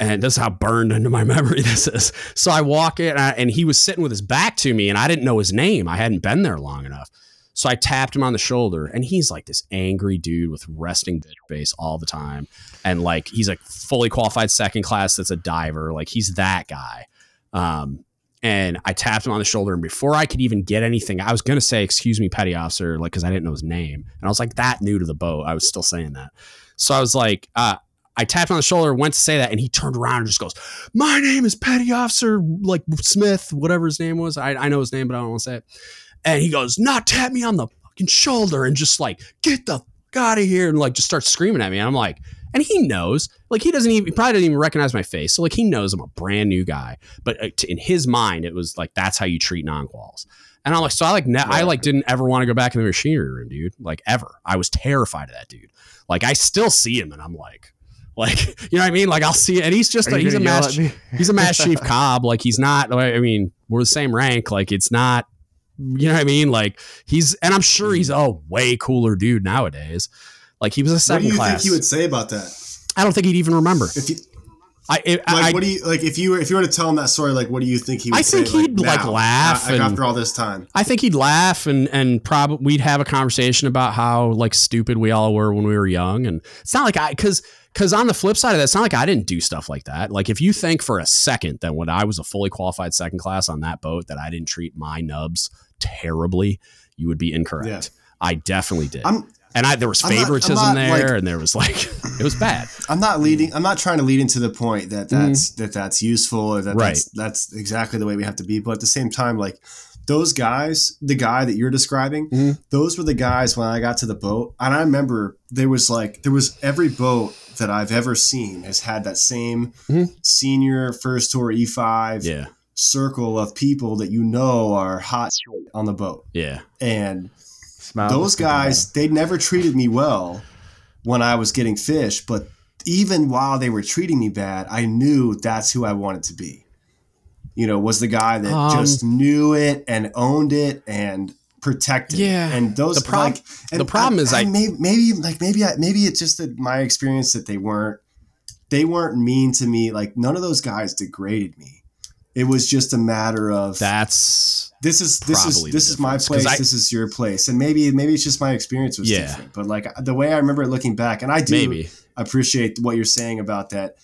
And this is how burned into my (laughs) memory this is. So I walk in and, I, and he was sitting with his back to me and I didn't know his name. I hadn't been there long enough. So I tapped him on the shoulder, and he's like this angry dude with resting bitch face all the time, and like he's a fully qualified second class that's a diver, like he's that guy. Um, and I tapped him on the shoulder, and before I could even get anything, I was gonna say, "Excuse me, petty officer," like because I didn't know his name, and I was like that new to the boat. I was still saying that, so I was like, uh, I tapped on the shoulder, went to say that, and he turned around and just goes, "My name is Petty Officer like Smith, whatever his name was. I, I know his name, but I don't want to say it." And he goes, not tap me on the fucking shoulder and just like, get the fuck out of here. And like, just starts screaming at me. And I'm like, and he knows, like, he doesn't even, he probably doesn't even recognize my face. So, like, he knows I'm a brand new guy. But uh, in his mind, it was like, that's how you treat non quals. And I'm like, so I like, ne- I like didn't ever want to go back in the machinery room, dude. Like, ever. I was terrified of that dude. Like, I still see him and I'm like, like (laughs) you know what I mean? Like I'll see, and he's just a, he's a mass he's a mass chief COB. Like he's not. I mean, we're the same rank. Like it's not you know what I mean? Like he's, and I'm sure he's mm-hmm. a way cooler dude nowadays. Like he was a second What do you class. think he would say about that? I don't think he'd even remember. If you, I, it, like, I, what do you like? If you were if you were to tell him that story, like, what do you think he would say? I think say, he'd like, now, laugh like, and- after all this time. I think he'd laugh and and probably we'd have a conversation about how like stupid we all were when we were young. And it's not like I because because on the flip side of that, it's not like I didn't do stuff like that. Like if you think for a second that when I was a fully qualified second class on that boat that I didn't treat my nubs terribly, you would be incorrect. Yeah. I definitely did. I'm and I there was favoritism not, there, like- and there was like (laughs) it was bad. I'm not leading. I'm not trying to lead into the point that that's that that's useful or that Mm-hmm. Right. that's that's exactly the way we have to be. But at the same time, like those guys, the guy that you're describing, Mhm. those were the guys when I got to the boat, and I remember there was like there was every boat that I've ever seen has had that same Mhm. senior first tour E5 Yeah, circle of people that you know are hot on the boat, yeah, and Smile those guys they never treated me well when i was getting fish but even while they were treating me bad i knew that's who i wanted to be you know, was the guy that Um, just knew it and owned it and protected. it. Yeah. and those The prob- like and the problem is I- maybe, maybe like maybe I, maybe it's just that my experience that they weren't they weren't mean to me. Like none of those guys degraded me. It was just a matter of That's this is this is this is my place. I- this is your place, and maybe maybe it's just my experience was Yeah. different. But like the way I remember it looking back, and I do maybe. appreciate what you're saying about that.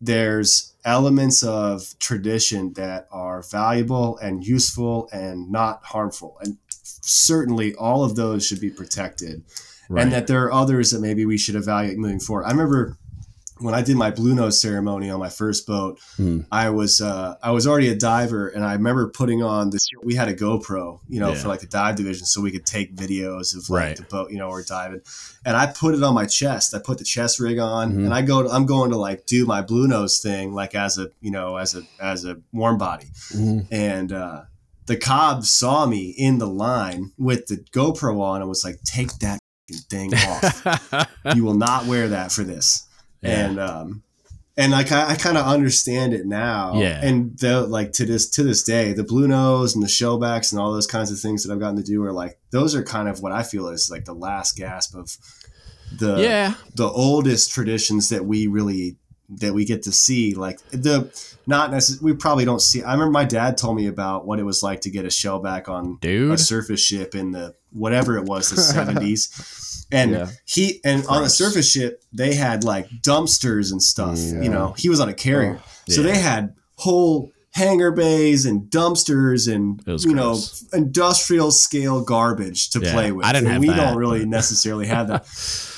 There's elements of tradition that are valuable and useful and not harmful, and certainly all of those should be protected. Right. And that there are others that maybe we should evaluate moving forward. I remember when I did my blue nose ceremony on my first boat, Hmm. I was uh, I was already a diver, and I remember putting on this. We had a GoPro, you know, Yeah. for like the dive division, so we could take videos of like Right. the boat, you know, we're diving. And I put it on my chest. I put the chest rig on, Mhm. and I go. I'm going to like do my blue nose thing, like as a you know as a as a warm body. Mhm. And uh, the cob saw me in the line with the GoPro on, and was like, "Take that thing off. (laughs) you will not wear that for this." Yeah. and um and like I, I kind of understand it now Yeah. and the like to this to this day the blue nose and the shellbacks and all those kinds of things that i've gotten to do are like those are kind of what i feel is like the last gasp of the yeah. the oldest traditions that we really that we get to see like the not necessarily we probably don't see i remember my dad told me about what it was like to get a shellback on a surface ship in the whatever it was the (laughs) 70s and Yeah. he and on a surface ship they had like dumpsters and stuff Mm, you know he was on a carrier so Yeah. they had whole hangar bays and dumpsters and It was you know industrial scale garbage to Yeah, play with I didn't And have we that, don't really but- (laughs) necessarily have that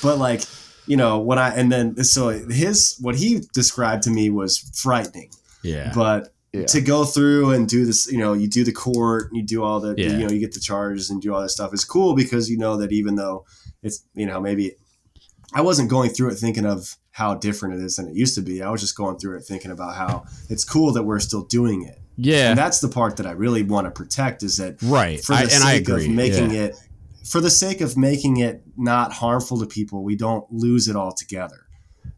but like you know when i and then so his what he described to me was frightening Yeah. but Yeah. to go through and do this, you know, you do the court, you do all the, Yeah. you know, you get the charges and do all that stuff. is cool because you know that even though it's, you know, maybe I wasn't going through it thinking of how different it is than it used to be. I was just going through it thinking about how it's cool that we're still doing it. yeah. And that's the part that I really want to protect is that right. for the I, and sake I agree. of making yeah. it, for the sake of making it not harmful to people, we don't lose it altogether.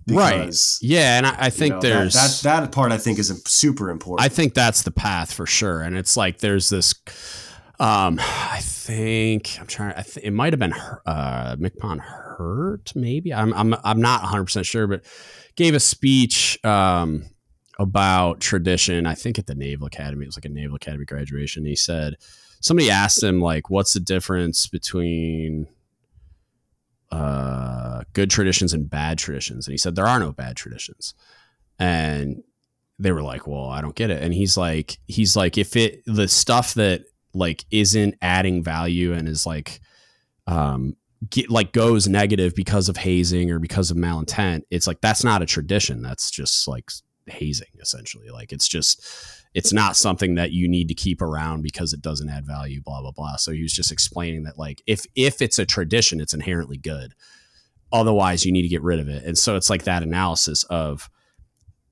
Right. Yeah, and I, I you think know, that- there's that, that part I think is super important. I think that's the path for sure. And it's like there's this. Um, I think I'm trying. I th- it might have been uh, MCPON Herdt, maybe. I'm I'm I'm not 100 percent sure, but gave a speech um about tradition. I think at the Naval Academy. It was like a Naval Academy graduation. He said somebody asked him like, "What's the difference between uh, good traditions and bad traditions?" And he said there are no bad traditions. And they were like, "Well, I don't get it." And he's like, he's like, if it the stuff that like isn't adding value and is like, um, get like goes negative because of hazing or because of malintent, it's like that's not a tradition. That's just like hazing essentially. Like it's just it's not something that you need to keep around because it doesn't add value. Blah blah blah. So he was just explaining that like if if it's a tradition, it's inherently good. Otherwise, you need to get rid of it. And so it's like that analysis of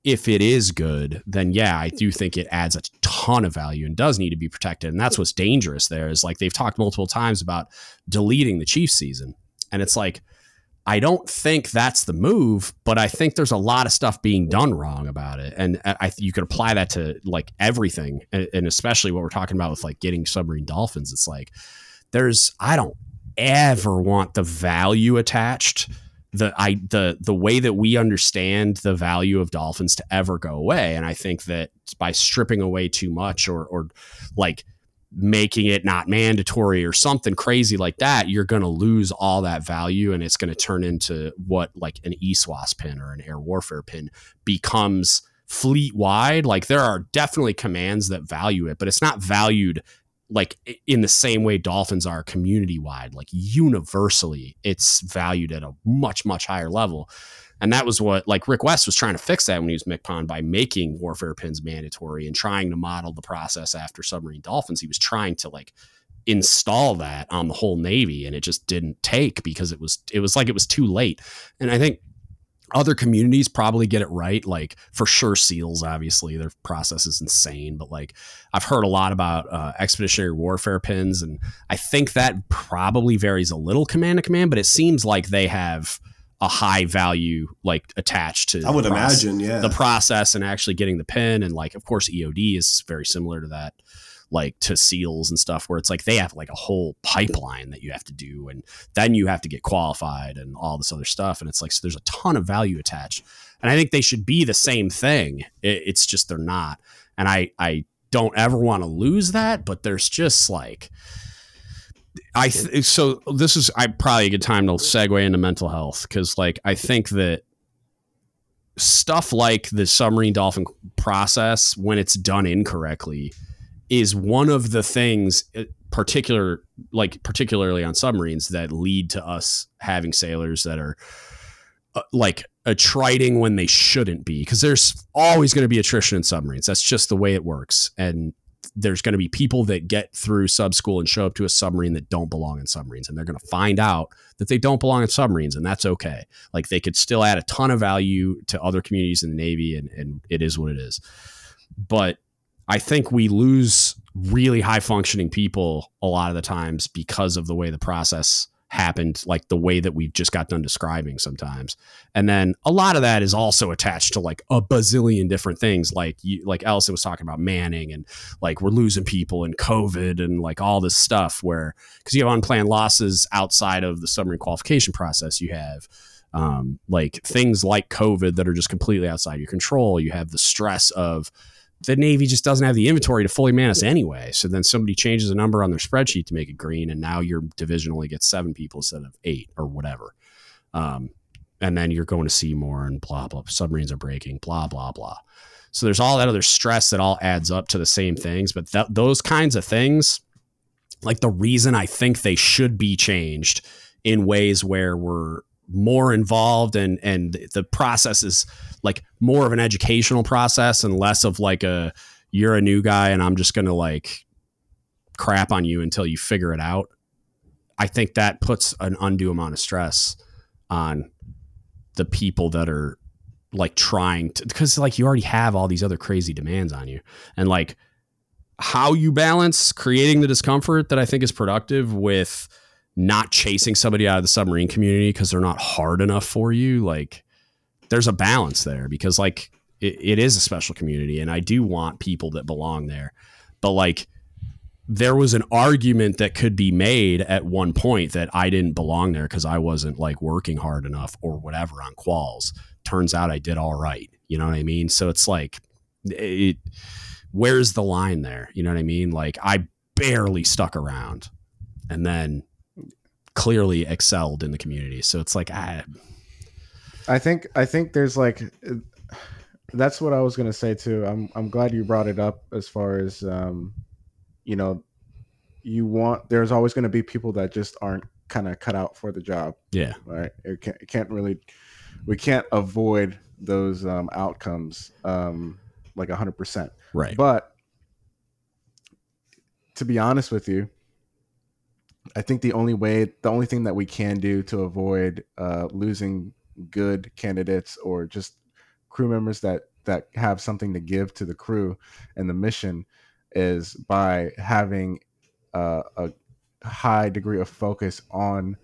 if it is good, then yeah, I do think it adds a ton of value and does need to be protected. And that's what's dangerous there is like they've talked multiple times about deleting the Chiefs season. And it's like, I don't think that's the move, but I think there's a lot of stuff being done wrong about it. And I, I- you could apply that to like everything. And especially what we're talking about with like getting submarine dolphins. It's like, there's, I don't ever want the value attached the I the the way that we understand the value of dolphins to ever go away. And I think that by stripping away too much or or like making it not mandatory or something crazy like that, you're going to lose all that value and it's going to turn into what like an ESWAS pin or an air warfare pin becomes fleet wide. Like there are definitely commands that value it, but it's not valued like in the same way dolphins are community wide like universally it's valued at a much much higher level. And that was what like rick west was trying to fix that when he was MCPON by making warfare pins mandatory and trying to model the process after submarine dolphins. He was trying to like install that on the whole navy and it just didn't take because it was it was like it was too late. And i think other communities probably get it right like for sure seals obviously their process is insane but like i've heard a lot about uh, expeditionary warfare pins and i think that probably varies a little command to command but it seems like they have a high value like attached to I would process- imagine, yeah. the process and actually getting the pin and like of course EOD is very similar to that like to seals and stuff where it's like they have like a whole pipeline that you have to do and then you have to get qualified and all this other stuff and it's like so there's a ton of value attached. And I think they should be the same thing. It, it's just they're not. And I I don't ever want to lose that but there's just like I th- so this is I probably a good time to segue into mental health because like I think that stuff like the submarine dolphin process when it's done incorrectly is one of the things uh, particular like particularly on submarines that lead to us having sailors that are uh, like attriting when they shouldn't be because there's always going to be attrition in submarines. That's just the way it works. And there's going to be people that get through sub school and show up to a submarine that don't belong in submarines and they're going to find out that they don't belong in submarines and that's okay. Like they could still add a ton of value to other communities in the navy and, and it is what it is. But i think we lose really high functioning people a lot of the times because of the way the process happened like the way that we've just got done describing sometimes. And then a lot of that is also attached to like a bazillion different things like you like Ellison was talking about manning and like we're losing people and covid and like all this stuff where because you have unplanned losses outside of the submarine qualification process you have um, like things like covid that are just completely outside your control. You have the stress of the Navy just doesn't have the inventory to fully man us anyway. So then somebody changes a number on their spreadsheet to make it green, and now your division only gets seven people instead of eight or whatever. Um, and then you're going to see more and blah blah. Submarines are breaking, blah blah blah. So there's all that other stress that all adds up to the same things. But th- those kinds of things, like the reason I think they should be changed in ways where we're more involved and and the process is like more of an educational process and less of like a you're a new guy and I'm just going to like crap on you until you figure it out. I think that puts an undue amount of stress on the people that are like trying to because like you already have all these other crazy demands on you and like how you balance creating the discomfort that I think is productive with not chasing somebody out of the submarine community because they're not hard enough for you like there's a balance there because like it, it is a special community and i do want people that belong there. But like there was an argument that could be made at one point that i didn't belong there because i wasn't like working hard enough or whatever on quals. Turns out i did all right you know what i mean? So it's like it where's the line there? You know what i mean? Like i barely stuck around. And then clearly excelled in the community. So it's like I I think I think there's like that's what I was gonna say too. I'm I'm glad you brought it up as far as um, you know, you want there's always gonna be people that just aren't kind of cut out for the job. Yeah. Right. It can't, it can't really we can't avoid those um, outcomes um, like hundred percent. Right. But to be honest with you, I think the only way, the only thing that we can do to avoid uh, losing good candidates or just crew members that that have something to give to the crew and the mission is by having uh, a high degree of focus on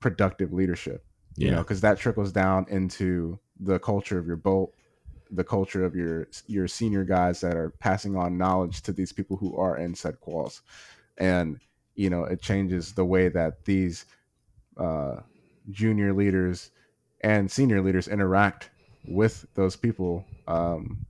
productive leadership. You Yeah. know, because that trickles down into the culture of your boat, the culture of your your senior guys that are passing on knowledge to these people who are in said quals, and you know it changes the way that these uh, junior leaders and senior leaders interact with those people um,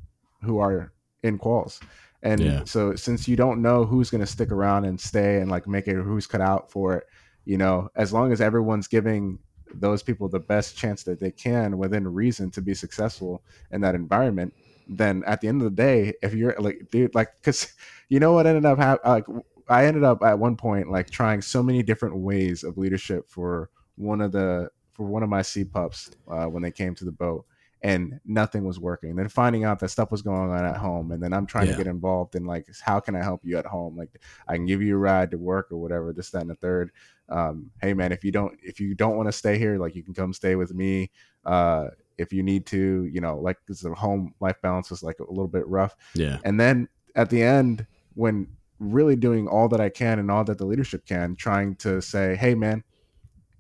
who are in quals. And Yeah. so since you don't know who's going to stick around and stay and like make it who's cut out for it, you know, as long as everyone's giving those people the best chance that they can within reason to be successful in that environment, then at the end of the day, if you're like, dude, like, cause (laughs) you know what ended up happening, like, I ended up at one point like trying so many different ways of leadership for one of the for one of my sea pups uh, when they came to the boat, and nothing was working. Then finding out that stuff was going on at home, and then I'm trying Yeah. to get involved in like how can I help you at home? Like I can give you a ride to work or whatever, this, that, and the third. Um, hey man, if you don't if you don't want to stay here, like you can come stay with me. Uh, if you need to, you know, like, the home life balance was like a little bit rough. Yeah. And then at the end, when really doing all that I can and all that the leadership can, trying to say, hey, man,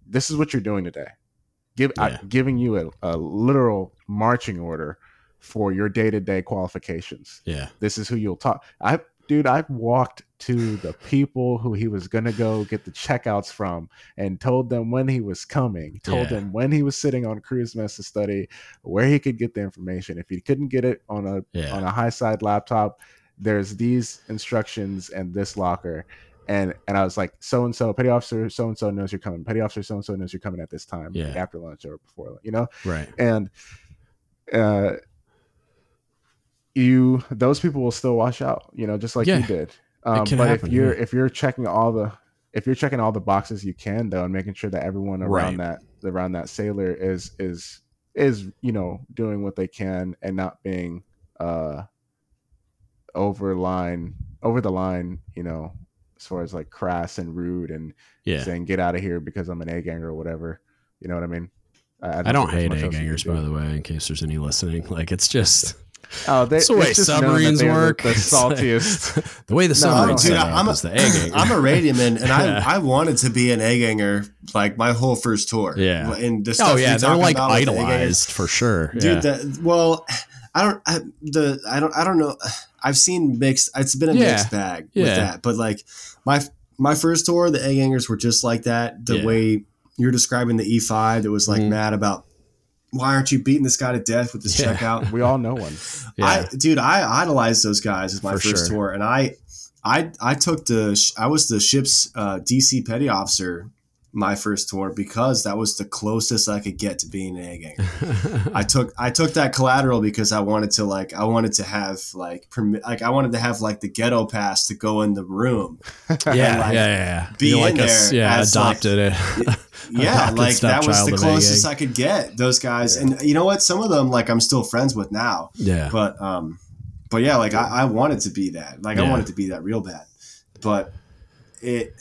this is what you're doing today. give Yeah. I, giving you a, a literal marching order for your day to day qualifications. Yeah. This is who you'll talk. I dude, I've walked to the people who he was gonna go get the checkouts from and told them when he was coming, told Yeah. them when he was sitting on crew's mess to study, where he could get the information. If he couldn't get it on a Yeah. on a high side laptop, there's these instructions and this locker. And and I was like, so and so, petty officer, so and so knows you're coming. Petty officer, so and so knows you're coming at this time, like Yeah. after lunch or before, you know Right. and uh you those people will still wash out you know just like Yeah, you did um, but happen, if you're yeah. if you're checking all the if you're checking all the boxes you can though and making sure that everyone around Right. that around that sailor is is is you know doing what they can and not being uh over line over the line you know as far as like crass and rude and Yeah. saying get out of here because i'm an a ganger or whatever you know what i mean i, I don't think there's hate much egg else you can hangers, do. by the way, in case there's any listening. (laughs) Like, it's just Oh, they, it's the way it's just known submarines they're the- work. The, (laughs) It's like- saltiest. (laughs) the way the No, submarines dude, I'm a- is the egg. I'm a radioman, and Yeah. I I wanted to be an A ganger like my whole first tour. Yeah. and the oh yeah, you're they're like about the idolized for sure. dude. yeah. The, well, I don't I, the I don't I don't know. (sighs) I've seen mixed. It's been a Yeah. mixed bag with Yeah. that, but like my my first tour, the A gangers were just like that. The Yeah. way you're describing the E5 that was like Mhm. mad about why aren't you beating this guy to death with this Yeah. checkout? we all know one. (laughs) yeah. I dude, I idolized those guys as my For first sure. tour, and I, I, I took the I was the ship's uh, DC petty officer my first tour because that was the closest I could get to being an A ganger. (laughs) I took I took that collateral because I wanted to like I wanted to have like permit like I wanted to have like the ghetto pass to go in the room. (laughs) yeah, like, yeah, yeah. be You're like in a s- there yeah, as, like, adopted it. (laughs) Yeah, Adopted like that was the closest. I could get. Those guys, and you know what? Some of them like I'm still friends with now. Yeah, but um but yeah like I, I wanted to be that like Yeah. i wanted to be that real bad but it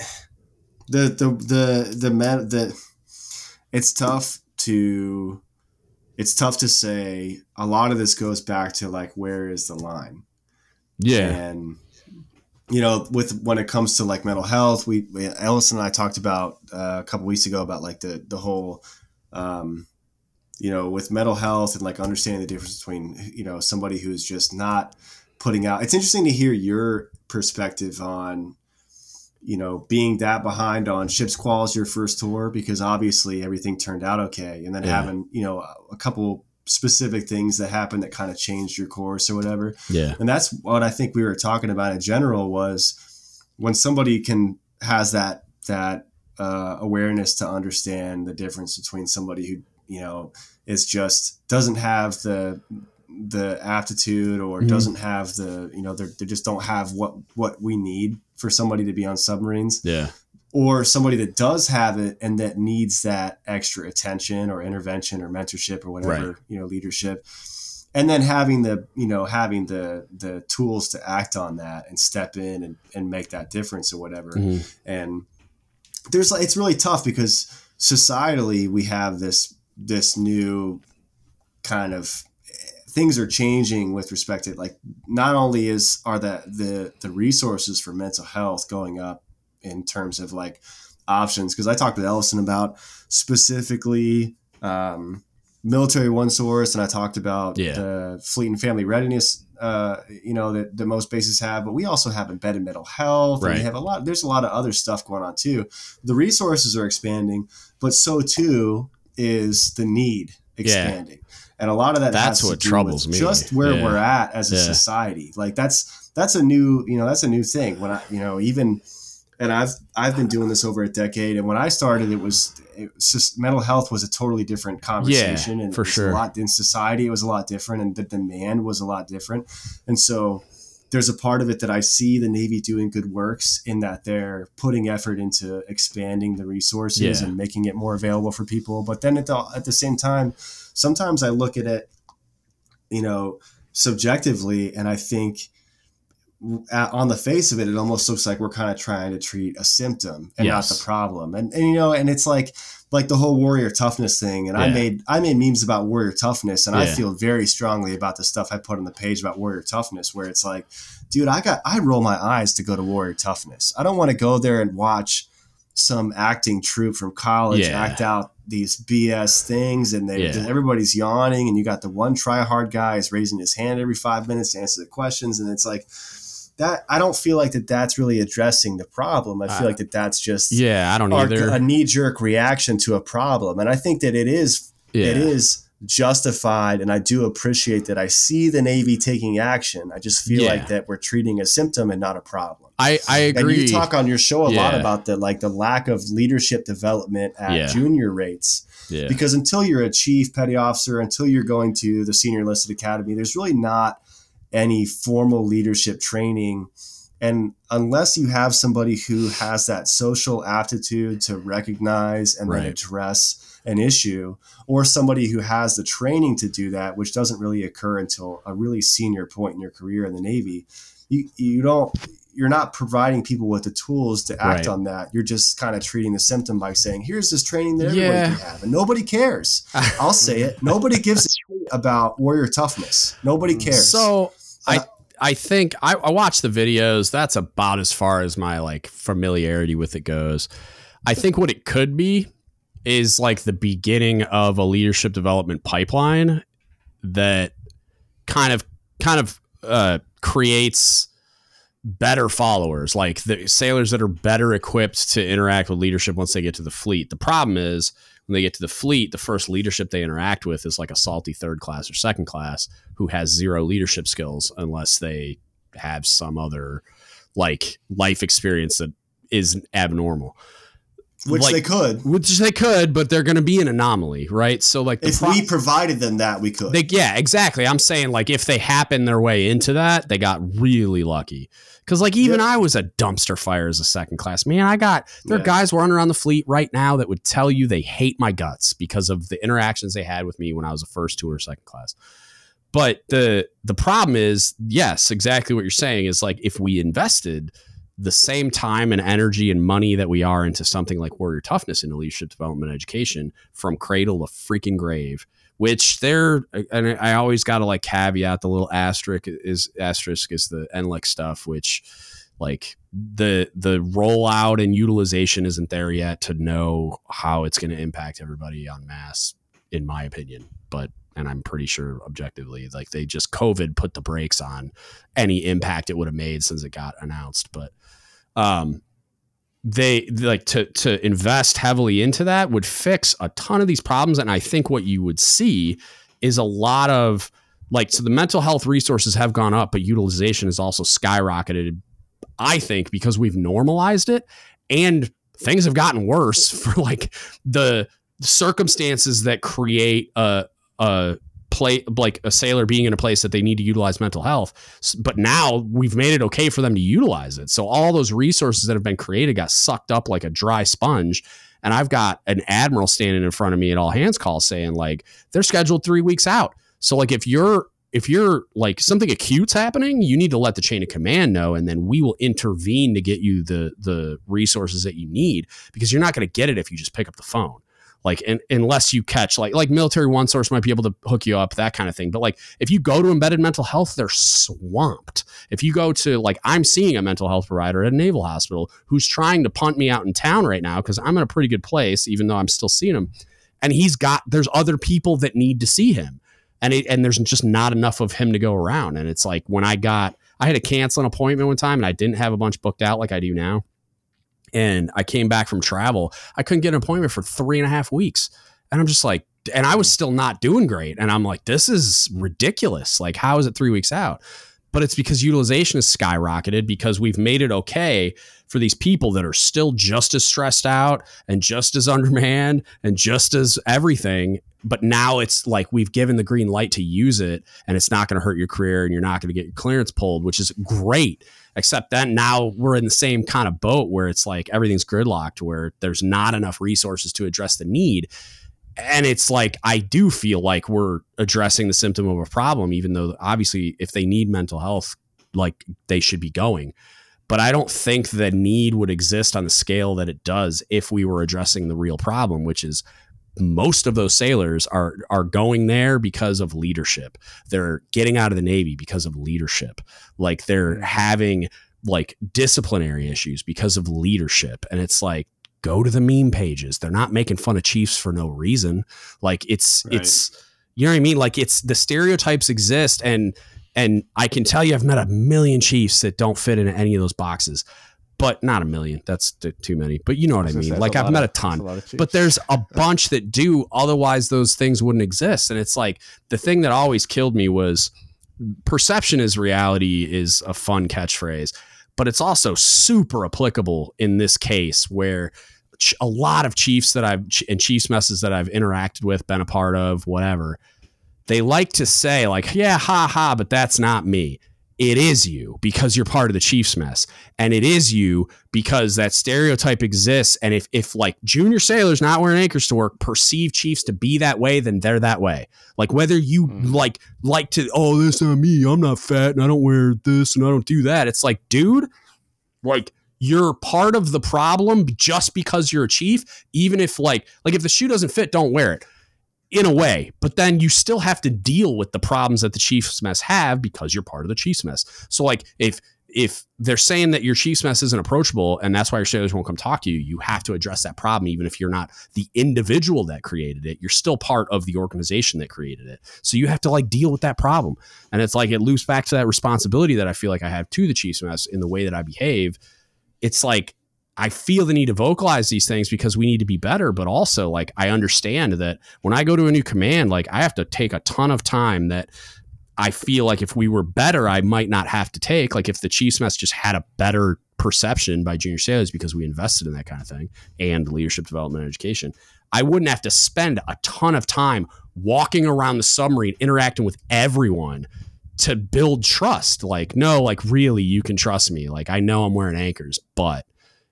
the the the the man the it's tough to it's tough to say a lot of this goes back to like where is the line? Yeah, and you know with when it comes to like mental health we, we Ellis and I talked about uh, a couple weeks ago about like the the whole um you know with mental health and like understanding the difference between you know somebody who's just not putting out it's interesting to hear your perspective on you know being that behind on ship's quals your first tour because obviously everything turned out okay. And then Yeah. having you know a couple specific things that happened that kind of changed your course or whatever. Yeah, and that's what I think we were talking about in general was when somebody can has that that uh, awareness to understand the difference between somebody who you know is just doesn't have the the aptitude or Mhm. doesn't have the you know they're- they just don't have what what we need for somebody to be on submarines yeah, or somebody that does have it and that needs that extra attention or intervention or mentorship or whatever Right. you know leadership and then having the you know having the the tools to act on that and step in and, and make that difference or whatever Mhm. and there's like it's really tough because societally we have this this new kind of things are changing with respect to like not only is are the the the resources for mental health going up in terms of like options because I talked with Ellison about specifically um, military one source and I talked about Yeah. the fleet and family readiness uh, you know that, that most bases have but we also have embedded mental health and we have a lot there's a lot of other stuff going on too. The resources are expanding but so too is the need expanding and a lot of that That's what troubles me. just where Yeah. we're at as a Yeah. society like that's that's a new you know that's a new thing when i you know even and i've i've been doing this over a decade and when i started it was it was just mental health was a totally different conversation and for sure. a lot in society it was a lot different and the demand was a lot different and so there's a part of it that I see the Navy doing good works in that they're putting effort into expanding the resources Yeah. and making it more available for people. But then at the, at the same time, sometimes I look at it, you know, subjectively, and I think on the face of it, it almost looks like we're kind of trying to treat a symptom and not the problem. And, and you know, and it's like like the whole warrior toughness thing. And I made I made memes about warrior toughness, and I feel very strongly about the stuff I put on the page about warrior toughness, where it's like, dude, I got I roll my eyes to go to warrior toughness. I don't want to go there and watch some acting troupe from college Yeah. act out these BS things, and they Yeah. everybody's yawning, and you got the one try hard guy is raising his hand every five minutes to answer the questions, and it's like that. I don't feel like that. That's really addressing the problem. I feel Uh, like that that's just Yeah, I don't our- either. a knee jerk reaction to a problem, and I think that it is yeah. it is justified and i do appreciate that i see the navy taking action i just feel Yeah. like that we're treating a symptom and not a problem I, I and agree. you talk on your show a lot about the like the lack of leadership development at Yeah. junior rates yeah. because until you're a chief petty officer until you're going to the senior enlisted academy there's really not any formal leadership training and unless you have somebody who has that social aptitude to recognize and then address an issue or somebody who has the training to do that which doesn't really occur until a really senior point in your career in the navy you, you don't you're not providing people with the tools to act Right. on that you're just kind of treating the symptom by saying here's this training that everybody Yeah. can have and nobody cares (laughs) i'll say it nobody gives a shit about warrior toughness nobody cares So Uh, I I think I, I watch the videos. That's about as far as my like familiarity with it goes. I think what it could be is like the beginning of a leadership development pipeline that kind of kind of uh, creates better followers, like the sailors that are better equipped to interact with leadership once they get to the fleet. The problem is when they get to the fleet, the first leadership they interact with is like a salty third class or second class who has zero leadership skills unless they have some other like life experience that is abnormal. Which like- they could Which they could, but they're going to be an anomaly, right? So like the if pro- we provided them that we could they, yeah, exactly. I'm saying like if they happen their way into that, they got really lucky. Because like even Yep. I was a dumpster fire as a second class man. I got there are Yeah. guys running around the fleet right now that would tell you they hate my guts because of the interactions they had with me when I was a first two or second class. But the the problem is, yes, exactly what you're saying is like if we invested the same time and energy and money that we are into something like warrior toughness in leadership development education from cradle to freaking grave which they're and I always got to like caveat the little asterisk is asterisk is the NLEX stuff, which like the the rollout and utilization isn't there yet to know how it's going to impact everybody on mass, in my opinion. But and I'm pretty sure objectively, like they just COVID put the brakes on any impact it would have made since it got announced. But um, they like to to invest heavily into that would fix a ton of these problems. And i think what you would see is a lot of like so the mental health resources have gone up but utilization has also skyrocketed i think because we've normalized it. And things have gotten worse (laughs) for like the circumstances that create a a play like a sailor being in a place that they need to utilize mental health. But now we've made it okay for them to utilize it. So all those resources that have been created got sucked up like a dry sponge. And i've got an admiral standing in front of me at all hands call saying like they're scheduled three weeks out. So like if you're if you're like something acute's happening you need to let the chain of command know and then we will intervene to get you the the resources that you need because you're not going to get it if you just pick up the phone like in, unless you catch like like military one source might be able to hook you up that kind of thing. But like if you go to embedded mental health they're swamped. If you go to like i'm seeing a mental health provider at a naval hospital who's trying to punt me out in town right now because i'm in a pretty good place even though i'm still seeing him and he's got there's other people that need to see him. And it, and there's just not enough of him to go around. And it's like when i got i had to cancel an appointment one time and i didn't have a bunch booked out like i do now and I came back from travel. I couldn't get an appointment for three and a half weeks. And I'm just like, and I was mm. still not doing great. And I'm like, this is ridiculous. Like, how is it three weeks out? But it's because utilization has skyrocketed because we've made it okay for these people that are still just as stressed out and just as (laughs) undermanned and just as everything. But now it's like we've given the green light to use it and it's not going to hurt your career and you're not going to get your clearance pulled, which is great except then now we're in the same kind of boat where it's like everything's gridlocked where there's not enough resources to address the need. And it's like i do feel like we're addressing the symptom of a problem even though obviously if they need mental health like they should be going. But i don't think the need would exist on the scale that it does if we were addressing the real problem which is most of those sailors are are going there because of leadership. They're getting out of the navy because of leadership. Like they're having like disciplinary issues because of leadership and it's like go to the meme pages. They're not making fun of Chiefs for no reason. Like it's Right. it's you know what I mean? Like it's the stereotypes exist and and I can tell you I've met a million Chiefs that don't fit into any of those boxes. But not a million. That's t- too many. But you know what I gonna mean? Like I've met lot a ton of Chiefs. but there's a (laughs) bunch that do otherwise those things wouldn't exist and it's like the thing that always killed me was perception is reality is a fun catchphrase but it's also super applicable in this case where ch- a lot of chiefs that i've and chiefs messes that i've interacted with been a part of whatever they like to say like yeah ha ha but that's not me it is you because you're part of the chiefs mess. And it is you because that stereotype exists. And if if like junior sailors not wearing anchors to work perceive chiefs to be that way then they're that way. Like whether you Mhm. like like to oh this not me. I'm not fat and i don't wear this and i don't do that. It's like dude like you're part of the problem just because you're a chief even if like like if the shoe doesn't fit don't wear it in a way but then you still have to deal with the problems that the chiefs mess have because you're part of the chiefs mess. So like if if they're saying that your chiefs mess isn't approachable and that's why your sailors won't come talk to you you have to address that problem even if you're not the individual that created it you're still part of the organization that created it. So you have to like deal with that problem. And it's like it loops back to that responsibility that i feel like i have to the chiefs mess in the way that i behave. It's like I feel the need to vocalize these things because we need to be better, but also like I understand that when I go to a new command, like I have to take a ton of time that I feel like if we were better, I might not have to take. Like if the Chiefs mess just had a better perception by junior sailors because we invested in that kind of thing and leadership development and education, I wouldn't have to spend a ton of time walking around the submarine interacting with everyone to build trust. Like, no, like really, you can trust me. Like, I know I'm wearing anchors, but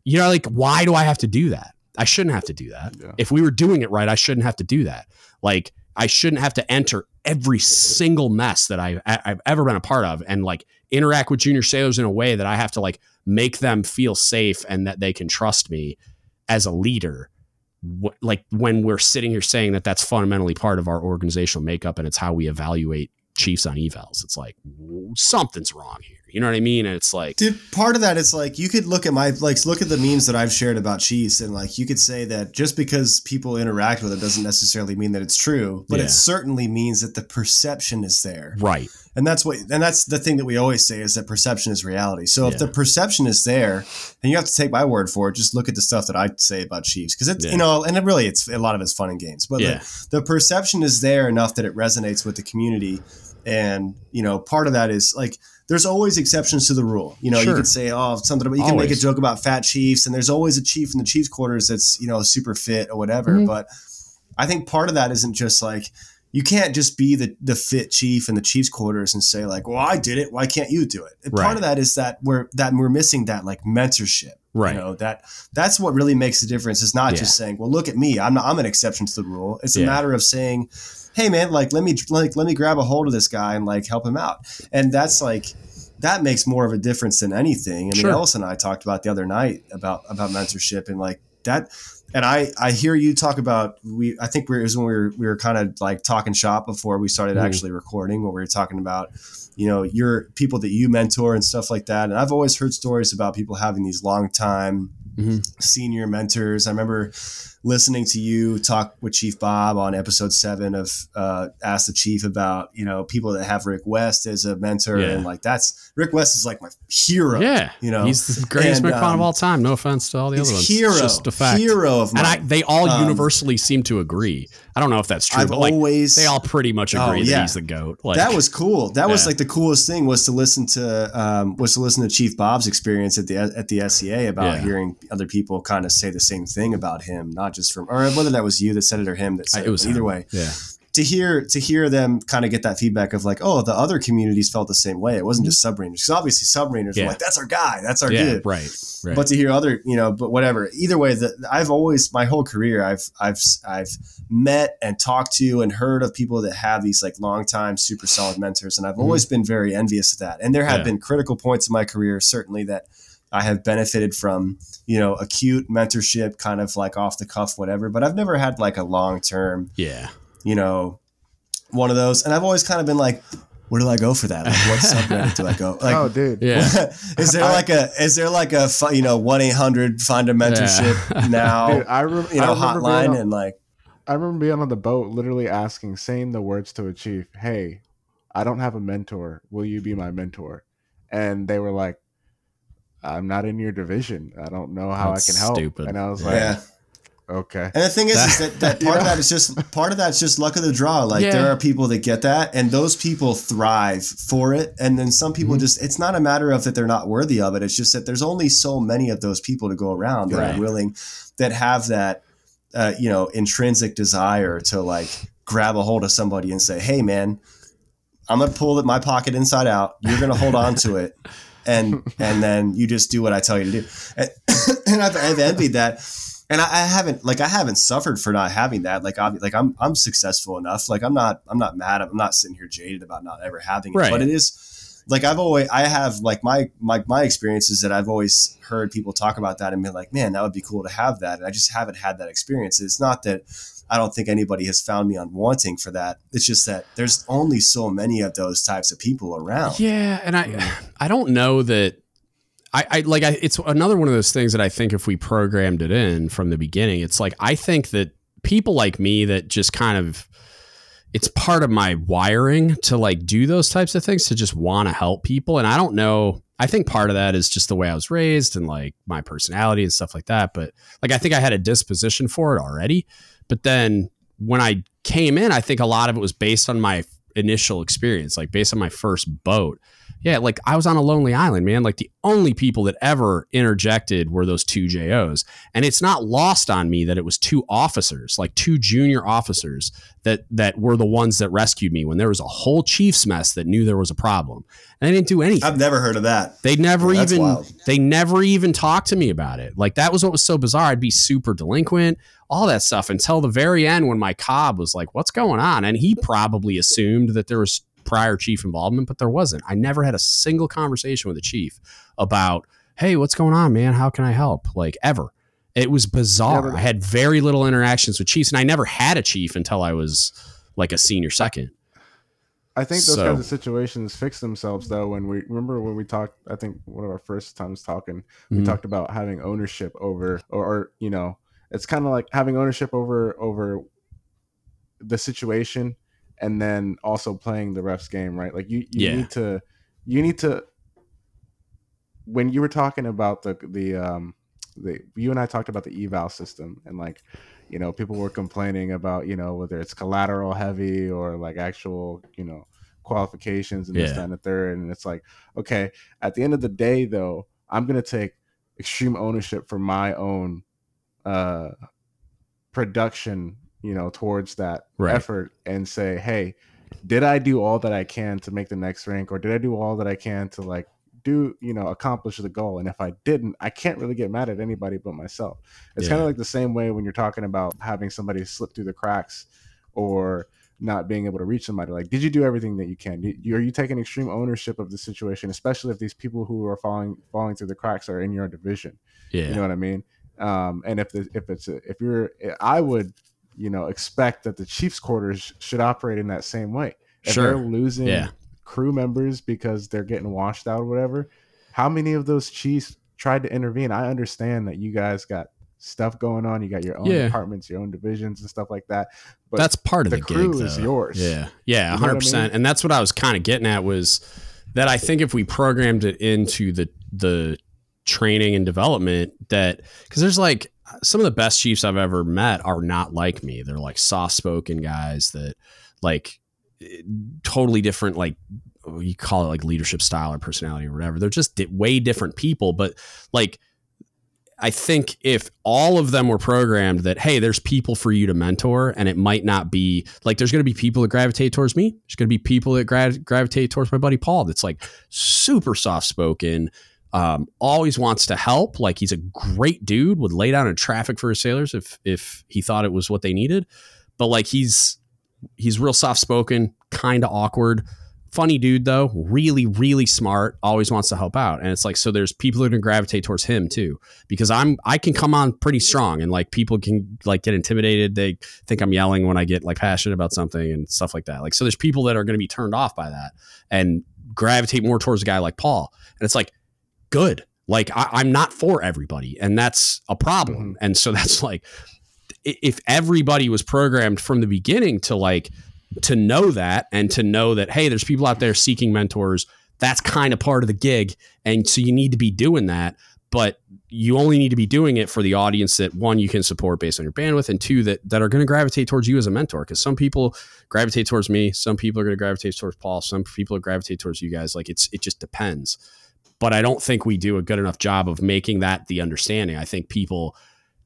you know, like, why do I have to do that? I shouldn't have to do that. Yeah. If we were doing it right, I shouldn't have to do that. Like, I shouldn't have to enter every single mess that I, I've ever been a part of and like interact with junior sailors in a way that I have to like make them feel safe and that they can trust me as a leader. Like when we're sitting here saying that that's fundamentally part of our organizational makeup and it's how we evaluate chiefs on evals, it's like something's wrong here. You know what I mean? And it's like, Dude, part of that is like you could look at my like look at the memes that I've shared about Chiefs and like you could say that just because people interact with it doesn't necessarily mean that it's true, but Yeah. it certainly means that the perception is there. right. And that's what and that's the thing that we always say is that perception is reality. So Yeah. if the perception is there, and you have to take my word for it, just look at the stuff that I say about Chiefs because it's Yeah. you know, and it really it's a lot of it's fun and games, but Yeah. the, the perception is there enough that it resonates with the community, and you know, part of that is like there's always exceptions to the rule. You know, you Sure. could say oh something, about, you can make a joke about fat Chiefs, and there's always a chief in the Chiefs quarters that's you know super fit or whatever, Mhm. but I think part of that isn't just like you can't just be the the fit chief in the Chiefs quarters and say like, "Well, I did it. Why can't you do it?" And Right. Part of that is that we're that we're missing that like mentorship. Right. You know that that's what really makes the difference. It's not Yeah. just saying, "Well, look at me. I'm not, I'm an exception to the rule." It's a matter of saying, "Hey, man, like let me like let me grab a hold of this guy and like help him out." And that's like that makes more of a difference than anything. I mean, Sure. Ellis and I talked about the other night about about mentorship and like that and I I hear you talk about we I think we it was when we were we were kind of like talking shop before we started Mhm. actually recording where we were talking about you know your people that you mentor and stuff like that and I've always heard stories about people having these long time Mhm. senior mentors I remember listening to you talk with Chief Bob on episode seven of uh, Ask the Chief about you know people that have Rick West as a mentor Yeah. and like that's Rick West is like my hero Yeah. you know he's the greatest And, MCPON um, of all time. No offense to all the other ones. hero just a fact. hero of mine and I, they all Um, universally seem to agree. I don't know if that's true, I've but like always they all pretty much Oh, agree that he's the goat. Like that was cool. That was Yeah. like the coolest thing was to listen to um, was to listen to Chief Bob's experience at the at the SCA about Yeah. hearing other people kind of say the same thing about him, not just from or whether that was you that said it or him that I- said it was but either him. way. Yeah. To hear to hear them kind of get that feedback of like, oh, the other communities felt the same way. It wasn't just submariners because obviously submariners Mm-hmm. Yeah. were like, that's our guy, that's our yeah. dude. Right. Right. But to hear other, you know, but whatever. Either way, that I've always my whole career, I've I've I've met and talked to and heard of people that have these like long time super solid mentors, and I've always been very envious of that. And there have Mm-hmm. Yeah. been critical points in my career, certainly that I have benefited from, you know, acute mentorship, kind of like off the cuff, whatever. But I've never had like a long term yeah. You know, one of those. And I've always kind of been like, where do I go for that? Like, what subreddit do I go? (laughs) Like, oh, dude. Yeah. (laughs) is there like a is there like a you know one eight hundred find a mentorship (laughs) now Dude, I, rem- you know remember being hotline on- and like I remember being on the boat, literally asking, saying the words to a chief, "Hey, I don't have a mentor. Will you be my mentor?" And they were like, "I'm not in your division. I don't know how That's I can help." stupid. And I was like, yeah. "Okay." And the thing is, is that, (laughs) that part of that is just part of that's just luck of the draw. Like Yeah. there are people that get that, and those people thrive for it. And then some people Mhm. just it's not a matter of that they're not worthy of it. It's just that there's only so many of those people to go around that Right. are willing that have that uh, you know intrinsic desire to like grab a hold of somebody and say, "Hey, man, I'm gonna pull my pocket inside out. You're gonna hold on to it." And (laughs) and then you just do what I tell you to do, and, (coughs) and I've, I've envied that and I, I haven't like I haven't suffered for not having that. Like I'm like I'm I'm successful enough. Like I'm not I'm not mad. I'm not sitting here jaded about not ever having it. Right. But it is like I've always I have like my my my experiences that I've always heard people talk about that and been like, man, that would be cool to have that. And I just haven't had that experience. It's not that I don't think anybody has found me unwanting for that. It's just that there's only so many of those types of people around. Yeah, and I mm. (sighs) I don't know that I, I like I it's another one of those things that I think if we programmed it in from the beginning, it's like I think that people like me that just kind of it's part of my wiring to like do those types of things to just want to help people. And I don't know I think part of that is just the way I was raised and like my personality and stuff like that. But like I think I had a disposition for it already. But then when I came in I think a lot of it was based on my initial experience like based on my first boat yeah, like I was on a lonely island, man. Like the only people that ever interjected were those two JOs. And it's not lost on me that it was two officers, like two junior officers that that were the ones that rescued me when there was a whole chief's mess that knew there was a problem. And they didn't do anything. I've never heard of that. They never Yeah, even wild. they never even talked to me about it. Like that was what was so bizarre. I'd be super delinquent, all that stuff until the very end when my cob was like, "What's going on?" And he probably assumed that there was prior chief involvement, but there wasn't. I never had a single conversation with the chief about, "Hey, what's going on, man? How can I help?" Like ever. It was bizarre. But- I had very little interactions with chiefs, and I never had a chief until I was like a senior second. I think those So- kinds of situations fix themselves though. When we remember when we talked, I think one of our first times talking, we Mhm. talked about having ownership over, or, or you know, it's kind of like having ownership over over the situation, and then also playing the ref's game, right? Like you, you Yeah. need to, you need to. When you were talking about the the um the you and I talked about the eval system and like you know people were complaining about you know whether it's collateral heavy or like actual you know qualifications and this Yeah. that, and the third and it's like okay at the end of the day though i'm gonna take extreme ownership for my own uh production you know towards that Right. effort and say hey did i do all that i can to make the next rank or did i do all that i can to like do you know accomplish the goal and if i didn't i can't really get mad at anybody but myself it's Yeah. kind of like the same way when you're talking about having somebody slip through the cracks or not being able to reach somebody like did you do everything that you can Did- are you taking extreme ownership of the situation especially if these people who are falling falling through the cracks are in your division Yeah. you know what i mean um and if the, if it's a, if you're i would you know expect that the chiefs quarters should operate in that same way if Sure. they're losing Yeah. crew members because they're getting washed out or whatever how many of those chiefs tried to intervene i understand that you guys got stuff going on you got your own Yeah. departments your own divisions and stuff like that but that's part of the the, crew gig, is yours. Yeah, yeah, You know what I hundred percent. mean? And that's what I was kind of getting at was that I think if we programmed it into the the training and development, that because there's like some of the best chiefs I've ever met are not like me. They're like soft spoken guys that like eh, totally different like you call it like leadership style or personality or whatever. They're just way different people, but like I think if all of them were programmed that, hey, there's people for you to mentor, and it might not be like there's going to be people that gravitate towards me. There's going to be people that gra- gravitate towards my buddy Paul that's like super soft spoken, um, always wants to help. Like he's a great dude, would lay down in traffic for his sailors if if he thought it was what they needed. But like he's he's real soft spoken, kind of awkward, funny dude though, really, really smart, always wants to help out. And it's like, so there's people that are gonna gravitate towards him too. Because I'm I can come on pretty strong and like people can like get intimidated. They think I'm yelling when I get like passionate about something and stuff like that. Like so there's people that are gonna be turned off by that and gravitate more towards a guy like Paul. And it's like, good. Like I, I'm not for everybody, and that's a problem. Mhm. And so (laughs) that's like if everybody was programmed from the beginning to like to know that and to know that hey there's people out there seeking mentors that's kind of part of the gig and so you need to be doing that but you only need to be doing it for the audience that one you can support based on your bandwidth and two that that are going to gravitate towards you as a mentor because some people gravitate towards me some people are going to gravitate towards paul some people are gravitate towards you guys like it's it just depends but i don't think we do a good enough job of making that the understanding. I think people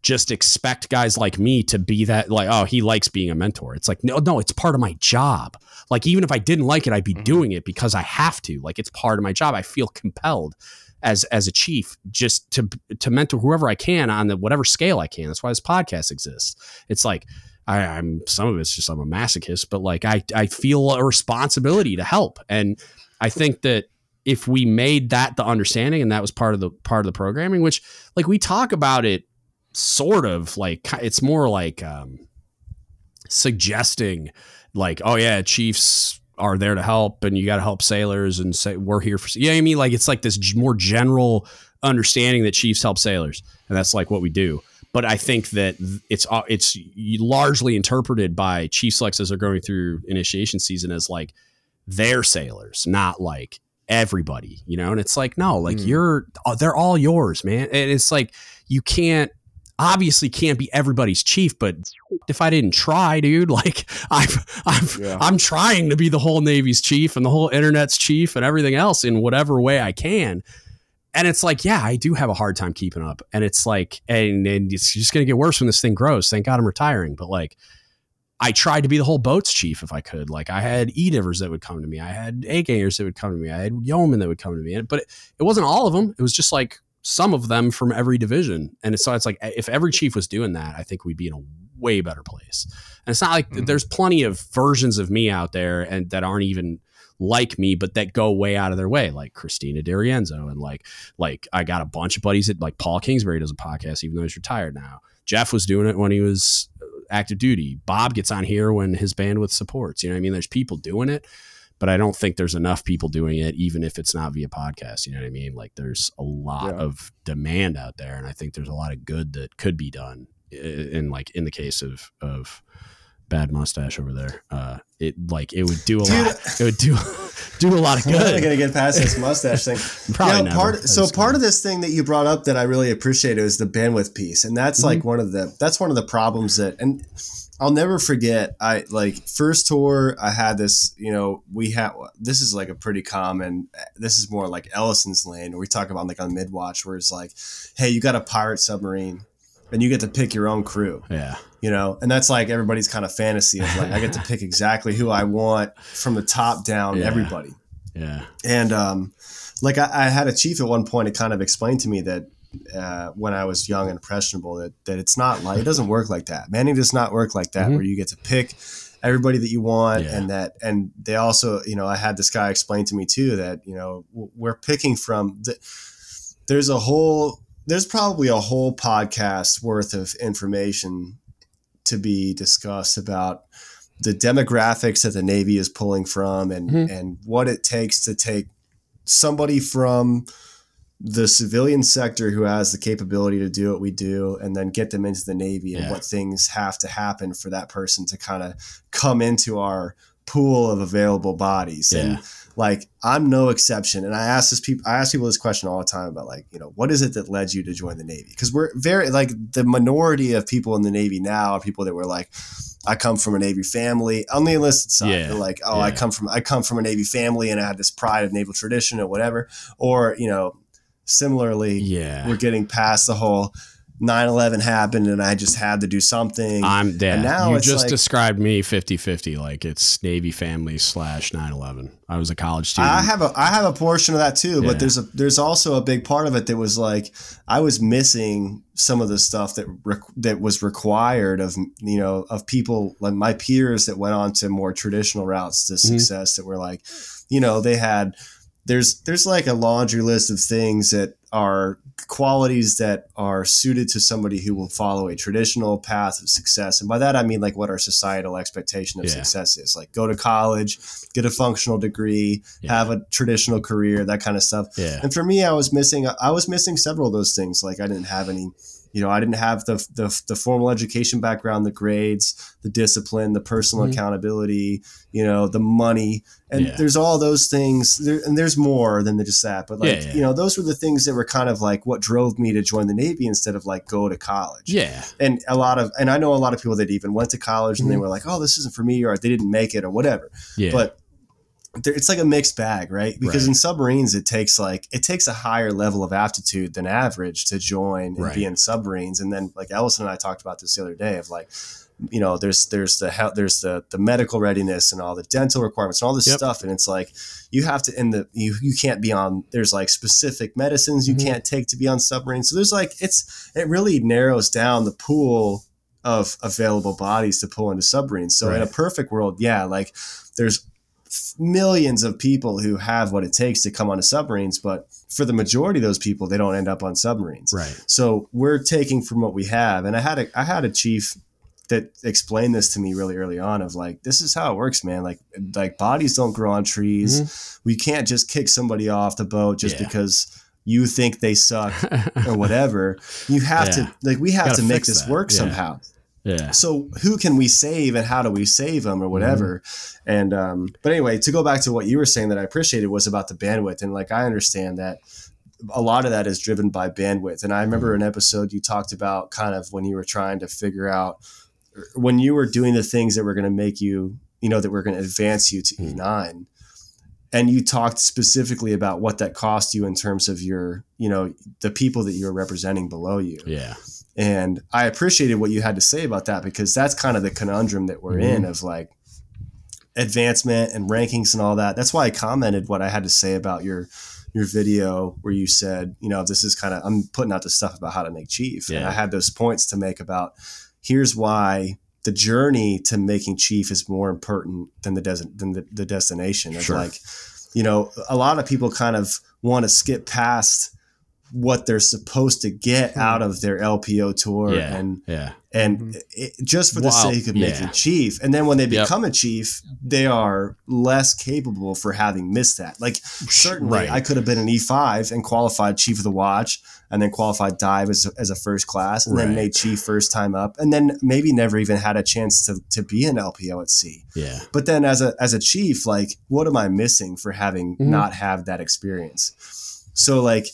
just expect guys like me to be that like oh he likes being a mentor. It's like no no it's part of my job. Like even if i didn't like it i'd be Mhm. doing it because i have to. Like it's part of my job. I feel compelled as as a chief just to to mentor whoever i can on the whatever scale i can. That's why this podcast exists. It's like I, i'm some of it's just i'm a masochist but like i i feel a responsibility to help. And i think that if we made that the understanding and that was part of the part of the programming which like we talk about it sort of like it's more like um suggesting like oh yeah chiefs are there to help and you got to help sailors and say we're here for yeah you know i mean? Like it's like this more general understanding that chiefs help sailors and that's like what we do. But i think that it's uh, it's largely interpreted by chief selects as they're going through initiation season as like their sailors not like everybody you know? And it's like no like Mm. you're uh, they're all yours man. And it's like you can't obviously can't be everybody's chief but (laughs) if i didn't try dude (laughs) like i've i've Yeah. i'm trying to be the whole navy's chief and the whole internet's chief and everything else in whatever way i can. And it's like yeah i do have a hard time keeping up. And it's like and, and it's just going to get worse when this thing grows. Thank god i'm retiring. But like I tried to be the whole boat's chief if I could. Like I had E-divers that would come to me. I had A-gangers that would come to me. I had yeomen that would come to me. But it, it wasn't all of them. It was just like some of them from every division. And so it's like if every chief was doing that, I think we'd be in a way better place. And it's not like Mhm. there's plenty of versions of me out there and that aren't even like me, but that go way out of their way, like Christina D'Arienzo. And like, like I got a bunch of buddies that like Paul Kingsbury does a podcast, even though he's retired now. Jeff was doing it when he was active duty. Bob gets on here when his bandwidth supports. You know what I mean? There's people doing it, but I don't think there's enough people doing it, even if it's not via podcast. You know what I mean? Like there's a lot Yeah. of demand out there, and I think there's a lot of good that could be done. In like in the case of of bad mustache over there, uh, it like it would do a Dude. lot. It would do (laughs) do a lot of I'm not good. gonna get past this mustache thing. (laughs) Probably Yeah, part so part good. of this thing that you brought up that I really appreciated is the bandwidth piece, and that's like one of the that's one of the problems that and I'll never forget. I like first tour I had this. You know, we had this is like a pretty common. This is more like Ellison's lane, where we talk about like on mid watch, where it's like, hey, you got a pirate submarine, and you get to pick your own crew yeah, you know and that's like everybody's kind of fantasy of like i get to (laughs) pick exactly who i want from the top down Yeah. everybody yeah, and um, like I, I had a chief at one point it kind of explained to me that uh, when i was young and impressionable that, that it's not like it doesn't work like that manning does not work like that Mhm. where you get to pick everybody that you want Yeah. and that and they also you know i had this guy explain to me too that you know we're picking from the, there's a whole there's probably a whole podcast worth of information to be discussed about the demographics that the Navy is pulling from and Mhm. and what it takes to take somebody from the civilian sector who has the capability to do what we do and then get them into the Navy and what things have to happen for that person to kind of come into our pool of available bodies. Yeah. And like I'm no exception. And I ask this people I ask people this question all the time about like, you know, what is it that led you to join the Navy? Because we're very like the minority of people in the Navy now are people that were like, I come from a Navy family on the enlisted side. Yeah. They're like, oh, I come from I come from a Navy family and I had this pride of naval tradition or whatever. Or, you know, similarly, yeah. we're getting past the whole 9-11 happened and I just had to do something. I'm dead. And now you just like- described me 50-50, like it's Navy family slash 9-11. I was a college student. I have a I have a portion of that too, Yeah. but there's a there's also a big part of it that was like I was missing some of the stuff that rec- that was required of you know of people like my peers that went on to more traditional routes to Mm-hmm. success that were like you know they had there's there's like a laundry list of things that are qualities that are suited to somebody who will follow a traditional path of success and by that I mean like what our societal expectation of Yeah. success is like go to college get a functional degree Yeah. have a traditional career, that kind of stuff. yeah. And for me, I was missing I was missing several of those things. Like I didn't have any, you know, I didn't have the the, the formal education background, the grades, the discipline, the personal Mhm. accountability, you know, the money, and Yeah. there's all those things. There, and there's more than just that. But like, Yeah, yeah. you know, those were the things that were kind of like what drove me to join the Navy instead of like go to college Yeah. and a lot of and I know a lot of people that even went to college and they Mhm. were like, "Oh, this isn't for me," or they didn't make it, or whatever Yeah. but it's like a mixed bag, right? Because Right. in submarines, it takes like it takes a higher level of aptitude than average to join and Right. be in submarines. And then, like Ellison and I talked about this the other day, of like, you know, there's there's the hel- there's the the medical readiness and all the dental requirements and all this Yep. stuff, and it's like you have to in the you you can't be on. There's like specific medicines you Mhm. can't take to be on submarines. So there's like it's it really narrows down the pool of available bodies to pull into submarines. So in a perfect world, yeah, like there's millions of people who have what it takes to come onto submarines, but for the majority of those people, they don't end up on submarines. right. So we're taking from what we have, and I had a I had a chief that explained this to me really early on of like this is how it works man like like bodies don't grow on trees we can't just kick somebody off the boat just Mm-hmm. Yeah. because you think they suck or whatever you have (laughs) Yeah. to like we have Gotta make this that. work Yeah. somehow yeah. so who can we save and how do we save them or whatever? And um but anyway to go back to what you were saying that i appreciated was about the bandwidth. And like i understand that a lot of that is driven by bandwidth. And i remember an episode you talked about kind of when you were trying to figure out when you were doing the things that were going to make you you know that were going to advance you to Mm. e9 and you talked specifically about what that cost you in terms of your you know the people that you were representing below you. Yeah. And I appreciated what you had to say about that because that's kind of the conundrum that we're in Mhm. of like advancement and rankings and all that. That's why I commented what I had to say about your your video where you said, you know, this is kind of I'm putting out the stuff about how to make chief. And Yeah. I had those points to make about here's why the journey to making chief is more important than the des- than the, the destination. Sure. like, you know, a lot of people kind of want to skip past what they're supposed to get out of their LPO tour Hmm. Yeah. and Yeah. and it, just for the Wow, sake of making yeah. chief. And then when they Yep. become a chief, they are less capable for having missed that. Like certainly, Right. I could have been an E five and qualified chief of the watch, and then qualified dive as, as a first class, and then Right. made chief first time up, and then maybe never even had a chance to to be an LPO at sea. Yeah. But then as a as a chief, like what am I missing for having Mhm. not have that experience? So like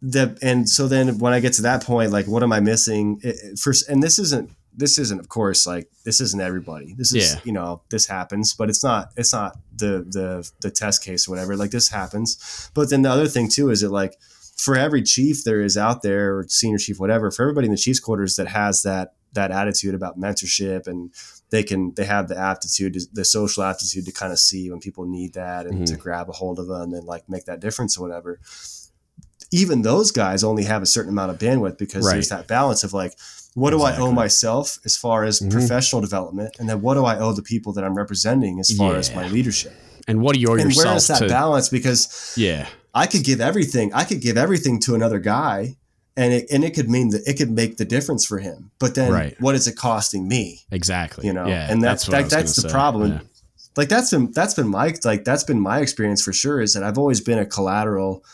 the and so then when I get to that point, like what am I missing? It, it- first, and this isn't this isn't of course like this isn't everybody. This is Yeah. you know this happens, but it's not it's not the the the test case or whatever. Like this happens. But then the other thing too is it like for every chief there is out there or senior chief whatever for everybody in the chief's quarters that has that that attitude about mentorship and they can they have the aptitude the social aptitude to kind of see when people need that and mm-hmm. to grab a hold of them and like make that difference or whatever even those guys only have a certain amount of bandwidth because there's that balance of like what do i owe myself as far as Mhm. professional development and then what do i owe the people that i'm representing as far as my leadership And what do you owe and where is that to? balance because yeah. I could give everything. I could give everything to another guy, and it and it could mean that it could make the difference for him. But then, Right. what is it costing me? Exactly. You know, Yeah. and that's what I that, that's the say. problem. Yeah. Like that's been that's been my like that's been my experience for sure. Is that I've always been a collateral.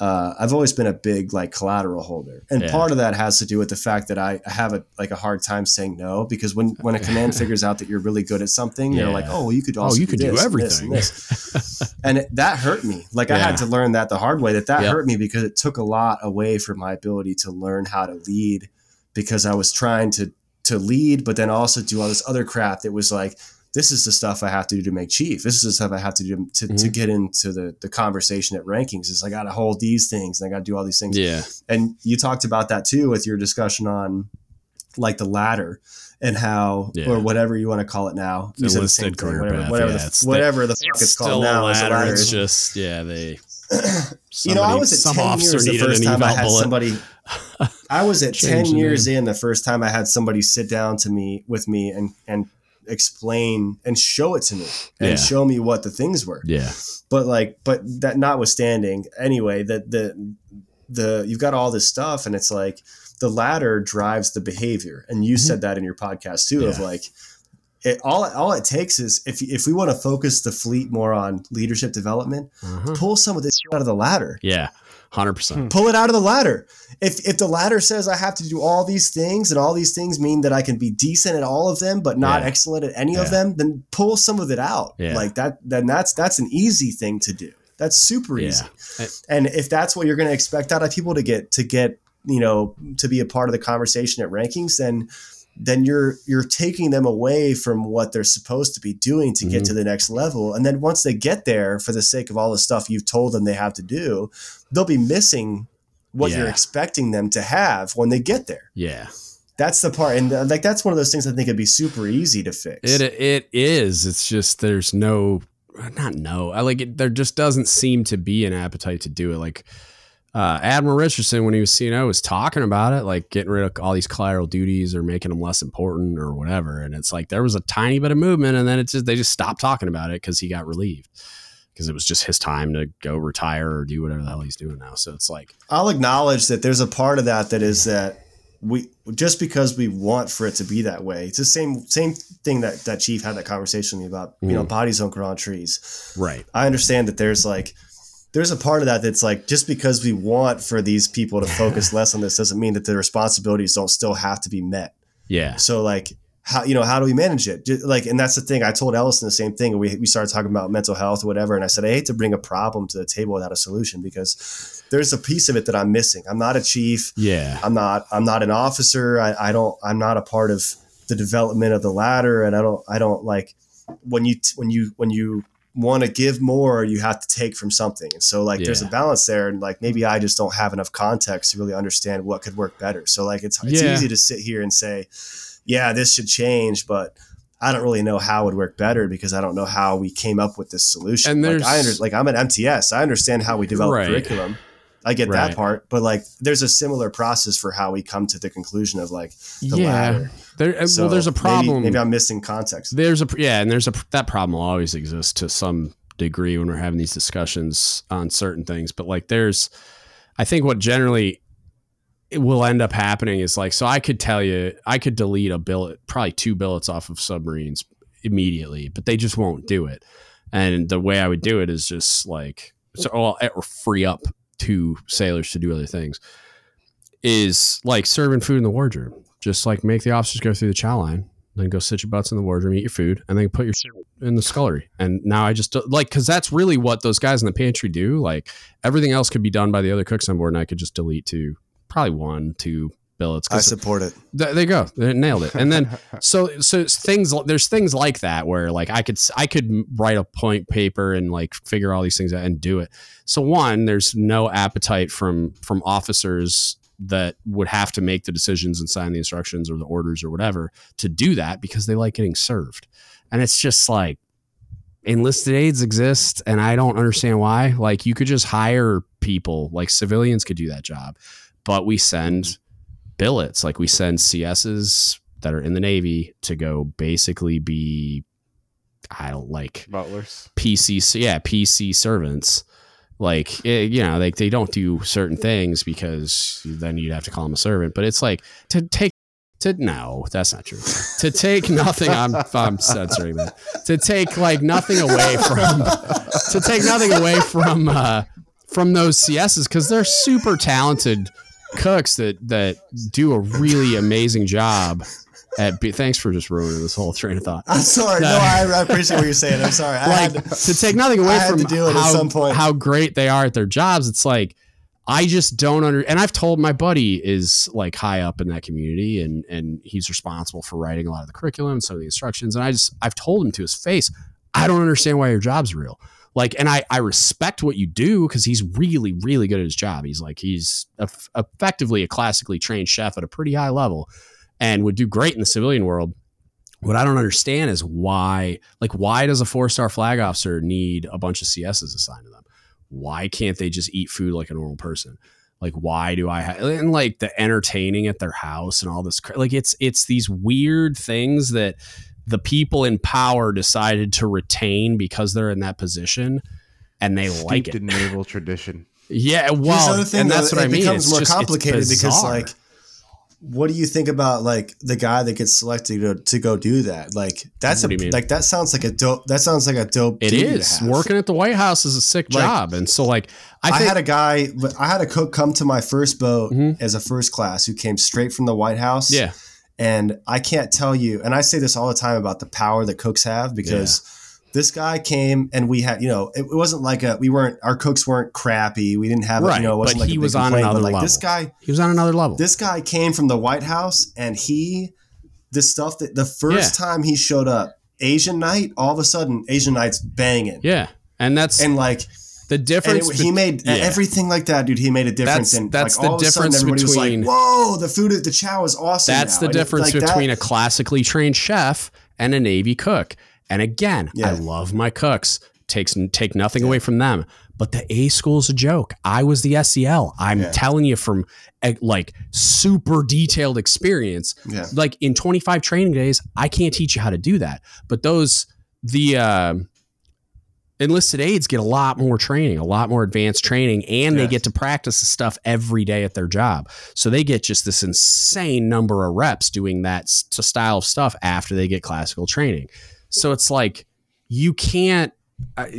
Uh, I've always been a big like collateral holder, and Yeah. part of that has to do with the fact that I have a like a hard time saying no because when when a command (laughs) figures out that you're really good at something, they're like, oh, well, you could also you could do this this everything. and this (laughs) and it, that hurt me. Like I had to learn that the hard way. That that Yep. hurt me because it took a lot away from my ability to learn how to lead. Because I was trying to to lead, but then also do all this other crap that was like this is the stuff I have to do to make chief. This is the stuff I have to do to, to Mhm. get into the the conversation at rankings. Is I got to hold these things and I got to do all these things. Yeah. And you talked about that too with your discussion on like the ladder and how Yeah. or whatever you want to call it now. You said the same Enlisted thing, career whatever, whatever, yeah, the, whatever the fuck It's called now. ladder. ladder. It's just yeah. They. (clears throat) you know, I was at some 10 officer years the first time I had bullet. somebody. (laughs) I was at 10 years in the first time I had somebody sit down to me with me and, and explain and show it to me and Yeah. show me what the things were. Yeah. But like, but that notwithstanding, anyway, that the, the, you've got all this stuff and it's like the ladder drives the behavior. And you Mhm. said that in your podcast too, of like, it all, all it takes is if, if we want to focus the fleet more on leadership development, Uh-huh. pull some of this out of the ladder Yeah. Hundred percent. pull it out of the ladder. If if the ladder says I have to do all these things and all these things mean that I can be decent at all of them but not Yeah. excellent at any Yeah. of them, then pull some of it out. Yeah. Like that then that's that's an easy thing to do. That's super easy. I- And if that's what you're going to expect out of people to get to get, you know, to be a part of the conversation at rankings, then then you're you're taking them away from what they're supposed to be doing to Mm-hmm. get to the next level. And then once they get there, for the sake of all the stuff you've told them they have to do, they'll be missing what you're expecting them to have when they get there. Yeah. That's the part, and uh, like that's one of those things I think it'd be super easy to fix. It it is. It's just there's no not no. I like it. There just doesn't seem to be an appetite to do it. Like uh, Admiral Richardson, when he was CNO, was talking about it, like getting rid of all these collateral duties or making them less important or whatever. And it's like there was a tiny bit of movement, and then it's just they just stopped talking about it because he got relieved because it was just his time to go retire or do whatever the hell he's doing now. So it's like I'll acknowledge that there's a part of that that is that we just because we want for it to be that way. It's the same same thing that that chief had that conversation with me about. You know, Mhm. bodies don't grow on trees. right. I understand that there's like there's a part of that that's like just because we want for these people to focus (laughs) less on this doesn't mean that the responsibilities don't still have to be met. Yeah. So like how you know how do we manage it? Ju- Like and that's the thing. I told Ellison the same thing. We we started talking about mental health or whatever, and I said I hate to bring a problem to the table without a solution because there's a piece of it that I'm missing. I'm not a chief. Yeah. I'm not I'm not an officer. I, I don't I'm not a part of the development of the ladder, and I don't I don't like when you when you when you want to give more, you have to take from something. And so like there's a balance there, and like maybe I just don't have enough context to really understand what could work better. So like it's it's Yeah. easy to sit here and say, yeah, this should change, but I don't really know how it would work better because I don't know how we came up with this solution. And like there's- I under, like I'm an MTS. I understand how we develop Right. curriculum. I get Right. that part, but like there's a similar process for how we come to the conclusion of like the yeah. ladder. There, uh, So well, there's a problem. Maybe, I'm missing context. There's a yeah, and there's a that problem will always exist to some degree when we're having these discussions on certain things. But like, there's, I think what generally will end up happening is like, so I could tell you, I could delete a billet, probably two billets off of submarines immediately, but they just won't do it. And the way I would do it is just like, so or free up two sailors to do other things. Is like serving food in the wardroom. Just like make the officers go through the chow line, then go sit your butts in the wardroom, eat your food, and then put your in the scullery. And now I just like because that's really what those guys in the pantry do. Like everything else could be done by the other cooks on board, and I could just delete two, probably one, two billets. I 'cause support it. th- you go, they nailed it. And then (laughs) so so it's things there's things like that where like I could I could write a point paper and like figure all these things out and do it. So one, there's no appetite from from officers that would have to make the decisions and sign the instructions or the orders or whatever to do that because they like getting served. And it's just like enlisted aides exist and I don't understand why. Like you could just hire people, like civilians could do that job. But we send billets, like we send CSs that are in the Navy to go basically be I don't like Butlers. PC, yeah, PC servants. Like, eh, you know, like they don't do certain things because then you'd have to call them a servant. But it's like to take, to no, that's not true. to take (laughs) nothing, I'm, I'm censoring that. To take like nothing away from, to take nothing away from, uh, from those CSs because they're super talented cooks that that do a really amazing job at. Be- Thanks for just ruining this whole train of thought I'm sorry. No, I, I appreciate what you're saying. I'm sorry. I like to- to take nothing away from to do it at how, some point. how great they are at their jobs. It's like I just don't under and I've told my buddy is like high up in that community and and he's responsible for writing a lot of the curriculum and some of the instructions and I just I've told him to his face, I don't understand why your job's real. Like and I I respect what you do cuz he's really really good at his job. He's like he's eff- effectively a classically trained chef at a pretty high level and would do great in the civilian world. What I don't understand is why like why does a four-star flag officer need a bunch of CSs assigned to them? why can't they just eat food like a normal person? Like, why do I and like the entertaining at their house and all this? Like, it's it's these weird things that the people in power decided to retain because they're in that position, and they like Steeped it. in naval tradition. Yeah, well, other thing, and that's though, what it I mean. becomes It's more just- complicated because, like, what do you think about like the guy that gets selected to, to go do that? Like, that's What do a you mean? like that sounds like a dope. That sounds like a dope. it duty to have. working at the White House is a sick Like, job, and so like I I, had a guy, I had a cook come to my first boat Mhm. as a first class who came straight from the White House. yeah, And I can't tell you, and I say this all the time about the power that cooks have because this guy came and we had, you know, it, it wasn't like a, we weren't, our cooks weren't crappy. We didn't have, Right, you know, it wasn't but like he was on another like, This guy, he was on another level. this guy came from the White House and he, the stuff that the first time he showed up, Asian night, all of a sudden, Asian night's banging. yeah, and that's And like, the difference. it, he made yeah. everything like that, dude. He made a difference. That's- and that's like, the all of a sudden, difference everybody between- was like, "Whoa, the food the chow is awesome." That's now." the And it- difference like that- between a classically trained chef and a Navy cook. And again, I love my cooks. Takes take nothing away from them. But the A school's a joke. I was the SEL. I'm Yeah. telling you from eh, like super detailed experience. Yeah. Like in 25 training days, I can't teach you how to do that. But those the uh, enlisted aides get a lot more training, a lot more advanced training, and they get to practice the stuff every day at their job. So they get just this insane number of reps doing that style of stuff after they get classical training. So it's like you can't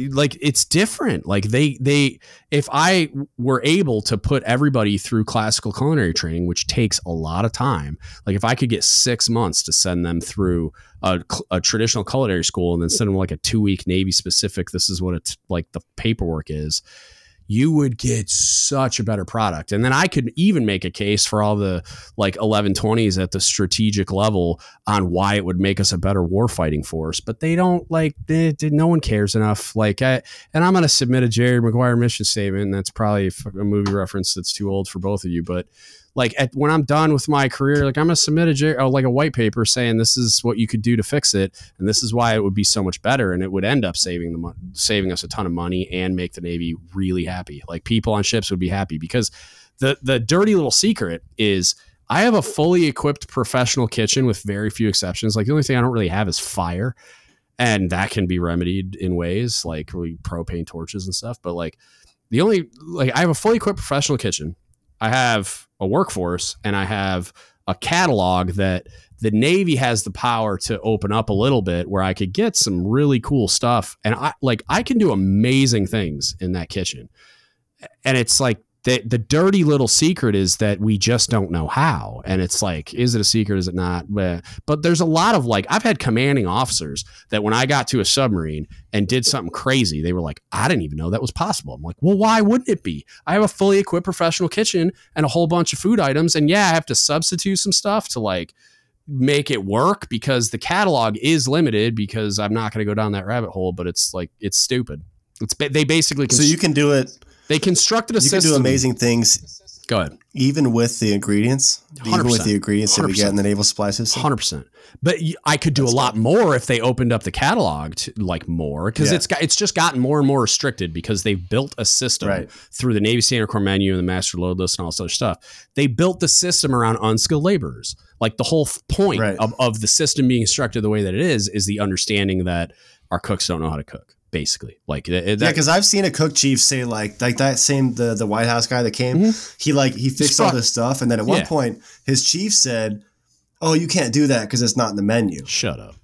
Like it's different. Like they they if i were able to put everybody through classical culinary training which takes a lot of time like if i could get six months to send them through a, a traditional culinary school and then send them like a two week navy specific this is what it's like the paperwork is you would get such a better product. And then i could even make a case for all the like 1120s at the strategic level on why it would make us a better warfighting force but they don't like they, they- no one cares enough. Like I, and i'm going to submit a jerry maguire mission statement and that's probably a movie reference that's too old for both of you but like at, when i'm done with my career like i'm to submit a oh, like a white paper saying this is what you could do to fix it and this is why it would be so much better and it would end up saving the mon- saving us a ton of money and make the navy really happy like people on ships would be happy because the the dirty little secret is I have a fully equipped professional kitchen with very few exceptions. Like the only thing I don't really have is fire, and that can be remedied in ways like we propane torches and stuff. But like the only like I have a fully equipped professional kitchen. I have a workforce and I have a catalog that the Navy has the power to open up a little bit where I could get some really cool stuff. And I like I can do amazing things in that kitchen. And it's like the the dirty little secret is that we just don't know how. And it's like, is it a secret? Is it not? But, but there's a lot of like, I've had commanding officers that when I got to a submarine and did something crazy, they were like, I didn't even know that was possible. I'm like, well, why wouldn't it be? I have a fully equipped professional kitchen and a whole bunch of food items. And yeah, I have to substitute some stuff to like make it work because the catalog is limited because I'm not going to go down that rabbit hole, but it's like, it's stupid. It's they basically So you can do it. They constructed a You can do amazing things Go ahead. even with the ingredients. Even with the ingredients that we get in the naval supply system. Hundred percent. But I could do That's a lot more if they opened up the catalog to like more because Yeah. it's got it's just gotten more and more restricted because they've built a system Right. through the Navy Standard Core menu and the Master Load List and all this other stuff. They built the system around unskilled laborers. Like the whole point Right. of, of the system being structured the way that it is is the understanding that our cooks don't know how to cook. Basically, like th- Yeah, because I've seen a cook chief say like like that same the the White House guy that came. Mhm. He like he fixed all this stuff, and then at one Yeah. point his chief said, "Oh, you can't do that because it's not in the menu." shut up,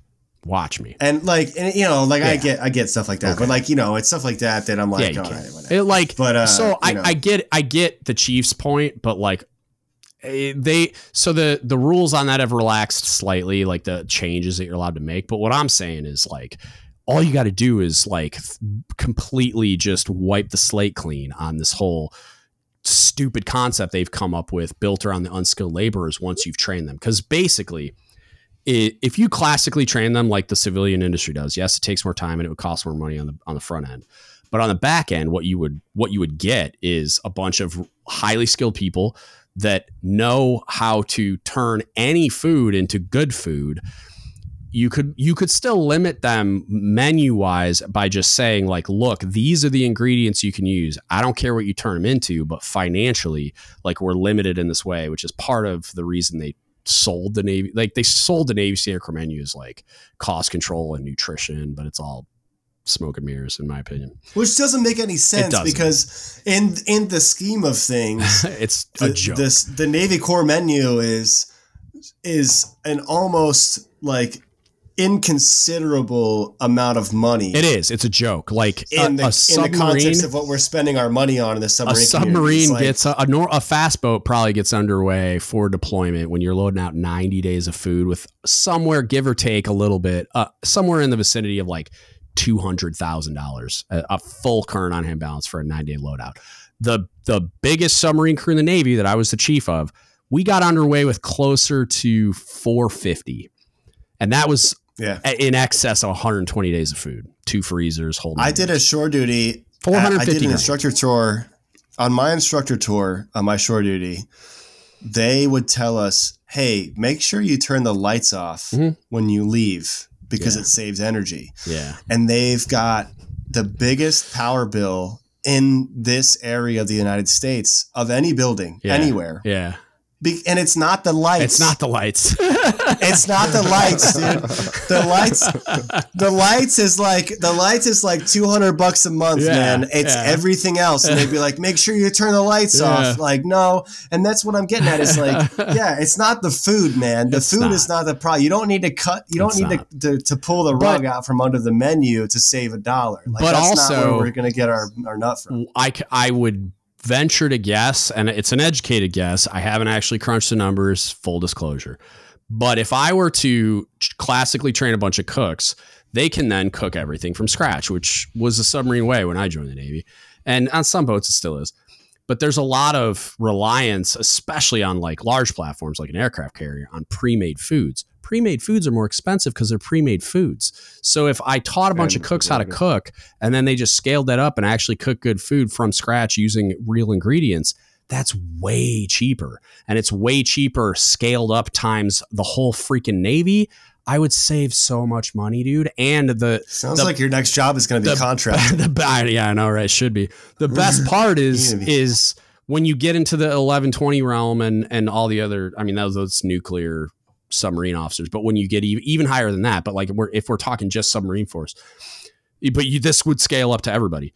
watch me. And like and, you know, like I get I get stuff like that, Okay. but like you know, it's stuff like that that I'm like, you all can. right, whatever. It, like, But, uh, so I, know. I get, I get the Chiefs' point, but like, eh, they, so the the rules on that have relaxed slightly, like the changes that you're allowed to make. But what I'm saying is like, all you got to do is like completely just wipe the slate clean on this whole stupid concept they've come up with built around the unskilled laborers once you've trained them. Because basically, i if you classically train them like the civilian industry does, yes, it takes more time and it would cost more money on the on the front end. But on the back end, what you would what you would get is a bunch of highly skilled people that know how to turn any food into good food you could you could still limit them menu wise by just saying like look these are the ingredients you can use. I don't care what you turn them into but financially like we're limited in this way which is part of the reason they sold the navy like they sold the navy standard core menu as like cost control and nutrition but it's all smoke and mirrors in my opinion. Which doesn't make any sense because in in the scheme of things, (laughs) it's the, a joke. this the Navy Core menu is is an almost like inconsiderable amount of money it is it's a joke like a, in the, a in the context of what we're spending our money on in the submarine. community. submarine like- gets a, a, nor, a fast boat probably gets underway for deployment when you're loading out 90 days of food with somewhere give or take a little bit uh, somewhere in the vicinity of like $200,000 a, a full current on hand balance for a 9 day loadout the the biggest submarine crew in the navy that I was the chief of we got underway with closer to 450 and that was yeah. in excess of 120 days of food two freezers holding I did a shore duty. 450 I did an instructor tour. On my instructor tour, on my shore duty, they would tell us, "Hey, make sure you turn the lights off Mhm. when you leave because Yeah. it saves energy." yeah And they've got the biggest power bill in this area of the United States of any building Yeah. anywhere. yeah Be- and it's not the lights. it's not the lights (laughs) It's not the lights, dude. The lights, the lights is like the lights is like two hundred bucks a month, Yeah, man. It's yeah. everything else, and they'd be like, "Make sure you turn the lights Yeah. off." Like, no, and that's what I'm getting at. Is like, (laughs) yeah, it's not the food, man. The It's food not. is not the problem. You don't need to cut. You don't It's need to, to to pull the But- rug out from under the menu to save a dollar. Like, But that's not also- where we're gonna get our our nut from. I I would venture to guess, and it's an educated guess. I haven't actually crunched the numbers, full disclosure. But if I were to classically train a bunch of cooks, they can then cook everything from scratch, which was the submarine way when I joined the Navy. And on some boats, it still is. But there's a lot of reliance, especially on like large platforms like an aircraft carrier, on pre made foods. Pre made foods are more expensive because they're pre made foods. So if I taught a bunch And of cooks how to cook and then they just scaled that up and actually cook good food from scratch using real ingredients, that's way cheaper. And it's way cheaper scaled up times the whole freaking Navy. I would save so much money, dude. And the Sounds the- like your next job is gonna be the- contract. (laughs) the yeah, I know, right? Should be. The (laughs) best part is is when you get into the eleven twenty realm and and all the other. I mean, those those nuclear submarine officers. But when you get even, higher than that, but like we're if we're talking just submarine force, but you this would scale up to everybody.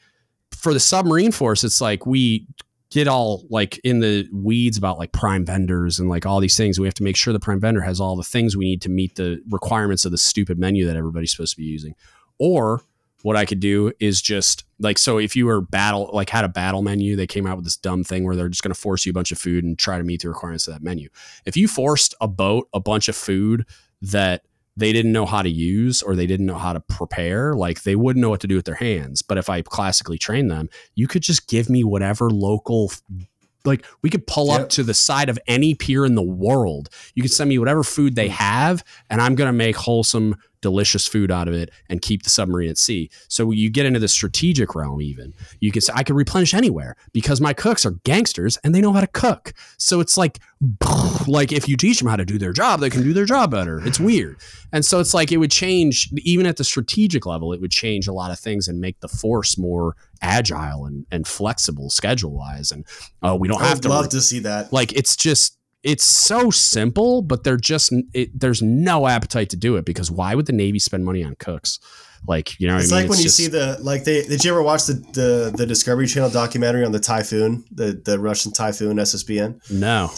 For the submarine force, it's like we get all like in the weeds about like prime vendors and like all these things. We have to make sure the prime vendor has all the things we need to meet the requirements of the stupid menu that everybody's supposed to be using. Or what I could do is just like so if you were battle like had a battle menu, they came out with this dumb thing where they're just going to force you a bunch of food and try to meet the requirements of that menu. If you forced a boat a bunch of food that they didn't know how to use or they didn't know how to prepare, like they wouldn't know what to do with their hands. But if I classically train them, you could just give me whatever local like we could pull Yep. up to the side of any pier in the world. You could send me whatever food they hmm. have, and I'm gonna make wholesome, delicious food out of it and keep the submarine at sea. So you get into the strategic realm. Even you can say I could replenish anywhere because my cooks are gangsters and they know how to cook. So it's like, (laughs) like if you teach them how to do their job, they can do their job better. It's weird, and so it's like it would change even at the strategic level. It would change a lot of things and make the force more agile and, and flexible schedule wise. And uh, we don't I have to love to see that. like it's just it's so simple but they're just it, there's no appetite to do it because why would the navy spend money on cooks like you know what It's I mean? like when you see the like they did you ever watch the, the the Discovery Channel documentary on the Typhoon, the the Russian Typhoon SSBN? no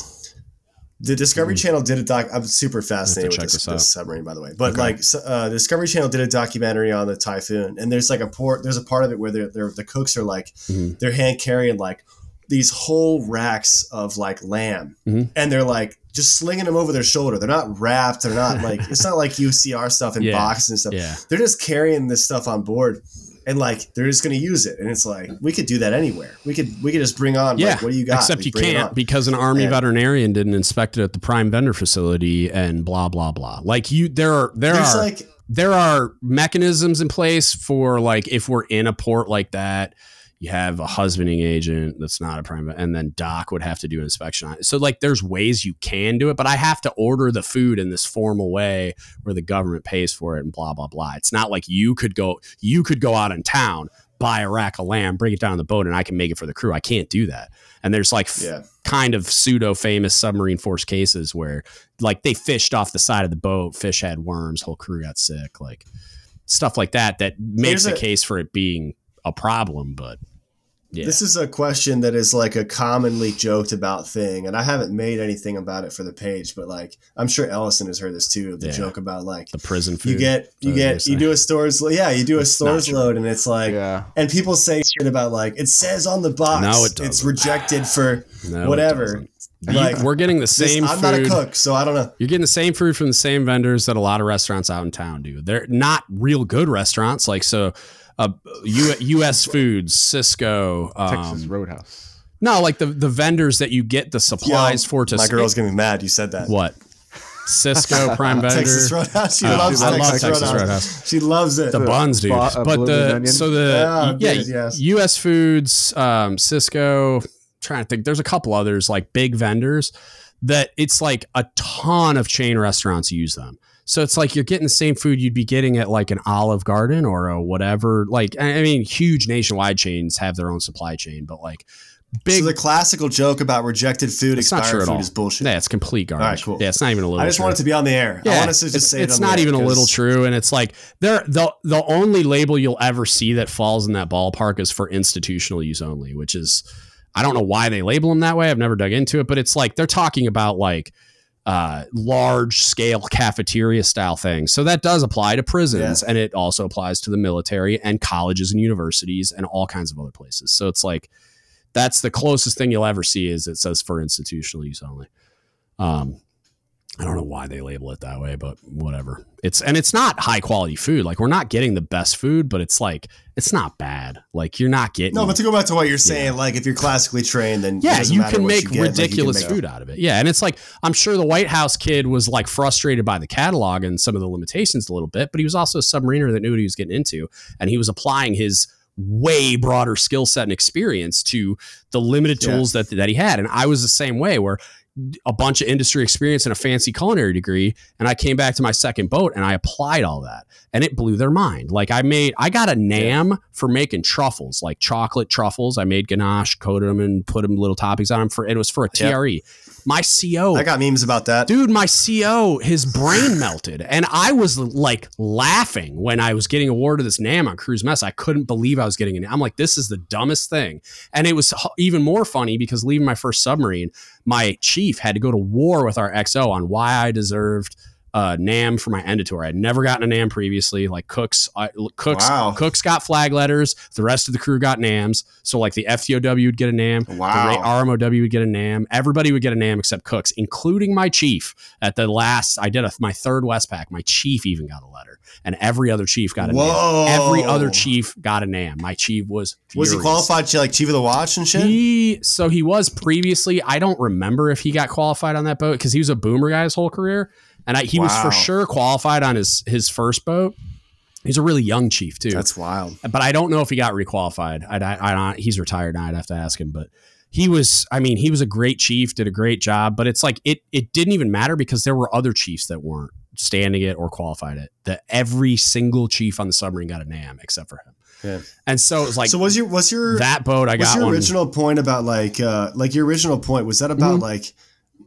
The Discovery Channel did a doc. I'm super fascinated with this, this submarine, by the way. But Okay. like, uh, Discovery Channel did a documentary on the Typhoon, and there's like a port. There's a part of it where they're, they're the cooks are like Mhm. they're hand carrying like these whole racks of like lamb, Mhm. and they're like just slinging them over their shoulder. They're not wrapped. They're not like (laughs) it's not like ucr stuff in Yeah. boxes and stuff. yeah They're just carrying this stuff on board. and like they're just going to use it, and it's like we could do that anywhere. We could we could just bring on Yeah, like what do you got? except We you can't because an army And- veterinarian didn't inspect it at the prime vendor facility and blah blah blah. Like you, there are there are like there are mechanisms in place for like if we're in a port like that, you have a husbanding agent that's not a prime, and then Doc would have to do an inspection on it. So like, there's ways you can do it, but I have to order the food in this formal way where the government pays for it and blah blah blah. It's not like you could go you could go out in town buy a rack of lamb, bring it down on the boat, and I can make it for the crew. I can't do that. And there's like f- kind of pseudo famous submarine force cases where like they fished off the side of the boat, fish had worms, whole crew got sick, like stuff like that that makes the a- case for it being a problem, but yeah. This is a question that is like a commonly joked about thing, and I haven't made anything about it for the page, but like I'm sure Ellison has heard this too. The Yeah. joke about like the prison food. you get you That's get you do a stores lo- yeah you do a It's not stores load, and it's like yeah. and people say shit about like it says on the box No, it it's doesn't. rejected for No, whatever. doesn't. You- like, we're getting the this- same I'm food. not a cook, so I don't know. You're getting the same food from the same vendors that a lot of restaurants out in town do. They're not real good restaurants, like so. Uh, U- U.S. Foods, Sysco, Texas um, Roadhouse. no, like the the vendors that you get the supplies Yo, for to my sk- girl's gonna be mad. You said that. what Sysco (laughs) Prime Vendor. Texas Roadhouse. She Oh, loves I love Texas, Texas Roadhouse. Roadhouse. She loves it. the buns, dude. Bo- uh, but the onion? so the Yeah, yeah, dude, yes. U.S. Foods, um, Sysco. Trying to think, there's a couple others like big vendors that it's like a ton of chain restaurants use them. So it's like you're getting the same food you'd be getting at like an Olive Garden or a whatever. Like I mean, huge nationwide chains have their own supply chain, but like big. so the classical joke about rejected food, It's not expired food all. is bullshit. yeah, it's complete garbage. All right, cool. Yeah, it's not even a little. I just true. want it to be on the air. I want us to just it's, say it it's on the not even a little true, and it's like they're the the only label you'll ever see that falls in that ballpark is for institutional use only, which is I don't know why they label them that way. I've never dug into it, but it's like they're talking about like uh, large scale cafeteria style things. So that does apply to prisons, and it also applies to the military and colleges and universities and all kinds of other places. So it's like that's the closest thing you'll ever see is it says for institutional use only. Um, I don't know why they label it that way, but whatever. It's and it's not high quality food. Like we're not getting the best food, but it's like it's not bad. Like you're not getting No, but to go back to what you're saying, like if you're classically trained, then yeah, you can make you get, like, can ridiculous make- food out of it. Yeah, and it's like I'm sure the White House kid was like frustrated by the catalog and some of the limitations a little bit, but he was also a submariner that knew what he was getting into, and he was applying his way broader skill set and experience to the limited Yeah. tools that that he had. And I was the same way where a bunch of industry experience and a fancy culinary degree and I came back to my second boat and I applied all that and it blew their mind. Like I made I got a NAM for making truffles, like chocolate truffles. I made ganache, coated them and put them little toppings on them for it was for a. TRE. My CO I got memes about that. dude my co his brain melted. And i was like laughing when i was getting awarded this nam on crew's mess. I couldn't believe i was getting it. I'm like this is the dumbest thing. And it was even more funny because leaving my first submarine my chief had to go to war with our xo on why i deserved uh, NAM for my Endator. I had never gotten a NAM previously. Like Cooks, I, Cooks, Wow. Cooks got flag letters. The rest of the crew got NAMs. So like the FTOW would get a NAM. Wow. The RMOW would get a NAM. Everybody would get a NAM except Cooks, including my chief. At the last, I did a, my third Westpac. My chief even got a letter, and every other chief got a Whoa. NAM. Every other chief got a NAM. My chief was Was he qualified to like chief of the watch and shit? He so he was previously. I don't remember if he got qualified on that boat because he was a boomer guy his whole career, and I, he was for sure qualified on his his first boat. He's a really young chief too That's wild. but I don't know if he got requalified. I, I, I, he's retired now. I'd have to ask him, but he was. I mean, he was a great chief, did a great job. But it's like it it didn't even matter because there were other chiefs that weren't standing it or qualified it. That every single chief on the submarine got a NAM except for him. Yeah. And so it was like so was your was your that boat. I was got your one. original point about like uh like your original point was that about Mhm. like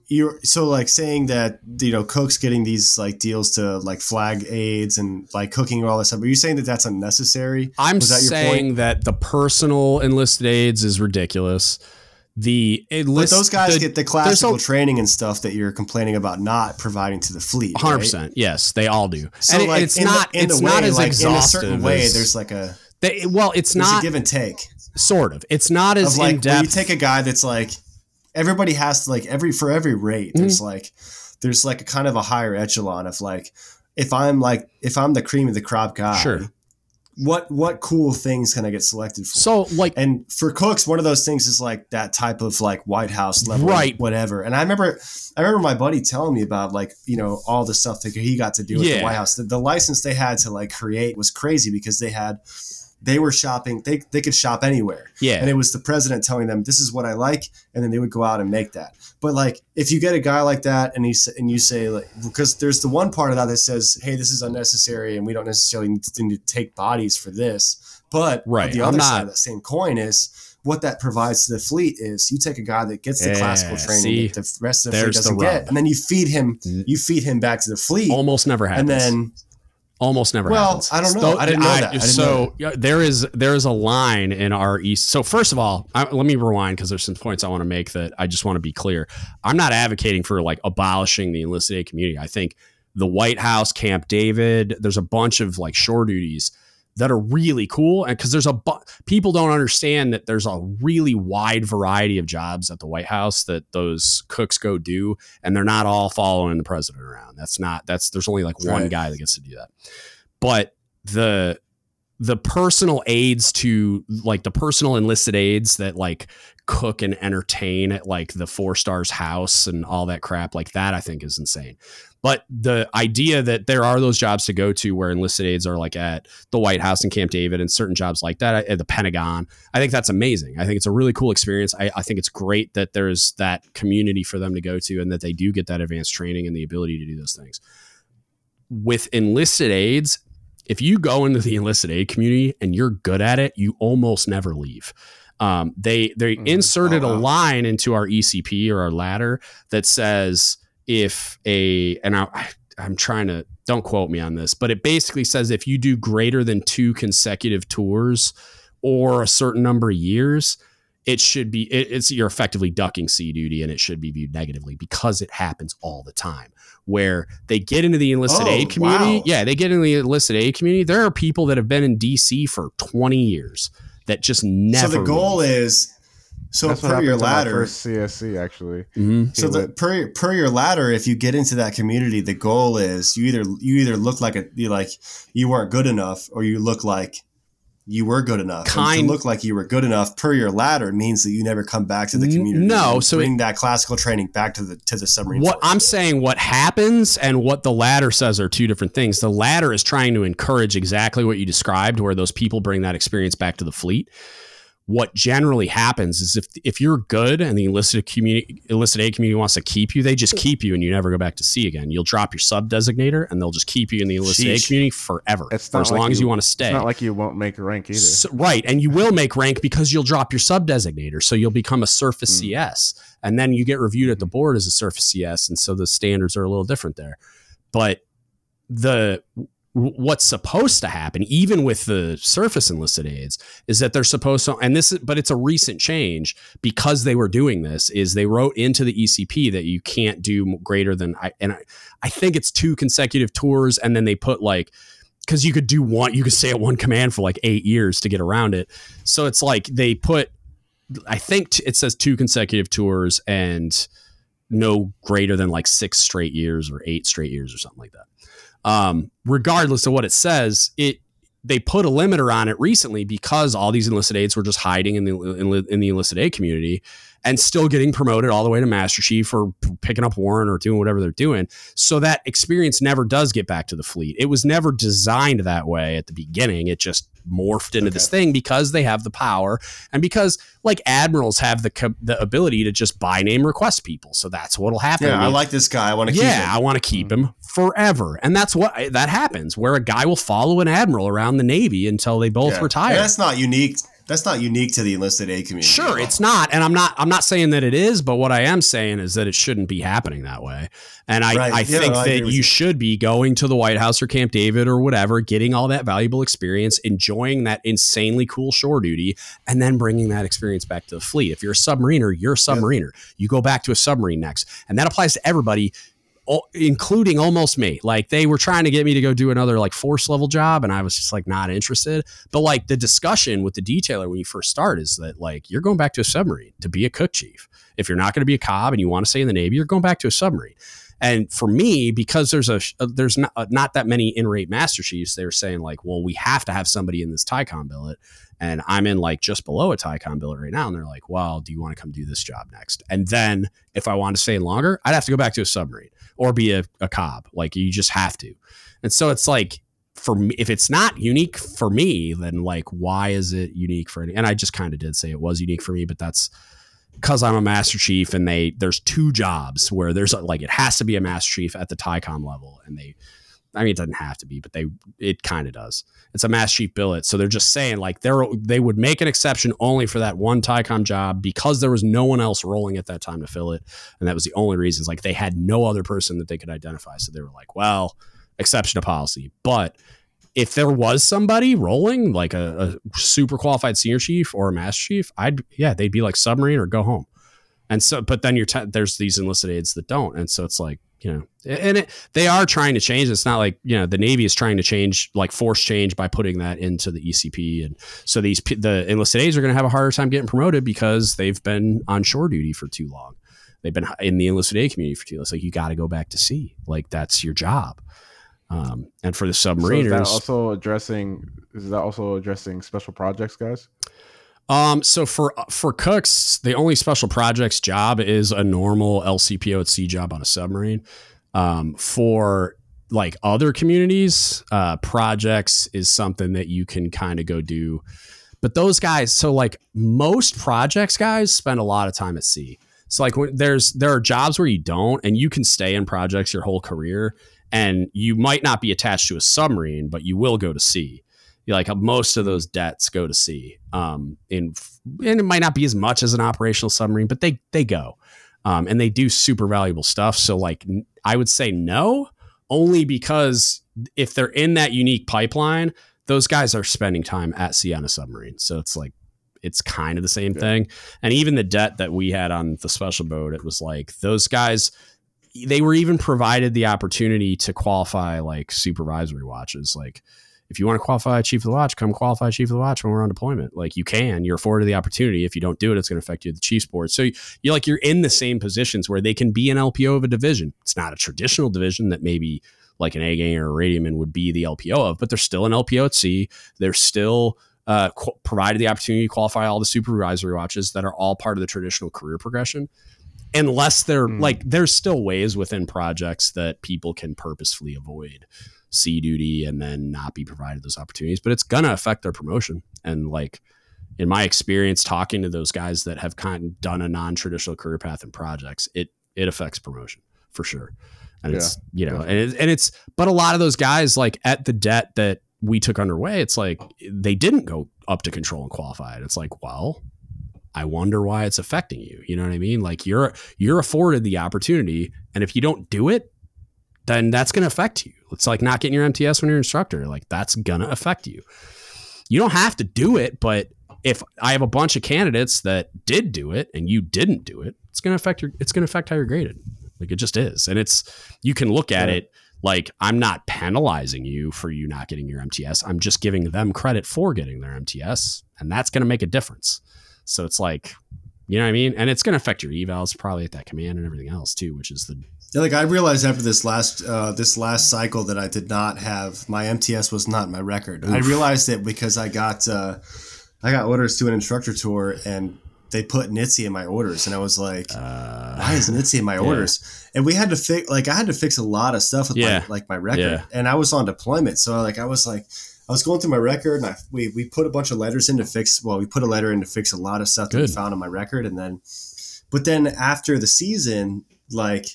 you're so like saying that you know Coke's getting these like deals to like flag aides and like cooking and all this stuff. Are you saying that that's unnecessary? I'm that saying that the personal enlisted aides is ridiculous. The But enlist, those guys the, get the classical a- training and stuff that you're complaining about not providing to the fleet. Hundred right? percent, yes, they all do. So and it- like it's in not, the, it's the not as like, exhaustive. in a certain way. as- There's like a they, well, it's not a give and take. sort of. It's not as like in when you take a guy that's like everybody has to like every for every rate Mm-hmm. there's like there's like a kind of a higher echelon of like if I'm like if I'm the cream of the crop guy Sure. what what cool things can I get selected for? So like and for cooks, one of those things is like that type of like White House level, Right. Whatever. And I remember, I remember my buddy telling me about like you know all the stuff that he got to do with Yeah. the White House. The, the license they had to like create was crazy because they had, they were shopping. They they could shop anywhere, yeah. and it was the president telling them this is what I like, and then they would go out and make that. But like if you get a guy like that, and he and you say like because there's the one part of that that says, hey, this is unnecessary, and we don't necessarily need to, need to take bodies for this. But Right. the other not- side of that same coin is what that provides to the fleet is you take a guy that gets the Yeah, classical training see? that the rest of the fleet doesn't rub. get, and then you feed him you feed him back to the fleet, almost never happens. and then almost never Well, happens. I don't know. I didn't know that. I so yeah, there is there is a line in our east. So first of all, I, let me rewind because there's some points I want to make that I just want to be clear. I'm not advocating for like abolishing the enlisted aide community. I think the White House, Camp David, there's a bunch of like shore duties that are really cool and because there's a bu- people don't understand that there's a really wide variety of jobs at the White House that those cooks go do and they're not all following the president around. That's not that's there's only like one Right. guy that gets to do that. But the the personal aides to like the personal enlisted aides that like cook and entertain at like the four stars house and all that crap like that I think is insane. But the idea that there are those jobs to go to where enlisted aides are like at the White House and Camp David and certain jobs like that at the Pentagon, I think that's amazing. I think it's a really cool experience. I, I think it's great that there's that community for them to go to and that they do get that advanced training and the ability to do those things. With enlisted aides, if you go into the (laughs) enlisted aide community and you're good at it, you almost never leave. Um, they they Mhm. inserted Oh, a line into our ECP or our ladder that says if a and I I'm trying to don't quote me on this, but it basically says if you do greater than two consecutive tours or a certain number of years, it should be it, it's you're effectively ducking sea duty and it should be viewed negatively because it happens all the time where they get into the enlisted Oh, aide community. wow. yeah they get into the enlisted aide community. There are people that have been in dc for 20 years that just never so the goal is so That's per happened your ladder. first CSC actually. Mhm. So the, per per your ladder, if you get into that community, the goal is you either you either look like a you like you weren't good enough, or you look like you were good enough. And Kind- to look like you were good enough per your ladder means that you never come back to the community. no, so bring that classical training back to the to the submarine. what force. I'm saying, what happens and what the ladder says are two different things. The ladder is trying to encourage exactly what you described, where those people bring that experience back to the fleet. What generally happens is if if you're good and the enlisted community, enlisted aide community wants to keep you, they just keep you and you never go back to C again. You'll drop your sub designator and they'll just keep you in the enlisted aide community forever, It's for as like long as you- you want to stay. It's not like you won't make rank either. So- right. And you will make rank because you'll drop your sub designator. So you'll become a surface Mm. CS. And then you get reviewed at the board as a surface CS. And so the standards are a little different there. But the what's supposed to happen, even with the surface enlisted aides, is that they're supposed to, and this is, but it's a recent change because they were doing this, is they wrote into the ECP that you can't do greater than, I, and I, I think it's two consecutive tours. And then they put like, because you could do one, you could stay at one command for like eight years to get around it. So it's like they put, I think t- it says two consecutive tours and no greater than like six straight years or eight straight years or something like that. Um, regardless of what it says, it they put a limiter on it recently because all these enlisted aides were just hiding in the in, in the enlisted aide community and still getting promoted all the way to master chief or picking up warrant or doing whatever they're doing. So that experience never does get back to the fleet. It was never designed that way at the beginning. It just morphed into this thing because they have the power and because like admirals have the co- the ability to just by name request people. So that's what'll happen. yeah, I I like this guy. I want to keep yeah. I want to keep mm-hmm. him forever. And that's what that happens where a guy will follow an admiral around the Navy until they both Yeah. retire. And that's not unique. That's not unique to the enlisted aide community. Sure, it's not, and I'm not. I'm not saying that it is, but what I am saying is that it shouldn't be happening that way. And I, Right. I Yeah, think no, that you should be going to the White House or Camp David or whatever, getting all that valuable experience, enjoying that insanely cool shore duty, and then bringing that experience back to the fleet. If you're a submariner, you're a submariner. You go back to a submarine next, and that applies to everybody including almost me. Like they were trying to get me to go do another like force level job, and I was just like not interested. But like the discussion with the detailer when you first start is that like you're going back to a submarine to be a cook chief. If you're not going to be a cob and you want to stay in the Navy, you're going back to a submarine. And for me, because there's a uh, there's not, uh, not that many in rate master chiefs, they were saying like, well, we have to have somebody in this TYCOM billet, and I'm in like just below a TYCOM billet right now, and they're like, well, do you want to come do this job next? And then if I want to stay longer, I'd have to go back to a submarine or be a, a cob. Like you just have to. And so it's like for me, if it's not unique for me, then like why is it unique for any? And I just kind of did say it was unique for me, but that's because I'm a master chief and they there's two jobs where there's a, like it has to be a master chief at the TYCOM level and they I mean it doesn't have to be but they it kind of does. It's a mass chief billet. So they're just saying like they're they would make an exception only for that one TYCOM job because there was no one else rolling at that time to fill it. And that was the only reason it's like they had no other person that they could identify. So they were like well exception to policy. But if there was somebody rolling like a, a, super qualified senior chief or a mass chief, I'd yeah, they'd be like submarine or go home. And so, but then you're t- there's these enlisted aides that don't, and so it's like you know, and it, they are trying to change. It's not like you know the Navy is trying to change like force change by putting that into the ECP, and so these the enlisted aides are going to have a harder time getting promoted because they've been on shore duty for too long. They've been in the enlisted aide community for too long. It's like you got to go back to sea. Like that's your job. Um, and for the submariners, so is that also addressing is that also addressing special projects, guys? Um, so for for cooks, the only special projects job is a normal LCPO at sea job on a submarine. Um, for like other communities, uh, projects is something that you can kind of go do. But those guys, so like most projects guys spend a lot of time at sea. So like when there's there are jobs where you don't, and you can stay in projects your whole career and you might not be attached to a submarine, but you will go to sea. Like most of those dets go to sea, um, in, and it might not be as much as an operational submarine, but they they go, um, and they do super valuable stuff. So like I would say no, only because if they're in that unique pipeline, those guys are spending time at sea on a submarine. So it's like it's kind of the same yeah. thing. And even the det that we had on the special boat, it was like those guys they were even provided the opportunity to qualify like supervisory watches. Like, if you want to qualify chief of the watch, come qualify chief of the watch when we're on deployment. Like you can, you're afforded the opportunity. If you don't do it, it's going to affect you at the chief's board. So you're like you're in the same positions where they can be an LPO of a division. It's not a traditional division that maybe like an A gang or a radioman would be the LPO of, but they're still an LPO at sea. They're still uh, qu- provided the opportunity to qualify all the supervisory watches that are all part of the traditional career progression unless they're mm. like there's still ways within projects that people can purposefully avoid sea duty and then not be provided those opportunities but it's gonna affect their promotion. And like in my experience talking to those guys that have kind of done a non-traditional career path in projects it it affects promotion for sure. And yeah, it's you know and, it, and it's but a lot of those guys like at the det that we took underway it's like they didn't go up to control and qualified it's like well I wonder why it's affecting you. You know what I mean? Like you're you're afforded the opportunity, and if you don't do it, then that's going to affect you. It's like not getting your MTS when you're an instructor. Like that's going to affect you. You don't have to do it, but if I have a bunch of candidates that did do it and you didn't do it, it's going to affect your it's going to affect how you're graded. Like it just is. And it's you can look at yeah. it like I'm not penalizing you for you not getting your MTS. I'm just giving them credit for getting their MTS, and that's going to make a difference. So it's like, you know what I mean? And it's going to affect your evals probably at that command and everything else too, which is the. Yeah, like I realized after this last uh, this last cycle that I did not have my MTS was not my record. Oof. I realized it because I got uh, I got orders to an instructor tour and they put NHTSA in my orders, and I was like, uh, "Why is NHTSA in my (laughs) yeah. orders?" And we had to fix, like, I had to fix a lot of stuff with yeah. my, like my record, yeah. and I was on deployment, so like, I was like, I was going through my record and I, we, we put a bunch of letters in to fix, well, we put a letter in to fix a lot of stuff Good. that we found on my record. And then, but then after the season, like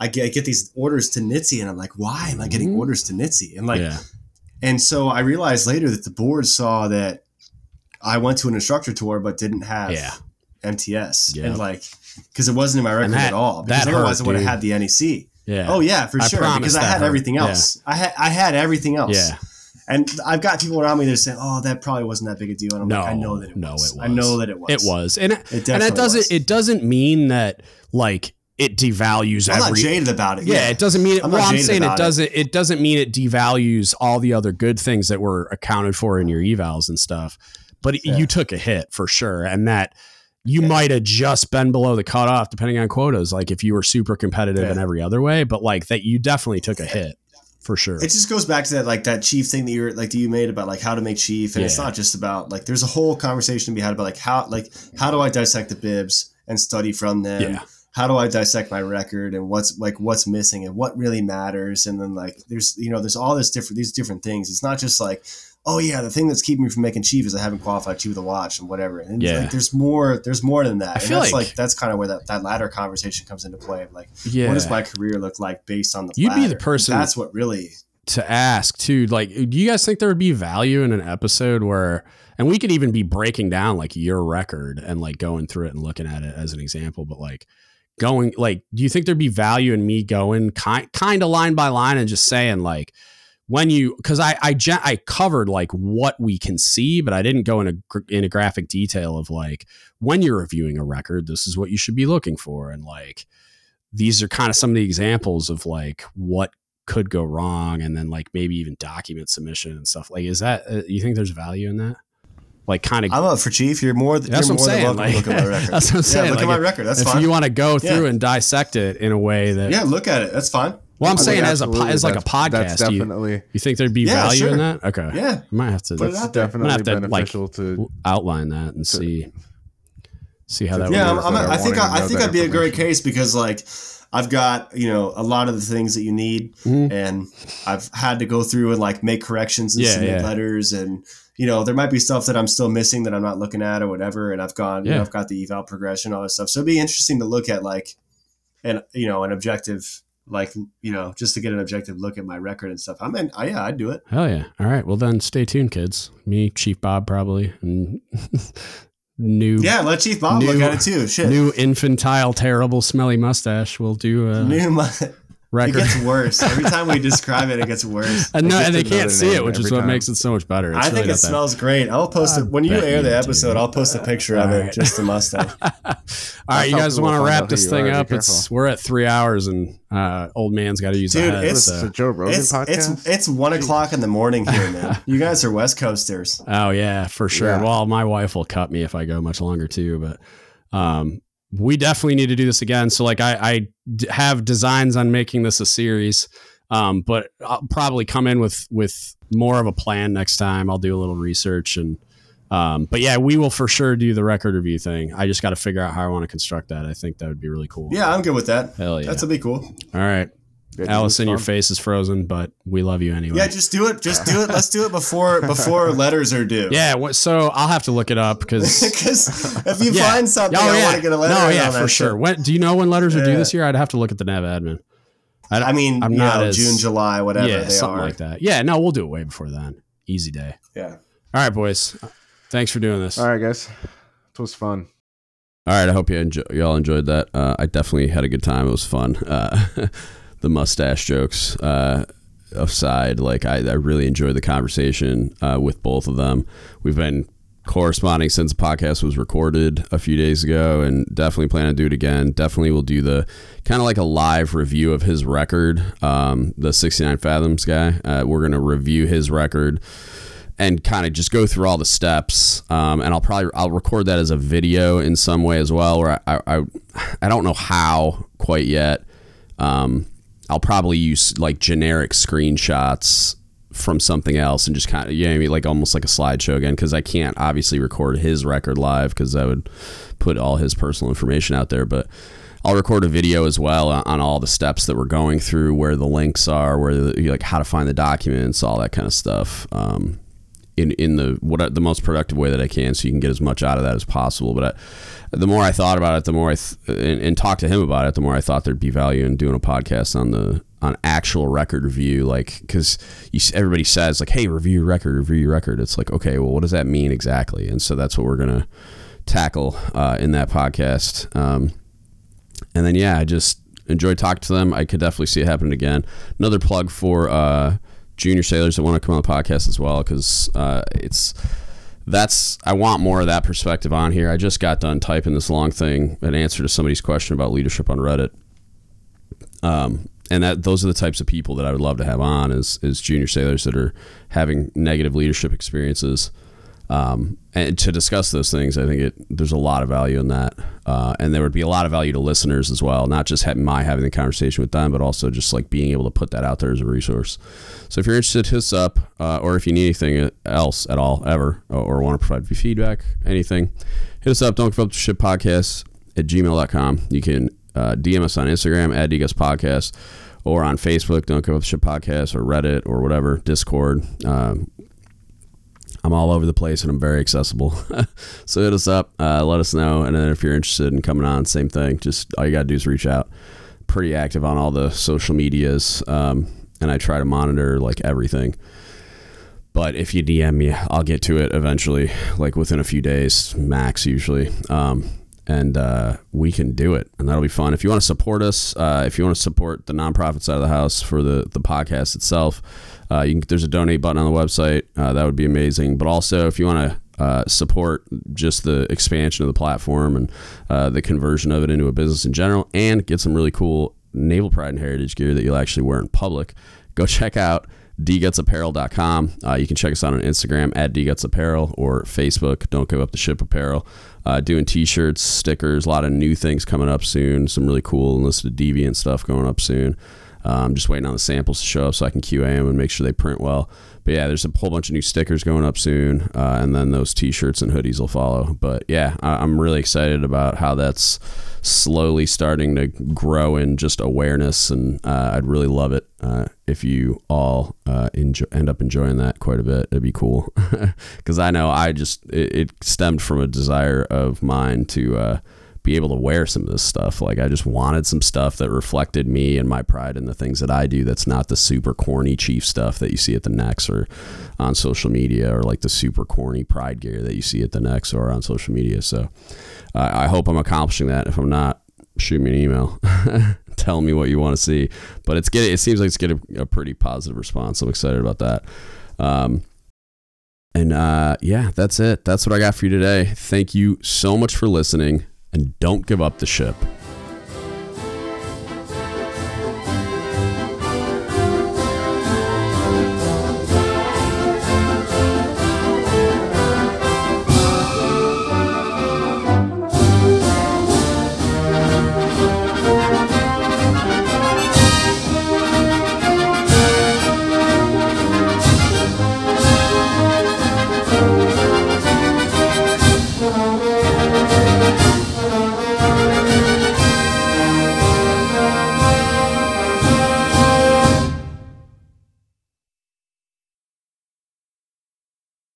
I get, I get these orders to NHTSA and I'm like, why am I getting mm-hmm. orders to NHTSA? And like, yeah. and so I realized later that the board saw that I went to an instructor tour, but didn't have yeah. MTS. Yep. And like, cause it wasn't in my record that, at all because otherwise hurt, I would have had the NEC. Yeah. Oh yeah, for I sure. Because I had hurt. everything else. Yeah. I had, I had everything else. Yeah. And I've got people around me that are saying, "Oh, that probably wasn't that big a deal." And I'm no, like, "I know that it no, was. it was. I know that it was. It was, and it, it and it doesn't was. it doesn't mean that like it devalues I'm not jaded about it. yeah, it doesn't mean it. I'm well, I'm saying it doesn't. It. doesn't mean it devalues all the other good things that were accounted for in your evals and stuff. But Yeah. you took a hit for sure, and that you might have just been below the cutoff depending on quotas. Like if you were super competitive in every other way, but like that, you definitely took a hit for sure. It just goes back to that like that chief thing that you're like that you made about like how to make chief, and it's not just about like there's a whole conversation to be had about like how like how do I dissect the bibs and study from them. How do I dissect my record and what's like what's missing and what really matters and then like there's you know there's all this different these different things. It's not just like oh yeah the thing that's keeping me from making chief is I haven't qualified chief with a watch and whatever. And Yeah. like there's more there's more than that. I and feel that's like- like, that's kind of where that, that ladder conversation comes into play. Of like yeah. what does my career look like based on the You'd be the ladder? person- That's what really to ask too like do you guys think there would be value in an episode where and we could even be breaking down like your record and like going through it and looking at it as an example but like going like do you think there'd be value in me going kind kind of line by line and just saying like when you because I I I covered like what we can see, but I didn't go into gr- in a graphic detail of like when you're reviewing a record, this is what you should be looking for, and like these are kind of some of the examples of like what could go wrong, and then like maybe even document submission and stuff. Like, is that uh, you think there's value in that? Like, kind of I'm up for chief. You're more. That's you're what I'm more saying, than like- look at my (laughs) record. that's what I'm saying, Yeah, look like, at my record. That's if fine. you want to go through Yeah. and dissect it in a way that yeah, look at it. That's fine. well, I'm I saying think as a as like a podcast, That's do you, you think there'd be Yeah, value in that? Okay, Yeah. I might have to Put that's out definitely have to, like, beneficial to outline that and see see how that Yeah, would I'm, work. I'm, that think I, I think I'd be a great case because like I've got you know a lot of the things that you need, Mhm. and I've had to go through and like make corrections and Yeah, submit yeah. letters, and you know there might be stuff that I'm still missing that I'm not looking at or whatever, and I've gone, you Yeah. know, I've got the eval progression, all this stuff. So it'd be interesting to look at like, an you know an objective like you know just to get an objective look at my record and stuff. I mean, I, yeah, I'd do it. Hell yeah! All right, well then stay tuned, kids. Me, Chief Bob, probably, and (laughs) new Yeah, let Chief Bob look at it too. Shit. new infantile, terrible, smelly mustache. We'll do a New mu- it gets worse (laughs) every time we describe it. It gets worse. and, no, gets and they can't see it, which is every what time. makes it so much better. It's I think really it not that- smells great. I'll post I it when you air the do. episode. I'll post a picture of All it, just the mustache. (laughs) All right, you guys want to wrap this thing are. Up? It's we're at three hours, and uh, old man's got to use Dude, the head. it's- so- It's a Joe Rogan It's podcast. it's it's one o'clock in the morning here, man. (laughs) You guys are West Coasters. Oh yeah, for sure. Yeah. Well, my wife will cut me if I go much longer too, but um, we definitely need to do this again. So like I, I d- have designs on making this a series, um, but I'll probably come in with with more of a plan next time. I'll do a little research and. Um, but yeah, we will for sure do the record review thing. I just got to figure out how I want to construct that. I think that would be really cool. Yeah, I'm good with that. Hell yeah. That's a be cool. All right. Yeah, Ellison, your face is frozen, but we love you anyway. Yeah, just do it. Just do it. Let's do it before before (laughs) letters are due. yeah. What, so I'll have to look it up because Because (laughs) if you Yeah. find something, Oh, I yeah. want to get a letter. No, yeah, on that for sure. When do you know when letters are due this year? I'd have to look at the NAV admin. I, I mean, I'm not know, as- June, July, whatever yeah, they something are. like that. Yeah, no, we'll do it way before then. Easy day. Yeah. All right, boys. Thanks for doing this. All right, guys. It was fun. All right, I hope you enjoy, y'all enjoyed that. Uh, I definitely had a good time. It was fun. Uh, (laughs) the mustache jokes uh, aside, like I, I really enjoyed the conversation uh, with both of them. We've been corresponding since the podcast was recorded a few days ago, and definitely plan to do it again. Definitely will do the kind of like a live review of his record. Um, the 69 Fathoms guy. Uh, we're gonna review his record and kind of just go through all the steps. Um, and I'll probably I'll record that as a video in some way as well. Where I I, I don't know how quite yet. Um, I'll probably use like generic screenshots from something else and just kind of you know I mean like almost like a slideshow again because I can't obviously record his record live because that would put all his personal information out there. But I'll record a video as well on, on all the steps that we're going through, where the links are, where the, like how to find the documents, all that kind of stuff. Um, in in the what the most productive way that I can, so you can get as much out of that as possible. But I, the more I thought about it, the more I th- and, and talked to him about it, the more I thought there'd be value in doing a podcast on the on actual record review, like because everybody says like, hey, review your record, review your record. It's like, okay, well, what does that mean exactly? And so that's what we're gonna tackle uh, in that podcast. Um, and then yeah, I just enjoyed talking to them. I could definitely see it happening again. Another plug for uh, junior sailors that want to come on the podcast as well, because uh, it's that's I want more of that perspective on here. I just got done typing this long thing, an answer to somebody's question about leadership on Reddit, Um, and that those are the types of people that I would love to have on is is junior sailors that are having negative leadership experiences. Um, and to discuss those things, I think it there's a lot of value in that, uh, and there would be a lot of value to listeners as well. Not just having my having the conversation with them, but also just like being able to put that out there as a resource. So if you're interested, hit us up, uh, or if you need anything else at all, ever, or, or want to provide feedback, anything, hit us up. Don't give up the ship podcast at gmail.com. You can uh, DM us on Instagram at DGUTS Podcast or on Facebook, Don't Give Up Ship Podcast or Reddit or whatever, Discord. Um, I'm all over the place and I'm very accessible. (laughs) so hit us up, uh, let us know. And then if you're interested in coming on, same thing. Just all you got to do is reach out. Pretty active on all the social medias. Um, and I try to monitor like everything. But if you DM me, I'll get to it eventually, like within a few days, max usually. Um, and uh, we can do it, and that'll be fun. If you want to support us, uh, if you want to support the nonprofit side of the house for the the podcast itself, uh, can, there's a donate button on the website. Uh, that would be amazing. But also, if you want to uh, support just the expansion of the platform and uh, the conversion of it into a business in general, and get some really cool naval pride and heritage gear that you'll actually wear in public, go (laughs) check out dgutsapparel.com. Uh, you can check us out on Instagram at dgutsapparel or Facebook. Don't give up the ship apparel. Uh, doing t-shirts, stickers, a lot of new things coming up soon. Some really cool enlisted deviant stuff going up soon. I'm just waiting on the samples to show up so I can QA them and make sure they print well. But yeah, there's a whole bunch of new stickers going up soon, uh, and then those T-shirts and hoodies will follow. But yeah, I- am really excited about how that's slowly starting to grow in just awareness, and uh, I'd really love it uh, if you all uh, end up enjoying that quite a bit. It'd be cool (laughs) because I know I just it, it, stemmed from a desire of mine to uh, be able to wear some of this stuff. Like I just wanted some stuff that reflected me and my pride in the things that I do. That's not the super corny chief stuff that you see at the NEX or on social media, or like the super corny pride gear that you see at the NEX or on social media. So uh, I hope I'm accomplishing that. If I'm not, shoot me an email. (laughs) Tell me what you want to see. But it's getting. It seems like it's getting a pretty positive response. I'm excited about that. Um, and uh, yeah, that's it. That's what I got for you today. Thank you so much for listening and don't give up the ship.